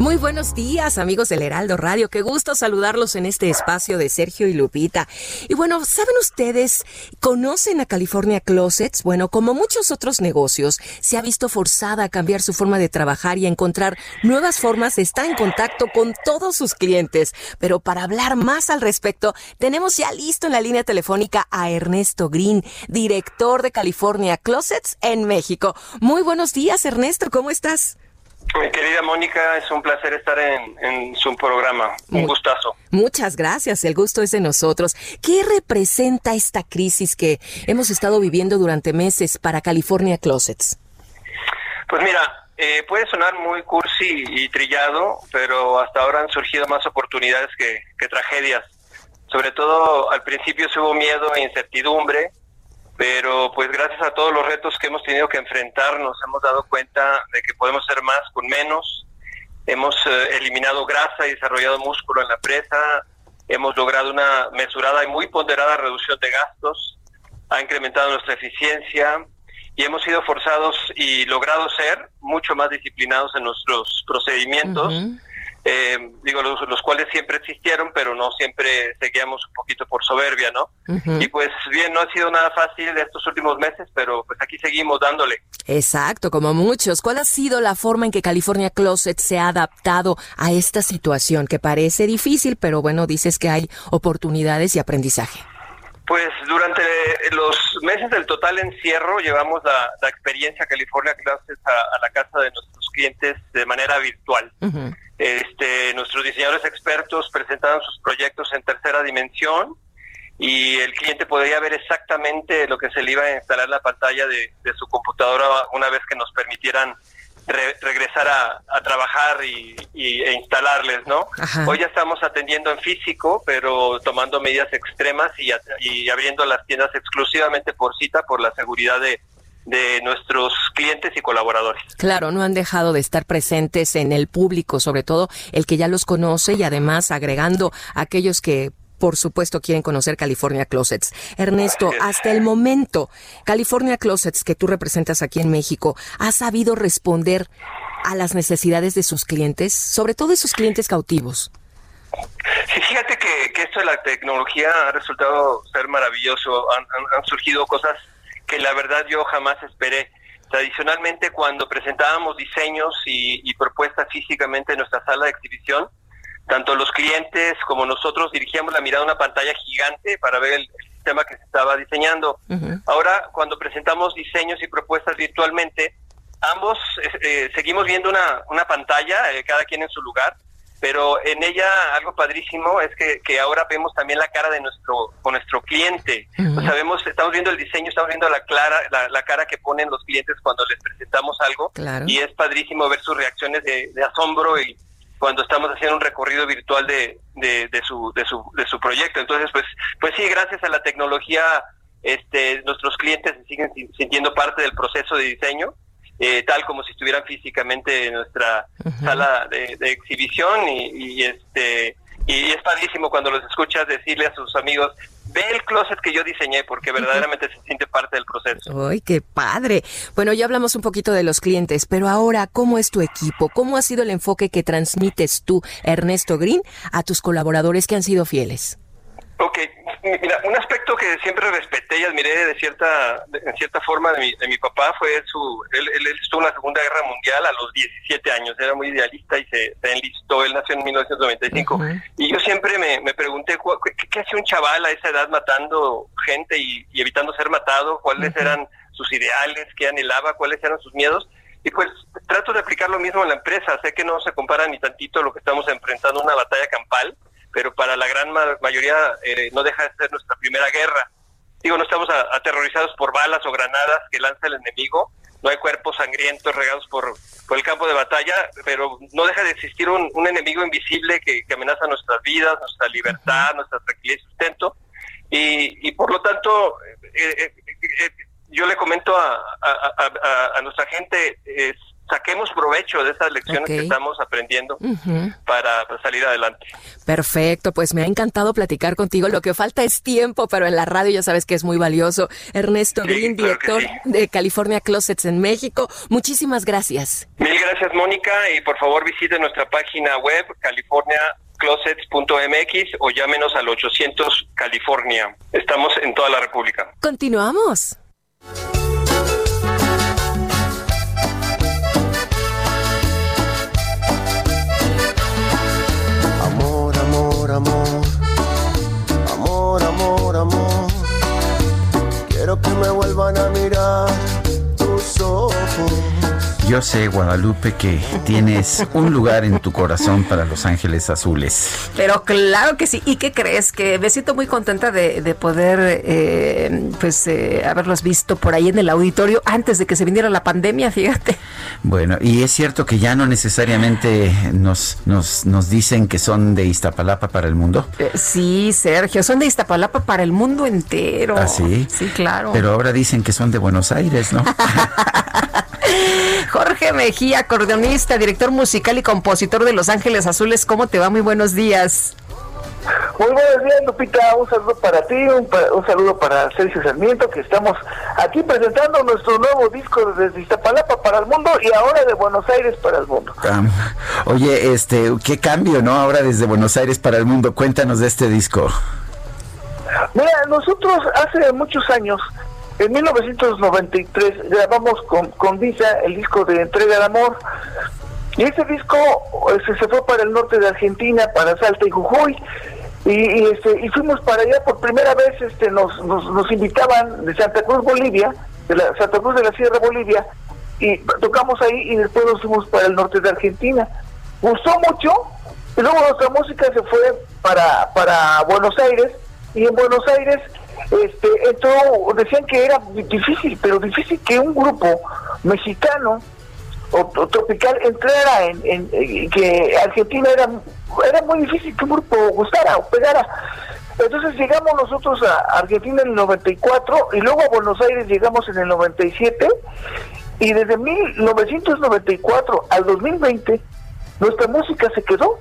Muy buenos días, amigos del Heraldo Radio. Qué gusto saludarlos en este espacio de Sergio y Lupita. Y bueno, ¿saben ustedes? ¿Conocen a California Closets? Bueno, como muchos otros negocios, se ha visto forzada a cambiar su forma de trabajar y a encontrar nuevas formas estar en contacto con todos sus clientes. Pero para hablar más al respecto, tenemos ya listo en la línea telefónica a Ernesto Green, director de California Closets en México. Muy buenos días, Ernesto. ¿Cómo estás? Mi querida Mónica, es un placer estar en, en su programa. Un Muy- gustazo. Muchas gracias, el gusto es de nosotros. ¿Qué representa esta crisis que hemos estado viviendo durante meses para California Closets? Pues mira, eh, puede sonar muy cursi y trillado, pero hasta ahora han surgido más oportunidades que, que tragedias. Sobre todo al principio se hubo miedo e incertidumbre, pero pues gracias a todos los retos que hemos tenido que enfrentar nos hemos dado cuenta de que podemos ser más con menos. Hemos eh, eliminado grasa y desarrollado músculo en la presa, hemos logrado una mesurada y muy ponderada reducción de gastos, ha incrementado nuestra eficiencia y hemos sido forzados y logrado ser mucho más disciplinados en nuestros procedimientos. Eh, digo, los, los cuales siempre existieron, pero no siempre seguíamos un poquito por soberbia, ¿no? Y pues bien, no ha sido nada fácil estos últimos meses, pero pues aquí seguimos dándole. Exacto, como muchos. ¿Cuál ha sido la forma en que California Closet se ha adaptado a esta situación que parece difícil, pero bueno, dices que hay oportunidades y aprendizaje? Pues durante los meses del total encierro llevamos la, la experiencia California Classes a, a la casa de nuestros clientes de manera virtual. Este, nuestros diseñadores expertos presentaron sus proyectos en tercera dimensión y el cliente podría ver exactamente lo que se le iba a instalar en la pantalla de, de su computadora una vez que nos permitieran re- regresar a, a trabajar y, y- e instalarles, ¿no? Ajá. Hoy ya estamos atendiendo en físico, pero tomando medidas extremas y, y abriendo las tiendas exclusivamente por cita por la seguridad de, de nuestros clientes y colaboradores. Claro, no han dejado de estar presentes en el público, sobre todo el que ya los conoce y además agregando a aquellos que por supuesto quieren conocer California Closets. Ernesto, hasta el momento, California Closets que tú representas aquí en México, ¿ha sabido responder a las necesidades de sus clientes, sobre todo de sus clientes cautivos? Sí, fíjate que, que esto de la tecnología ha resultado ser maravilloso. Han, han- han surgido cosas que la verdad yo jamás esperé. Tradicionalmente, cuando presentábamos diseños y, y propuestas físicamente en nuestra sala de exhibición, tanto los clientes como nosotros dirigíamos la mirada a una pantalla gigante para ver el, el sistema que se estaba diseñando. Ahora, cuando presentamos diseños y propuestas virtualmente, ambos eh, eh, seguimos viendo una, una pantalla, eh, cada quien en su lugar, pero en ella algo padrísimo es que, que ahora vemos también la cara de nuestro con nuestro cliente. O sea, vemos, estamos viendo el diseño, estamos viendo la, clara, la, la cara que ponen los clientes cuando les presentamos algo Claro. y es padrísimo ver sus reacciones de, de asombro y cuando estamos haciendo un recorrido virtual de, de, de su, de, su, de su proyecto. Entonces, pues, pues sí, gracias a la tecnología, este, nuestros clientes se siguen sin- sintiendo parte del proceso de diseño, eh, tal como si estuvieran físicamente en nuestra sala de, de exhibición y, y, este y es padrísimo cuando los escuchas decirle a sus amigos ve el closet que yo diseñé porque verdaderamente se siente parte del proceso. ¡Ay, qué padre! Bueno, ya hablamos un poquito de los clientes, pero ahora, ¿cómo es tu equipo? ¿Cómo ha sido el enfoque que transmites tú, Ernesto Green, a tus colaboradores que han sido fieles? Ok, mira, un aspecto que siempre respeté y admiré de cierta, de- en cierta forma de mi, de mi papá fue su, él, él estuvo en la Segunda Guerra Mundial a los 17 años, era muy idealista y se, se enlistó, él nació en 1995. Y yo siempre me, me pregunté, ¿cu- ¿qué, qué hace un chaval a esa edad matando gente y, y evitando ser matado? ¿Cuáles eran sus ideales? ¿Qué anhelaba? ¿Cuáles eran sus miedos? Y pues trato de aplicar lo mismo en la empresa. Sé que no se compara ni tantito lo que estamos enfrentando, una batalla campal, pero para la gran ma- mayoría eh, no deja de ser nuestra primera guerra. Digo, no estamos a- aterrorizados por balas o granadas que lanza el enemigo, no hay cuerpos sangrientos regados por, por el campo de batalla, pero no deja de existir un, un enemigo invisible que, que amenaza nuestras vidas, nuestra libertad, nuestra tranquilidad y sustento. Y, y por lo tanto, eh, eh, eh, yo le comento a, a- a- a- nuestra gente, saquemos provecho de esas lecciones que estamos aprendiendo para, para salir adelante. Perfecto, pues me ha encantado platicar contigo. Lo que falta es tiempo, pero en la radio ya sabes que es muy valioso. Ernesto Green, director de California Closets en México. Muchísimas gracias. Mil gracias, Mónica, y por favor visite nuestra página web californiaclosets.mx o llámenos al 800 California. Estamos en toda la República. Continuamos. Que me vuelvan a mirar. Yo sé, Guadalupe, que tienes un lugar en tu corazón para Los Ángeles Azules. Pero claro que sí. ¿Y qué crees? Que me siento muy contenta de, de poder, eh, pues, eh, haberlos visto por ahí en el auditorio antes de que se viniera la pandemia, fíjate. Bueno, y es cierto que ya no necesariamente nos, nos, nos dicen que son de Iztapalapa para el mundo. Eh, sí, Sergio, son de Iztapalapa para el mundo entero. ¿Ah, sí? Sí, claro. Pero ahora dicen que son de Buenos Aires, ¿no? Jorge Mejía, acordeonista, director musical y compositor de Los Ángeles Azules, ¿cómo te va? Muy buenos días. Muy buenos días, Lupita. Un saludo para ti, un, pa- un saludo para Sergio Sarmiento, que estamos aquí presentando nuestro nuevo disco desde Iztapalapa para el mundo y ahora de Buenos Aires para el mundo. Oye, este, qué cambio, ¿no? Ahora desde Buenos Aires para el mundo. Cuéntanos de este disco. Mira, nosotros hace muchos años, en 1993, grabamos con, con Visa el disco de Entrega de Amor. Y ese disco eh, se, se fue para el norte de Argentina, para Salta y Jujuy. Y, y, este, y fuimos para allá por primera vez, este, nos, nos, nos invitaban de Santa Cruz, Bolivia, de la Santa Cruz de la Sierra, Bolivia, y tocamos ahí y después nos fuimos para el norte de Argentina. Gustó mucho, y luego nuestra música se fue para, para Buenos Aires, y en Buenos Aires este, entró, decían que era difícil, pero difícil que un grupo mexicano o, tropical entrara en, en- en- que Argentina era era muy difícil que un grupo gustara o pegara. Entonces llegamos nosotros a Argentina en el 94 y luego a Buenos Aires llegamos en el 97 y desde 1994 al 2020 nuestra música se quedó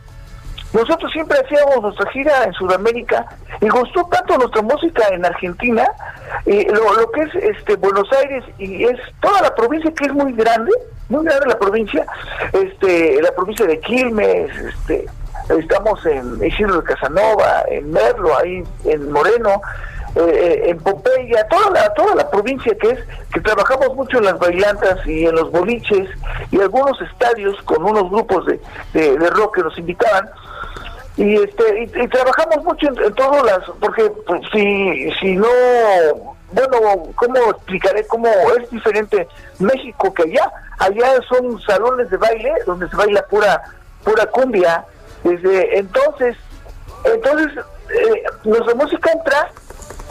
nosotros siempre hacíamos nuestra gira en Sudamérica y gustó tanto nuestra música en Argentina, eh, lo, lo que es este Buenos Aires y es toda la provincia que es muy grande, muy grande la provincia, este la provincia de Quilmes, este estamos en Isidro de Casanova, en Merlo, ahí en Moreno, eh, eh, en Pompeya, toda la, toda la provincia que es, que trabajamos mucho en las bailantas y en los boliches y algunos estadios con unos grupos de, de, rock que nos invitaban. Y este y, trabajamos mucho en, en todas las porque pues, si si no bueno cómo explicaré cómo es diferente México que allá allá son salones de baile donde se baila pura pura cumbia. Desde entonces entonces eh, nuestra música entra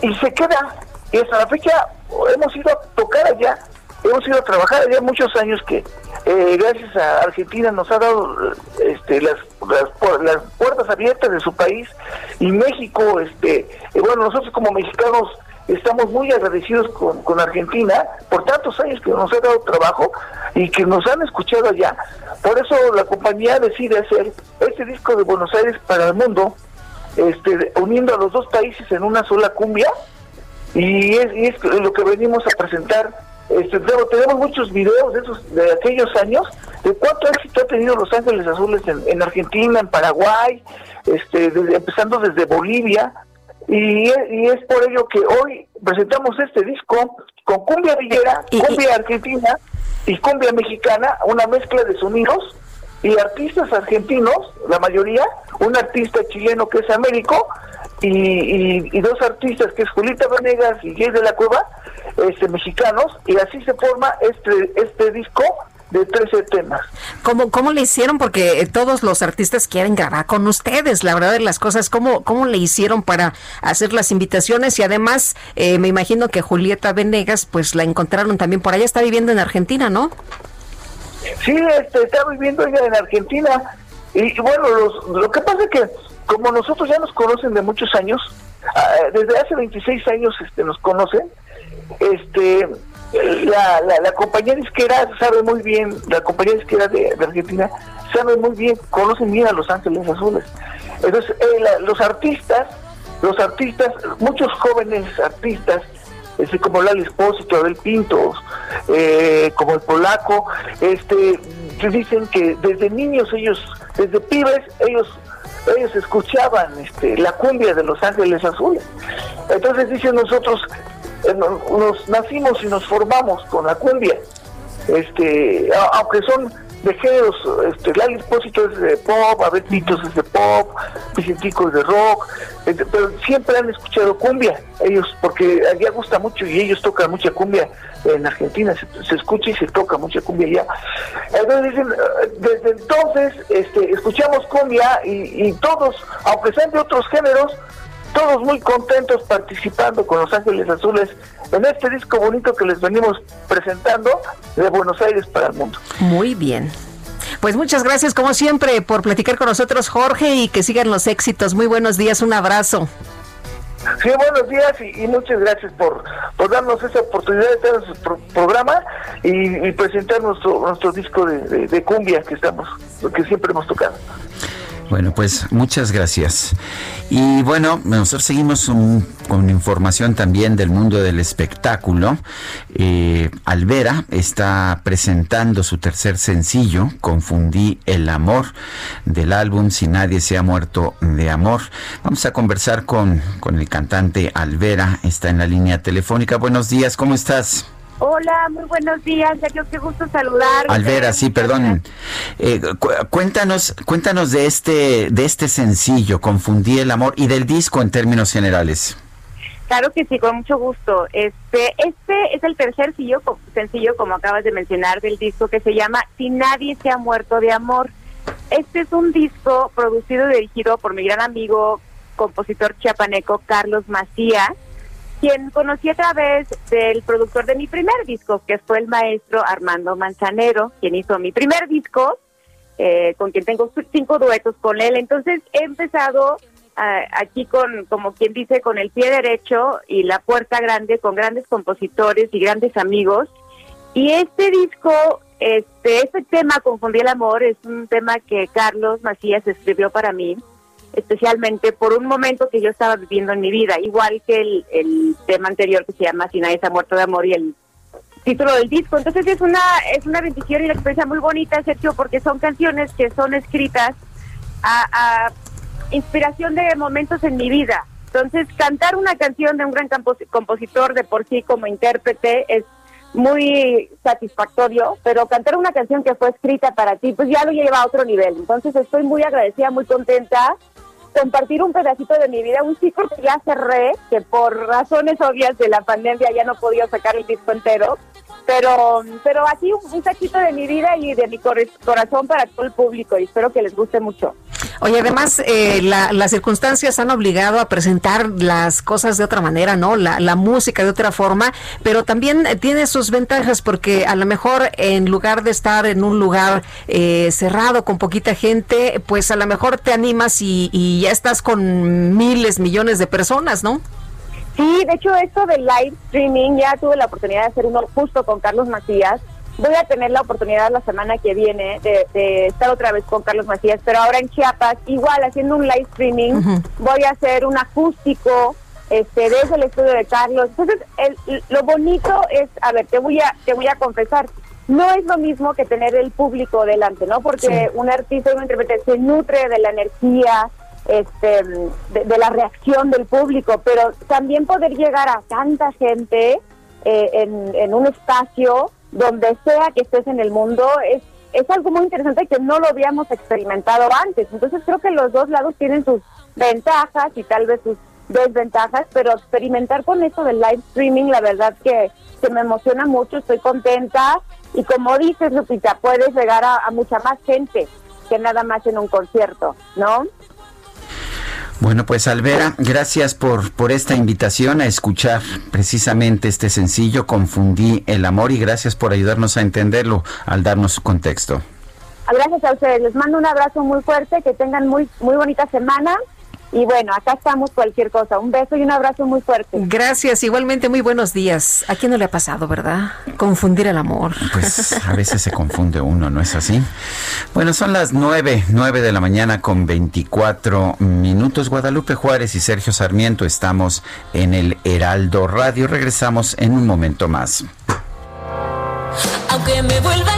y se queda. Y hasta la fecha hemos ido a tocar allá hemos ido a trabajar allá muchos años que eh, gracias a Argentina nos ha dado este, las, las, las puertas abiertas de su país y México este eh, bueno nosotros como mexicanos estamos muy agradecidos con, con Argentina por tantos años que nos ha dado trabajo y que nos han escuchado allá. Por eso la compañía decide hacer este disco de Buenos Aires para el mundo este, uniendo a los dos países en una sola cumbia y es, y es lo que venimos a presentar. Este, tenemos, muchos videos de esos de aquellos años de cuánto éxito ha tenido Los Ángeles Azules en, en Argentina, en Paraguay, este, desde- empezando desde Bolivia y es, y es por ello que hoy presentamos este disco con cumbia villera, cumbia argentina y cumbia mexicana, una mezcla de sonidos y artistas argentinos, la mayoría, un artista chileno que es Américo y, y- y dos artistas que es Julita Venegas y Jay de la Cueva, este, mexicanos, y así se forma este, este disco de 13 temas. ¿Cómo, ¿Cómo le hicieron? Porque eh, todos los artistas quieren grabar con ustedes, la verdad de las cosas. ¿Cómo, cómo le hicieron para hacer las invitaciones? Y además, eh, me imagino que Julieta Venegas, pues la encontraron también por allá, está viviendo en Argentina, ¿no? Sí, este, está viviendo ella en Argentina. Y, bueno, los- lo que pasa es que como nosotros ya nos conocen de muchos años, ah, desde hace 26 años este, nos conocen, este, la, la, la compañía disquera sabe muy bien, la compañía disquera de, de Argentina sabe muy bien, conocen bien a Los Ángeles Azules. Entonces, eh, la- los artistas, los artistas, muchos jóvenes artistas, este, como Lali Espósito, Abel Pintos, eh, como el polaco, este, dicen que desde niños ellos, desde pibes, ellos ellos escuchaban este, la cumbia de Los Ángeles Azules. Entonces dicen nosotros, eh, no- nos nacimos y nos formamos con la cumbia. Este, aunque son de géneros, este, Lali Espósito es de pop, Abel Pitos es de pop, Vicentico es de rock, pero siempre han escuchado cumbia, ellos, porque allá gusta mucho y ellos tocan mucha cumbia en Argentina, se, se escucha y se toca mucha cumbia allá. Entonces dicen, eh, desde entonces este, escuchamos cumbia y, y todos, aunque sean de otros géneros, todos muy contentos participando con Los Ángeles Azules en este disco bonito que les venimos presentando de Buenos Aires para el mundo. Muy bien. Pues muchas gracias como siempre por platicar con nosotros Jorge y que sigan los éxitos. Muy buenos días, un abrazo. Sí, buenos días y, y muchas gracias por, por darnos esa oportunidad de estar en su pro- programa y, y presentar nuestro, nuestro disco de, de- de cumbia que estamos, que siempre hemos tocado. Bueno, pues muchas gracias. Y bueno, nosotros seguimos un- con información también del mundo del espectáculo. Eh, Alvera está presentando su tercer sencillo, Confundí el amor, del álbum Si nadie se ha muerto de amor. Vamos a conversar con, con el cantante Alvera, está en la línea telefónica. Buenos días, ¿cómo estás? Hola, muy buenos días, Sergio, qué gusto saludar. Alvera, sí, perdón. Eh, cu- cuéntanos, cuéntanos de este, de este sencillo, Confundí el amor, y del disco en términos generales. Claro que sí, con mucho gusto. Este, este es el tercer sencillo, sencillo, como acabas de mencionar, del disco que se llama Si nadie se ha muerto de amor. Este es un disco producido y dirigido por mi gran amigo, compositor chiapaneco Carlos Macías, quien conocí a través del productor de mi primer disco, que fue el maestro Armando Manzanero, quien hizo mi primer disco, eh, con quien tengo cinco duetos con él. Entonces he empezado ah, aquí con, como quien dice, con el pie derecho y la puerta grande, con grandes compositores y grandes amigos. Y este disco, este, este tema, Confundí el Amor, es un tema que Carlos Macías escribió para mí, especialmente por un momento que yo estaba viviendo en mi vida, igual que el, el tema anterior que se llama Si nadie muerto de amor y el título del disco. Entonces es una es una bendición y una experiencia muy bonita, Sergio, porque son canciones que son escritas a, a inspiración de momentos en mi vida. Entonces, cantar una canción de un gran compos- compositor de por sí como intérprete es muy satisfactorio, pero cantar una canción que fue escrita para ti, pues ya lo lleva a otro nivel. Entonces, estoy muy agradecida, muy contenta compartir un pedacito de mi vida, un ciclo que ya cerré, que por razones obvias de la pandemia ya no podía sacar el disco entero, pero pero así un, un cachito de mi vida y de mi cor- corazón para todo el público y espero que les guste mucho. Oye, además, eh, la- las circunstancias han obligado a presentar las cosas de otra manera, ¿no? La, la música de otra forma, pero también tiene sus ventajas porque a lo mejor en lugar de estar en un lugar eh, cerrado con poquita gente, pues a lo mejor te animas y, y ya estás con miles, millones de personas, ¿no? Sí, de hecho esto del live streaming ya tuve la oportunidad de hacer uno justo con Carlos Macías. Voy a tener la oportunidad la semana que viene de, de estar otra vez con Carlos Macías, pero ahora en Chiapas, igual haciendo un live streaming, voy a hacer un acústico este desde el estudio de Carlos. Entonces, el- lo bonito es, a ver, te voy a te voy a confesar, no es lo mismo que tener el público delante, ¿no? Porque un artista, un intérprete se nutre de la energía, este, de, la reacción del público, pero también poder llegar a tanta gente eh, en, en un espacio donde sea que estés en el mundo es es algo muy interesante que no lo habíamos experimentado antes. Entonces creo que los dos lados tienen sus ventajas y tal vez sus desventajas, pero experimentar con esto del live streaming, la verdad que, que me emociona mucho, estoy contenta y como dices, Lupita, puedes llegar a mucha más gente que nada más en un concierto, ¿no? Bueno, pues Alvera, gracias por, por esta invitación a escuchar precisamente este sencillo, Confundí el amor, y gracias por ayudarnos a entenderlo al darnos su contexto. Gracias a ustedes, les mando un abrazo muy fuerte, que tengan muy, muy bonita semana y bueno, acá estamos cualquier cosa. Un beso y un abrazo muy fuerte. Gracias, igualmente muy buenos días. ¿A quién no le ha pasado, verdad? Confundir el amor. Pues a veces se confunde uno, ¿no es así? Bueno, son las nueve, nueve de la mañana con 24 minutos. Guadalupe Juárez y Sergio Sarmiento estamos en el Heraldo Radio. Regresamos en un momento más. Aunque me vuelva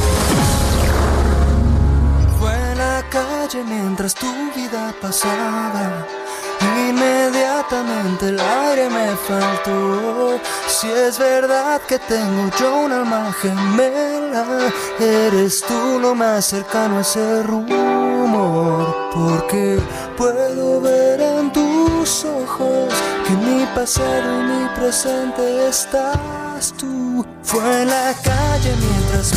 Mientras tu vida pasaba. Inmediatamente el aire me faltó. Si es verdad que tengo yo un alma gemela, eres tú lo más cercano a ese rumor. Porque puedo ver en tus ojos que mi pasado y mi presente estás tú. Fue en la calle mientras.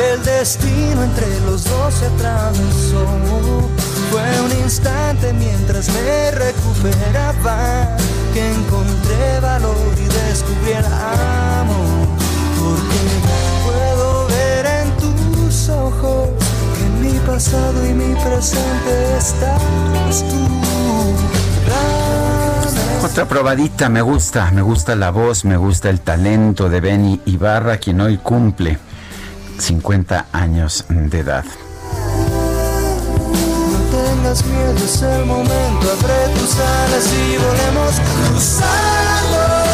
El destino entre los dos se atravesó. Fue un instante mientras me recuperaba que encontré valor y descubrí el amor. Porque puedo ver en tus ojos que mi pasado y mi presente estás tú. Otra probadita, me gusta, me gusta la voz, me gusta el talento de Benny Ibarra, quien hoy cumple 50 años de edad. No tengas miedo, es el momento. Abre tus alas y volemos cruzando.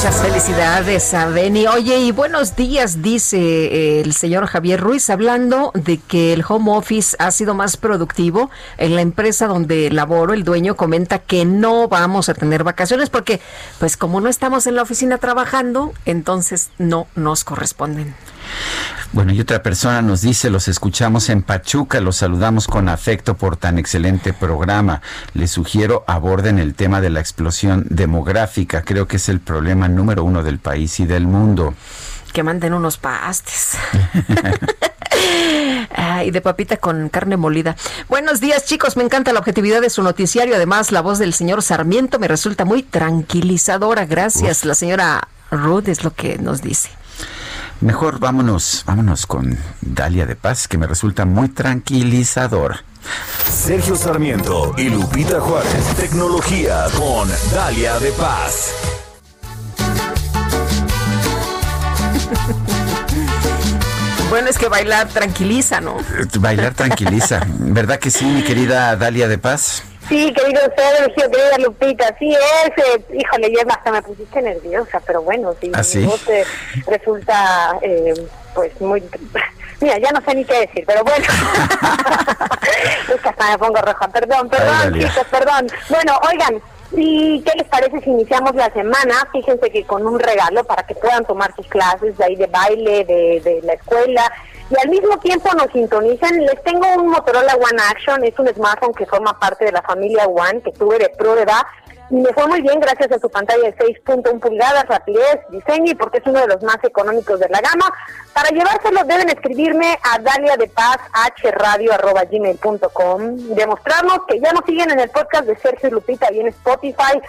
Muchas felicidades a Beni. Oye, y buenos días, dice eh, el señor Javier Ruiz, hablando de que el home office ha sido más productivo. En la empresa donde laboro, el dueño comenta que no vamos a tener vacaciones porque, pues como no estamos en la oficina trabajando, entonces no nos corresponden. Bueno, y otra persona nos dice, los escuchamos en Pachuca, los saludamos con afecto por tan excelente programa. Les sugiero aborden el tema de la explosión demográfica. Creo que es el problema número uno del país y del mundo. Que manden unos pastes. Ay, de papita con carne molida. Buenos días, chicos. Me encanta la objetividad de su noticiario. Además, la voz del señor Sarmiento me resulta muy tranquilizadora. Gracias. La señora Ruth es lo que nos dice. Mejor vámonos, vámonos con Dalia de Paz, que me resulta muy tranquilizador. Sergio Sarmiento y Lupita Juárez. Tecnología con Dalia de Paz. Bueno, es que bailar tranquiliza, ¿no? Eh, Bailar tranquiliza. ¿Verdad que sí, mi querida Dalia de Paz? Sí, querido Sergio, querida Lupita, sí es, híjole, ya hasta me pusiste nerviosa, pero bueno, sí, ¿Ah, sí? mi voz eh, resulta, eh, pues, muy, mira, ya no sé ni qué decir, pero bueno, es que hasta me pongo roja, perdón, perdón, Ay, chicos, perdón. Bueno, oigan, ¿y qué les parece si iniciamos la semana? Fíjense que con un regalo para que puedan tomar sus clases de ahí de baile, de, de la escuela, y al mismo tiempo nos sintonizan. Les tengo un Motorola One Action, es un smartphone que forma parte de la familia One que tuve de prueba y me fue muy bien gracias a su pantalla de 6.1 pulgadas, rapidez, diseño y porque es uno de los más económicos de la gama. Para llevárselo deben escribirme a dalia de paz hradio@gmail.com, demostrarnos que ya nos siguen en el podcast de Sergio Lupita y en Spotify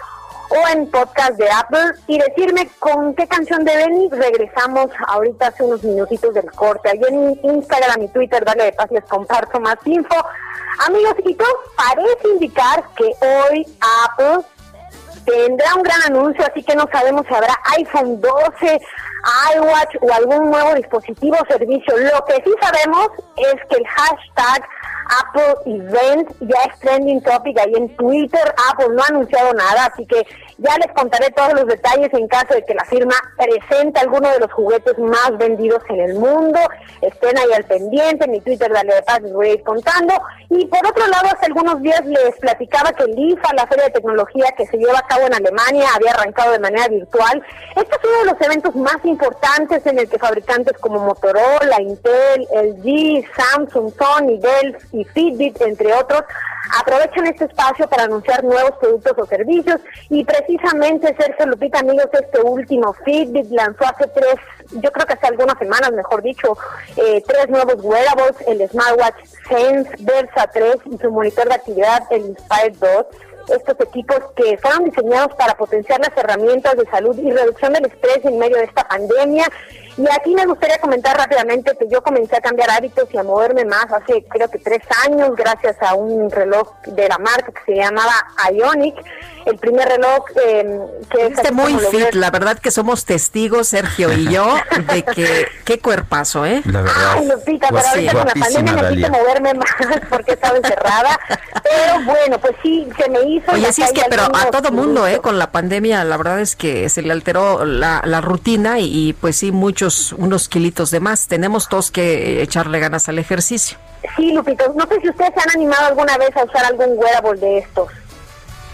o en podcast de Apple y decirme con qué canción de Benny regresamos ahorita hace unos minutitos del corte. Ahí en Instagram y Twitter, dale de paz, les comparto más info. Amigos, y todo parece indicar que hoy Apple tendrá un gran anuncio, así que no sabemos si habrá iPhone 12, iWatch o algún nuevo dispositivo o servicio. Lo que sí sabemos es que el hashtag Apple Event ya es trending topic ahí en Twitter. Apple no ha anunciado nada, así que ya les contaré todos los detalles en caso de que la firma presente alguno de los juguetes más vendidos en el mundo. Estén ahí al pendiente, en mi Twitter dale de paz les voy a ir contando. Y por otro lado, hace algunos días les platicaba que el IFA, la feria de tecnología que se lleva a cabo en Alemania, había arrancado de manera virtual. Este es uno de los eventos más importantes en el que fabricantes como Motorola, Intel, LG, Samsung, Sony, Dell y Fitbit, entre otros, aprovechan este espacio para anunciar nuevos productos o servicios y precisamente Sergio Lupita amigos este último Fitbit lanzó hace tres yo creo que hace algunas semanas mejor dicho eh, tres nuevos wearables el smartwatch Sense Versa 3 y su monitor de actividad el Inspire 2 estos equipos que fueron diseñados para potenciar las herramientas de salud y reducción del estrés en medio de esta pandemia. Y aquí me gustaría comentar rápidamente que yo comencé a cambiar hábitos y a moverme más hace creo que tres años gracias a un reloj de la marca que se llamaba Ionic, el primer reloj eh, que es... Este muy fit, ves. la verdad que somos testigos, Sergio y yo, de que qué cuerpazo, ¿eh? La verdad. Ay, Lupita, pero ahorita con la pandemia necesito moverme más porque he estado encerrada. Pero bueno, pues sí, se me hizo. Oye, sí es que, pero a todo mundo, ¿eh? Con la pandemia, la verdad es que se le alteró la, la rutina y, y, pues sí, muchos, unos kilitos de más. Tenemos todos que echarle ganas al ejercicio. Sí, Lupito, no sé si ustedes se han animado alguna vez a usar algún wearable de estos.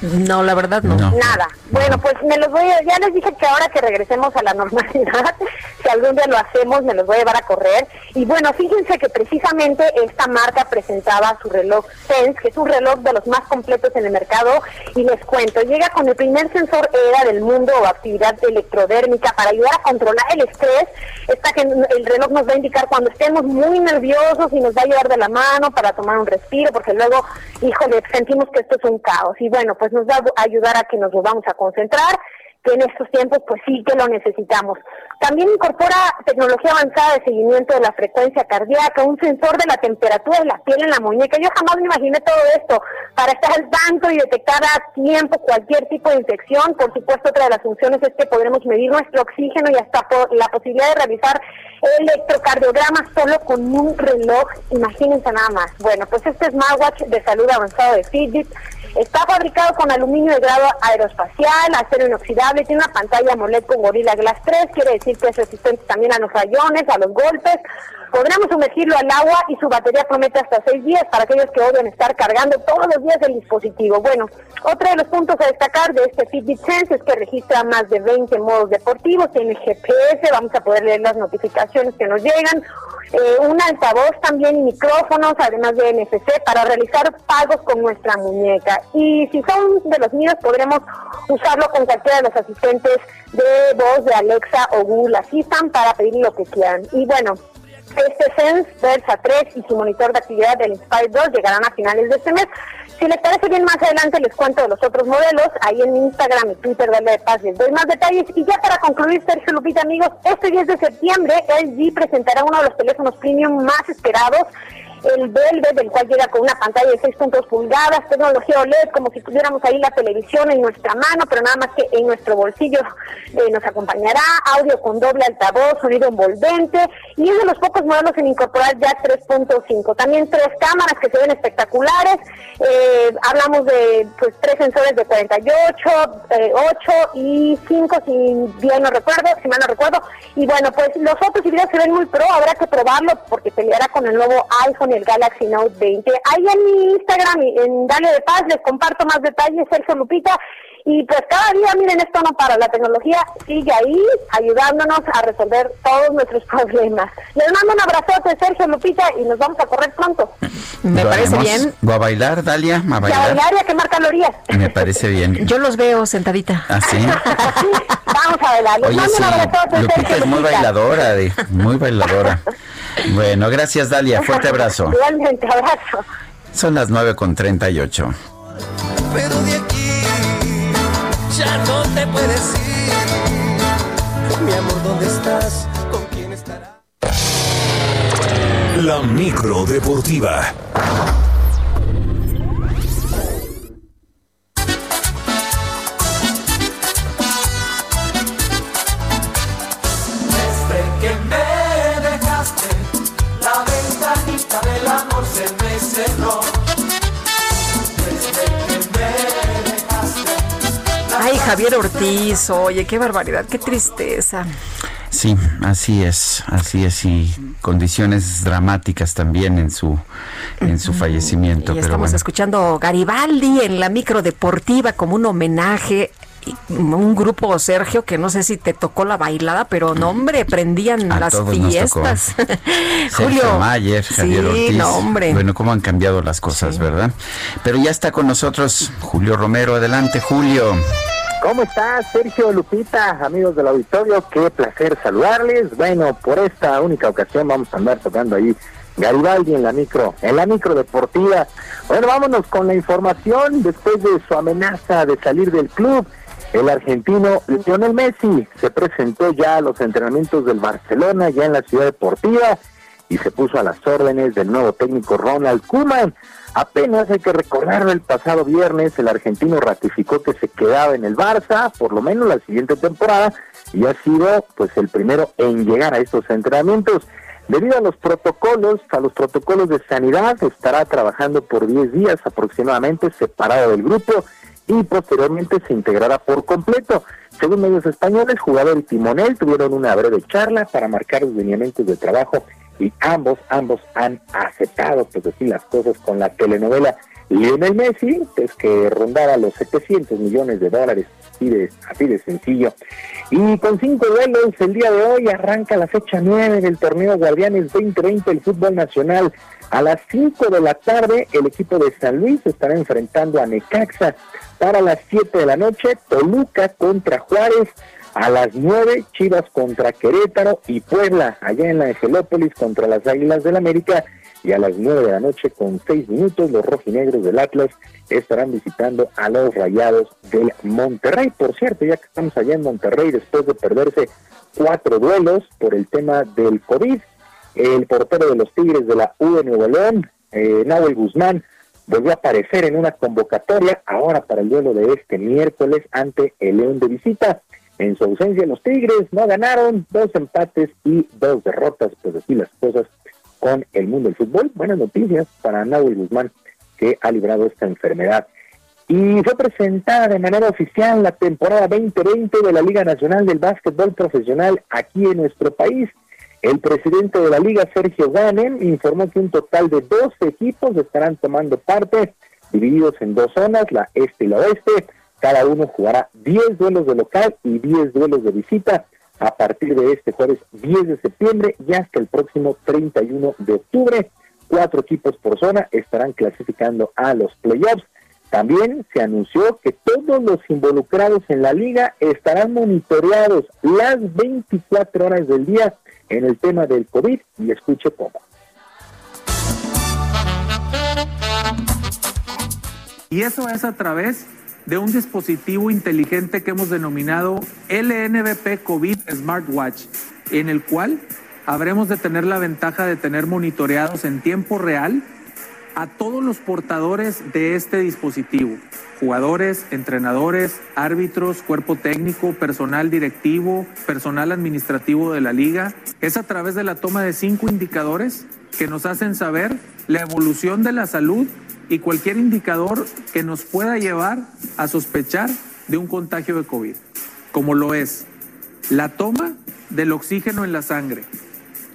No, la verdad no. Nada. Bueno, pues me los voy a, ya les dije que ahora que regresemos a la normalidad, si algún día lo hacemos, me los voy a llevar a correr. Y bueno, fíjense que precisamente esta marca presentaba su reloj Sense, que es un reloj de los más completos en el mercado. Y les cuento, llega con el primer sensor ERA del mundo o actividad electrodérmica para ayudar a controlar el estrés. Esta que el reloj nos va a indicar cuando estemos muy nerviosos y nos va a llevar de la mano para tomar un respiro, porque luego, híjole, sentimos que esto es un caos. Y bueno, pues nos va a ayudar a que nos volvamos a concentrar, que en estos tiempos pues sí que lo necesitamos. También incorpora tecnología avanzada de seguimiento de la frecuencia cardíaca, un sensor de la temperatura de la piel en la muñeca. Yo jamás me imaginé todo esto para estar al tanto y detectar a tiempo cualquier tipo de infección. Por supuesto, otra de las funciones es que podremos medir nuestro oxígeno y hasta po- la posibilidad de realizar electrocardiograma solo con un reloj. Imagínense nada más. Bueno, pues este smartwatch de salud avanzado de Fitbit Está fabricado con aluminio de grado aeroespacial, acero inoxidable, tiene una pantalla AMOLED con Gorilla Glass 3, quiere decir que es resistente también a los rayones, a los golpes. Podremos sumergirlo al agua y su batería promete hasta seis días para aquellos que odian estar cargando todos los días el dispositivo. Bueno, otro de los puntos a destacar de este Fitbit Sense es que registra más de 20 modos deportivos, tiene GPS, vamos a poder leer las notificaciones que nos llegan, eh, un altavoz también y micrófonos, además de NFC, para realizar pagos con nuestra muñeca. Y si son de los míos, podremos usarlo con cualquiera de los asistentes de voz de Alexa o Google Assistant para pedir lo que quieran. Y bueno, Sense Versa 3 y su monitor de actividad del Inspire 2 llegarán a finales de este mes. Si les parece bien, más adelante les cuento de los otros modelos. Ahí en mi Instagram y Twitter, Dale de Paz, les doy más detalles. Y ya para concluir, Sergio Lupita, amigos, este 10 de septiembre LG presentará uno de los teléfonos premium más esperados el Velvet, del cual llega con una pantalla de 6.2 pulgadas, tecnología OLED, como si tuviéramos ahí la televisión en nuestra mano, pero nada más que en nuestro bolsillo eh, nos acompañará, audio con doble altavoz, sonido envolvente, y es de los pocos modelos en incorporar ya 3.5. También tres cámaras que se ven espectaculares, eh, hablamos de pues tres sensores de 48, eh, 8 y 5, si bien no recuerdo, si mal no recuerdo, y bueno, pues los otros videos se ven muy pro, habrá que probarlo porque peleará con el nuevo iPhone, el Galaxy Note 20. Ahí en mi Instagram, y en Dale de Paz, les comparto más detalles, Sergio Lupita, y pues cada día, miren, esto no para, la tecnología sigue ahí ayudándonos a resolver todos nuestros problemas. Les mando un abrazote, Sergio Lupita, y nos vamos a correr pronto. Me ¿Lo parece haremos? bien. ¿Va a bailar, Dalia? ¿A Y a bailar? bailar y a quemar calorías. Me parece bien. Yo los veo sentadita. ¿Ah, sí? Vamos a bailar. Les Oye, mando sí, un abrazote, Lupita Sergio es muy Lupita. bailadora, de- muy bailadora. Bueno, gracias, Dalia. Fuerte abrazo. Igualmente, abrazo. Son las 9 con 38. Pero de aquí ya no te puedes ir. Mi amor, ¿dónde estás? ¿Con quién estarás? La micro deportiva. Javier Ortiz, oye, qué barbaridad, qué tristeza. Sí, así es, así es y condiciones dramáticas también en su en su fallecimiento, Y pero estamos bueno. escuchando Garibaldi en la micro deportiva como un homenaje. Un grupo, Sergio, que no sé si te tocó la bailada, pero no, hombre, prendían A las fiestas. Sergio Mayer, Javier sí, Ortiz. no, hombre. Bueno, cómo han cambiado las cosas, ¿verdad? Pero ya está con nosotros Julio Romero. Adelante, Julio. ¿Cómo estás, Sergio Lupita, amigos del auditorio? Qué placer saludarles. Bueno, por esta única ocasión vamos a andar tocando ahí Garibaldi en la micro, en la micro deportiva. Bueno, vámonos con la información después de su amenaza de salir del club. El argentino Lionel Messi se presentó ya a los entrenamientos del Barcelona, ya en la ciudad deportiva, y se puso a las órdenes del nuevo técnico Ronald Koeman. Apenas hay que recordarlo, el pasado viernes el argentino ratificó que se quedaba en el Barça, por lo menos la siguiente temporada, y ha sido pues el primero en llegar a estos entrenamientos. Debido a los protocolos, a los protocolos de sanidad, estará trabajando por 10 días aproximadamente separado del grupo y posteriormente se integrará por completo. Según medios españoles, jugador y timonel tuvieron una breve charla para marcar los lineamientos de trabajo y ambos, ambos han aceptado, pues decir las cosas con la telenovela Lionel Messi, pues que rondaba los 700 millones de dólares, así de, así de sencillo. Y con cinco duelos, el día de hoy arranca la fecha 9 del torneo Guardianes 2020 del fútbol nacional. A las 5 de la tarde, el equipo de San Luis estará enfrentando a Necaxa. Para las 7 de la noche, Toluca contra Juárez. A las 9, Chivas contra Querétaro y Puebla, allá en la Angelópolis contra las Águilas del América. Y a las 9 de la noche, con 6 minutos, los rojinegros del Atlas estarán visitando a los rayados del Monterrey. Por cierto, ya que estamos allá en Monterrey, después de perderse cuatro duelos por el tema del COVID, el portero de los Tigres de la U de Nuevo León, eh, Nahuel Guzmán, volvió a aparecer en una convocatoria ahora para el duelo de este miércoles ante el León de visita. En su ausencia, los Tigres no ganaron, dos empates y dos derrotas, pues así las cosas con el mundo del fútbol. Buenas noticias para Nahuel Guzmán, que ha librado esta enfermedad. Y fue presentada de manera oficial la temporada 2020 de la Liga Nacional del Básquetbol Profesional aquí en nuestro país. El presidente de la liga, Sergio Ganem, informó que un total de 12 equipos estarán tomando parte, divididos en dos zonas, la este y la oeste. Cada uno jugará 10 duelos de local y 10 duelos de visita a partir de este jueves 10 de septiembre y hasta el próximo 31 de octubre. Cuatro equipos por zona estarán clasificando a los playoffs. También se anunció que todos los involucrados en la liga estarán monitoreados las 24 horas del día en el tema del COVID y escuche cómo. Y eso es a través de un dispositivo inteligente que hemos denominado LNBP COVID Smartwatch, en el cual habremos de tener la ventaja de tener monitoreados en tiempo real a todos los portadores de este dispositivo, jugadores, entrenadores, árbitros, cuerpo técnico, personal directivo, personal administrativo de la liga. Es a través de la toma de cinco indicadores que nos hacen saber la evolución de la salud y cualquier indicador que nos pueda llevar a sospechar de un contagio de COVID, como lo es la toma del oxígeno en la sangre,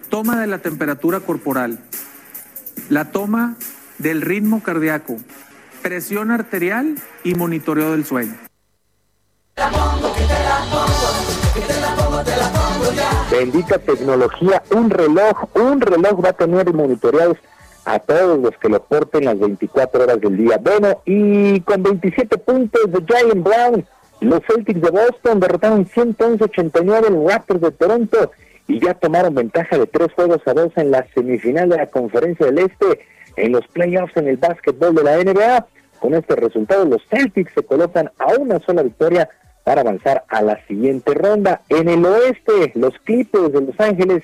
toma de la temperatura corporal, la toma del ritmo cardíaco, presión arterial y monitoreo del sueño. Bendita tecnología, un reloj, un reloj va a tener monitoreados a todos los que lo porten las 24 horas del día. Bueno, y con 27 puntos de Giant Brown, los Celtics de Boston derrotaron 111-89 los Raptors de Toronto y ya tomaron ventaja de tres juegos a dos en la semifinal de la Conferencia del Este en los playoffs en el básquetbol de la NBA. Con este resultado, los Celtics se colocan a una sola victoria para avanzar a la siguiente ronda. En el oeste, los Clippers de Los Ángeles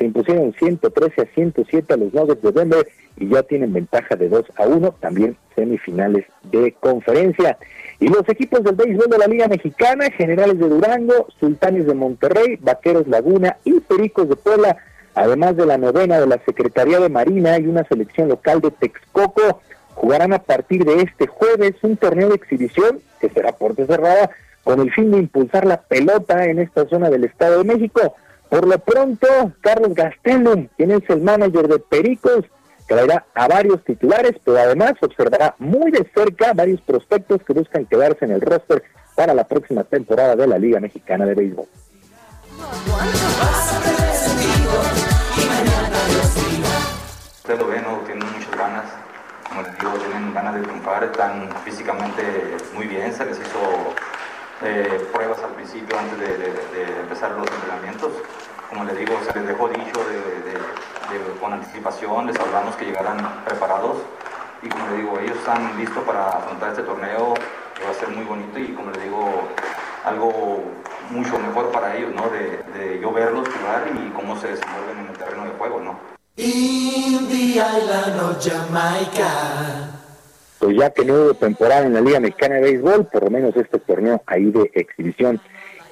se impusieron 113 a 107 a los Nuggets de Denver y ya tienen ventaja de 2 a 1, también semifinales de conferencia. Y los equipos del béisbol de la Liga Mexicana, Generales de Durango, Sultanes de Monterrey, Vaqueros Laguna y Pericos de Puebla, además de la novena de la Secretaría de Marina y una selección local de Texcoco, jugarán a partir de este jueves un torneo de exhibición que será puerta cerrada con el fin de impulsar la pelota en esta zona del Estado de México. Por lo pronto, Carlos Gastelum, quien es el manager de Pericos, traerá a varios titulares, pero además observará muy de cerca varios prospectos que buscan quedarse en el roster para la próxima temporada de la Liga Mexicana de Béisbol. Usted lo ve, ¿no? Tienen muchas ganas, como les digo, tienen ganas de triunfar, están físicamente muy bien, se les hizo eh, pruebas al principio antes de, empezar los entrenamientos como le digo, se les dejó dicho de, con anticipación, les hablamos que llegaran preparados y como le digo, ellos están listos para afrontar este torneo que va a ser muy bonito y como le digo, algo mucho mejor para ellos, ¿no? De, yo verlos jugar y cómo se desenvuelven en el terreno de juego, ¿no? India Jamaica. Pues ya que no hubo temporada en la Liga Mexicana de Béisbol, por lo menos este torneo ahí de exhibición.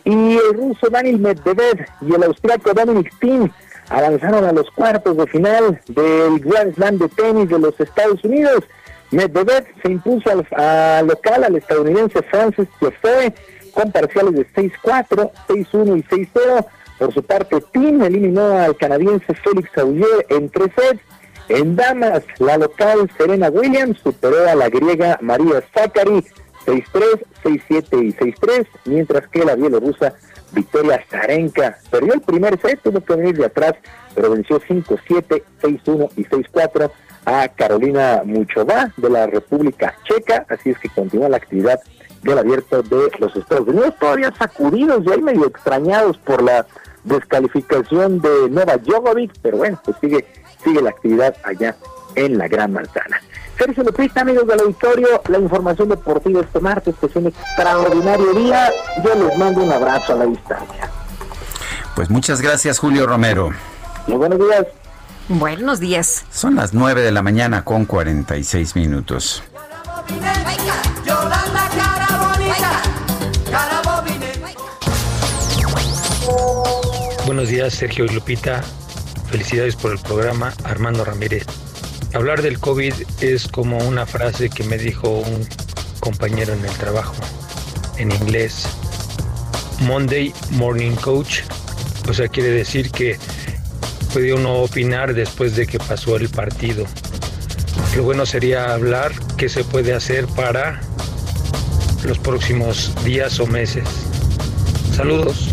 Y el ruso Daniel Medvedev y el austriaco Dominic Thiem avanzaron a los cuartos de final del Grand Slam de tenis de los Estados Unidos. Medvedev se impuso al, local al estadounidense Francis Tiafoe con parciales de 6-4, 6-1 y 6-0. Por su parte, Tim eliminó al canadiense Félix Auger en tres sets. En damas, la local Serena Williams superó a la griega María Zachary 6-3, 6-7 y 6-3, mientras que la bielorrusa Victoria Zarenka perdió el primer set, tuvo que venir de atrás, pero venció 5-7, 6-1 y 6-4 a Carolina Muchova de la República Checa, así es que continúa la actividad del abierto de los Estados Unidos, todavía sacudidos y ahí medio extrañados por la descalificación de Nova Djokovic, pero bueno, pues sigue, sigue la actividad allá en la Gran Manzana. Sergio Lupita, amigos del auditorio, la información deportiva este martes, que es un extraordinario día. Yo les mando un abrazo a la distancia. Pues muchas gracias, Julio Romero. Muy buenos días. Buenos días. Son las 9 de la mañana con 46 minutos. Buenos días, Sergio y Lupita. Felicidades por el programa, Armando Ramírez. Hablar del COVID es como una frase que me dijo un compañero en el trabajo, en inglés. Monday Morning Coach, o sea, quiere decir que puede uno opinar después de que pasó el partido. Lo bueno sería hablar qué se puede hacer para los próximos días o meses. Saludos.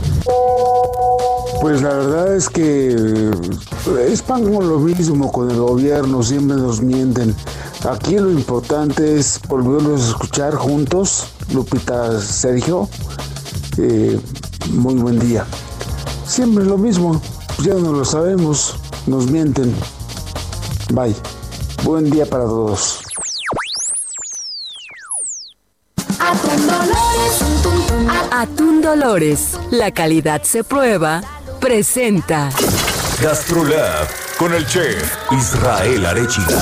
Pues la verdad es que eh, es con lo mismo con el gobierno, siempre nos mienten. Aquí lo importante es volverlos a escuchar juntos, Lupita Sergio. Eh, muy buen día. Siempre lo mismo, ya no lo sabemos, nos mienten. Bye. Buen día para todos. Atún Dolores, la calidad se prueba presenta Gastrolab con el chef Israel Arechiga.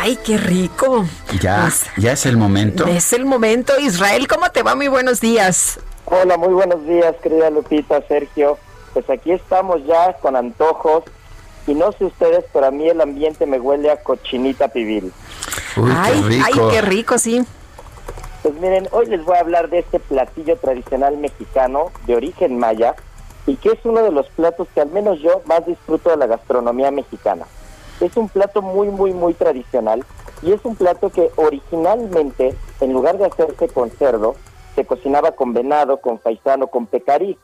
Ay, qué rico. Ya, Pues, ya es el momento. Es el momento. Israel, ¿cómo te va? Muy buenos días. Hola, muy buenos días, querida Lupita, Sergio. Pues aquí estamos ya con antojos y no sé ustedes, pero a mí el ambiente me huele a cochinita pibil. ay, ay, qué rico, sí. Pues miren, hoy les voy a hablar de este platillo tradicional mexicano de origen maya y que es uno de los platos que al menos yo más disfruto de la gastronomía mexicana. Es un plato muy, muy, muy tradicional y es un plato que originalmente, en lugar de hacerse con cerdo, se cocinaba con venado, con faisano, con pecarí.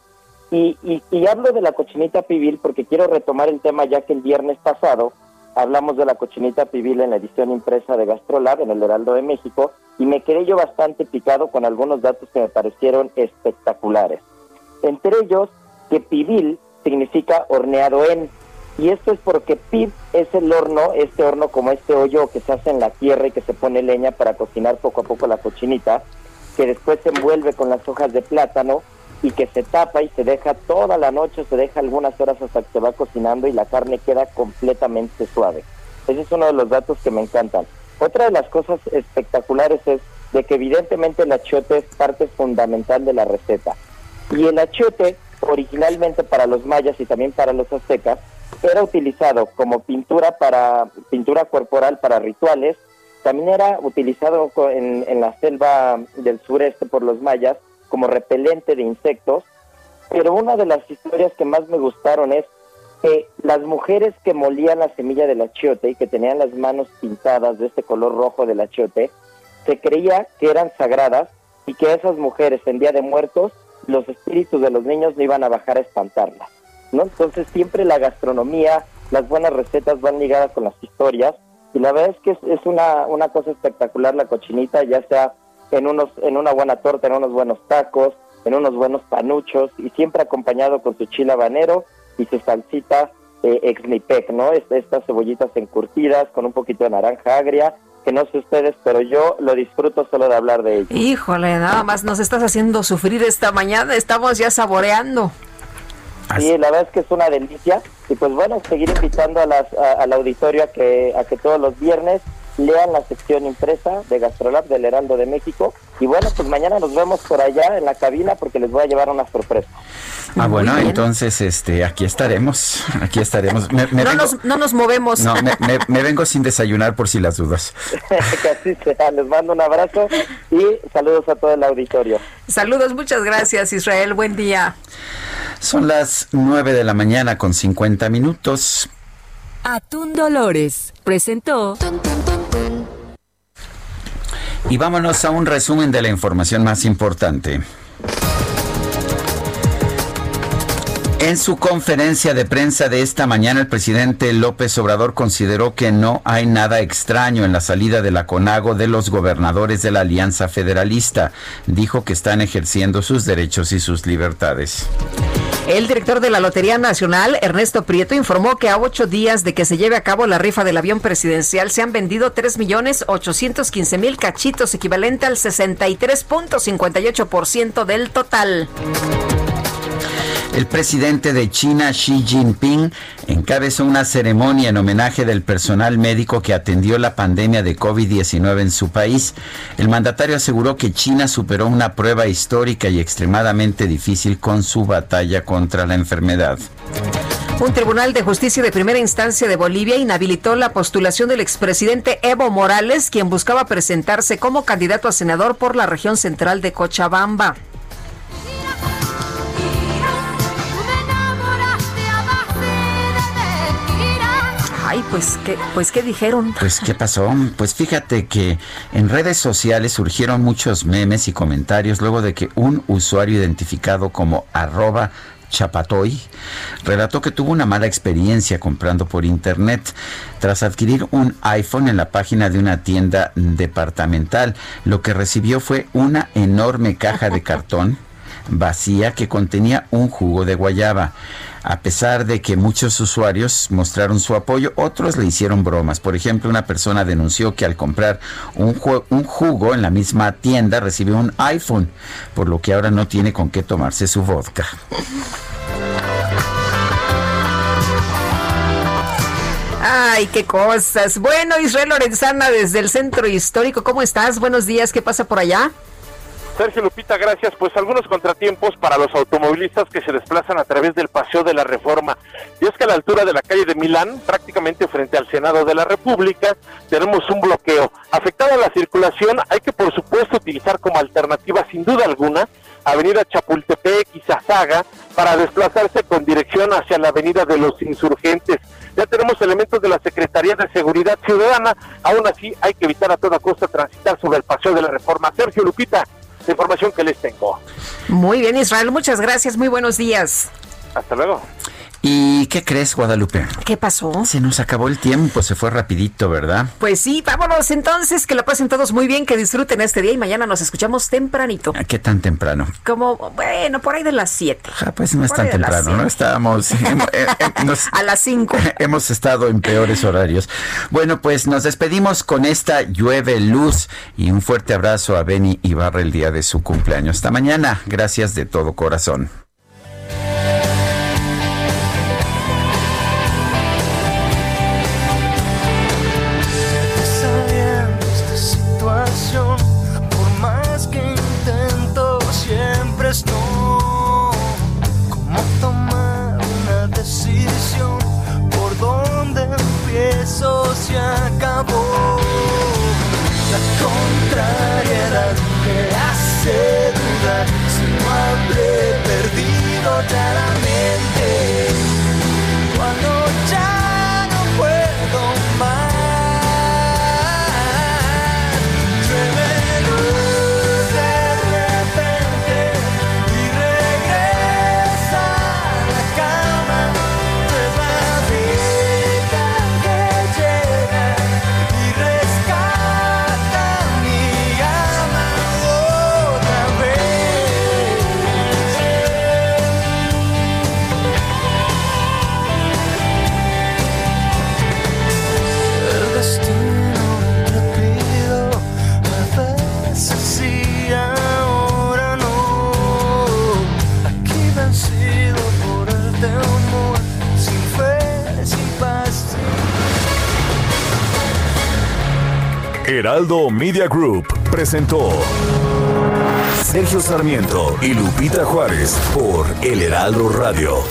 Y, y, y hablo de la cochinita pibil porque quiero retomar el tema ya que el viernes pasado hablamos de la cochinita pibil en la edición impresa de Gastrolab en el Heraldo de México y me quedé yo bastante picado con algunos datos que me parecieron espectaculares. Entre ellos, que pibil significa horneado en, y esto es porque pib es el horno, este horno como este hoyo que se hace en la tierra y que se pone leña para cocinar poco a poco la cochinita, que después se envuelve con las hojas de plátano y que se tapa y se deja toda la noche, se deja algunas horas hasta que se va cocinando y la carne queda completamente suave. Ese es uno de los datos que me encantan. Otra de las cosas espectaculares es de que evidentemente el achiote es parte fundamental de la receta. Y el achiote, originalmente para los mayas y también para los aztecas, era utilizado como pintura para pintura corporal para rituales, también era utilizado en, en la selva del sureste por los mayas como repelente de insectos, pero una de las historias que más me gustaron es que las mujeres que molían la semilla del achiote y que tenían las manos pintadas de este color rojo del achiote, se creía que eran sagradas y que esas mujeres en Día de Muertos, los espíritus de los niños no iban a bajar a espantarlas. ¿no? Entonces siempre la gastronomía, las buenas recetas van ligadas con las historias y la verdad es que es, una, una cosa espectacular la cochinita, ya sea en unos en una buena torta, en unos buenos tacos, en unos buenos panuchos y siempre acompañado con su chile habanero y su salsita eh, exnipec, ¿no? Est- Estas cebollitas encurtidas con un poquito de naranja agria, que no sé ustedes, pero yo lo disfruto solo de hablar de ello. Híjole, nada más nos estás haciendo sufrir esta mañana, estamos ya saboreando. Sí, la verdad es que es una delicia. Y pues bueno, seguir invitando a las, a- al auditorio a que, a que todos los viernes lean la sección impresa de Gastrolab del Heraldo de México. Y bueno, pues mañana nos vemos por allá en la cabina porque les voy a llevar una sorpresa. Ah, bueno, entonces este, aquí estaremos, aquí estaremos. Me, me no, vengo, nos, no nos movemos. no, me, me- me vengo sin desayunar por si las dudas. que así sea. Les mando un abrazo y saludos a todo el auditorio. Saludos, muchas gracias Israel, buen día. Son las 9 de la mañana con 50 minutos. Atún Dolores presentó Y vámonos a un resumen de la información más importante. En su conferencia de prensa de esta mañana, el presidente López Obrador consideró que no hay nada extraño en la salida de la CONAGO de los gobernadores de la Alianza Federalista. Dijo que están ejerciendo sus derechos y sus libertades. El director de la Lotería Nacional, Ernesto Prieto, informó que a ocho días de que se lleve a cabo la rifa del avión presidencial se han vendido 3.815.000 cachitos, equivalente al 63.58% del total. El presidente de China, Xi Jinping, encabezó una ceremonia en homenaje del personal médico que atendió la pandemia de COVID-19 en su país. El mandatario aseguró que China superó una prueba histórica y extremadamente difícil con su batalla contra la enfermedad. Un tribunal de justicia de primera instancia de Bolivia inhabilitó la postulación del expresidente Evo Morales, quien buscaba presentarse como candidato a senador por la región central de Cochabamba. Pues qué, pues qué dijeron. Pues, ¿qué pasó? Pues fíjate que en redes sociales surgieron muchos memes y comentarios luego de que un usuario identificado como arroba Chapatoy relató que tuvo una mala experiencia comprando por internet tras adquirir un iPhone en la página de una tienda departamental. Lo que recibió fue una enorme caja de cartón vacía que contenía un jugo de guayaba. A pesar de que muchos usuarios mostraron su apoyo, otros le hicieron bromas. Por ejemplo, una persona denunció que al comprar un, un jugo en la misma tienda recibió un iPhone, por lo que ahora no tiene con qué tomarse su vodka. Ay, qué cosas. Bueno, Israel Lorenzana desde el centro histórico, ¿cómo estás? Buenos días, ¿qué pasa por allá? Sergio Lupita, gracias. Pues algunos contratiempos para los automovilistas que se desplazan a través del Paseo de la Reforma. Y es que a la altura de la calle de Milán, prácticamente frente al Senado de la República, tenemos un bloqueo. Afectada la circulación, hay que por supuesto utilizar como alternativa, sin duda alguna, Avenida Chapultepec y Zazaga para desplazarse con dirección hacia la Avenida de los Insurgentes. Ya tenemos elementos de la Secretaría de Seguridad Ciudadana, aún así hay que evitar a toda costa transitar sobre el Paseo de la Reforma. Sergio Lupita, la información que les tengo. Muy bien, Israel, muchas gracias, muy buenos días. Hasta luego. ¿Y qué crees, Guadalupe? ¿Qué pasó? Se nos acabó el tiempo, se fue rapidito, ¿verdad? Pues sí, vámonos entonces, que lo pasen todos muy bien, que disfruten este día y mañana nos escuchamos tempranito. ¿A qué tan temprano? Como, bueno, por ahí de las 7. Ah, pues no es tan temprano, ¿no? Estábamos... eh, eh, A las 5. Hemos estado en peores horarios. Bueno, pues nos despedimos con esta llueve luz y un fuerte abrazo a Benny Ibarra el día de su cumpleaños. Hasta mañana. Gracias de todo corazón. Heraldo Media Group presentó Sergio Sarmiento y Lupita Juárez por El Heraldo Radio.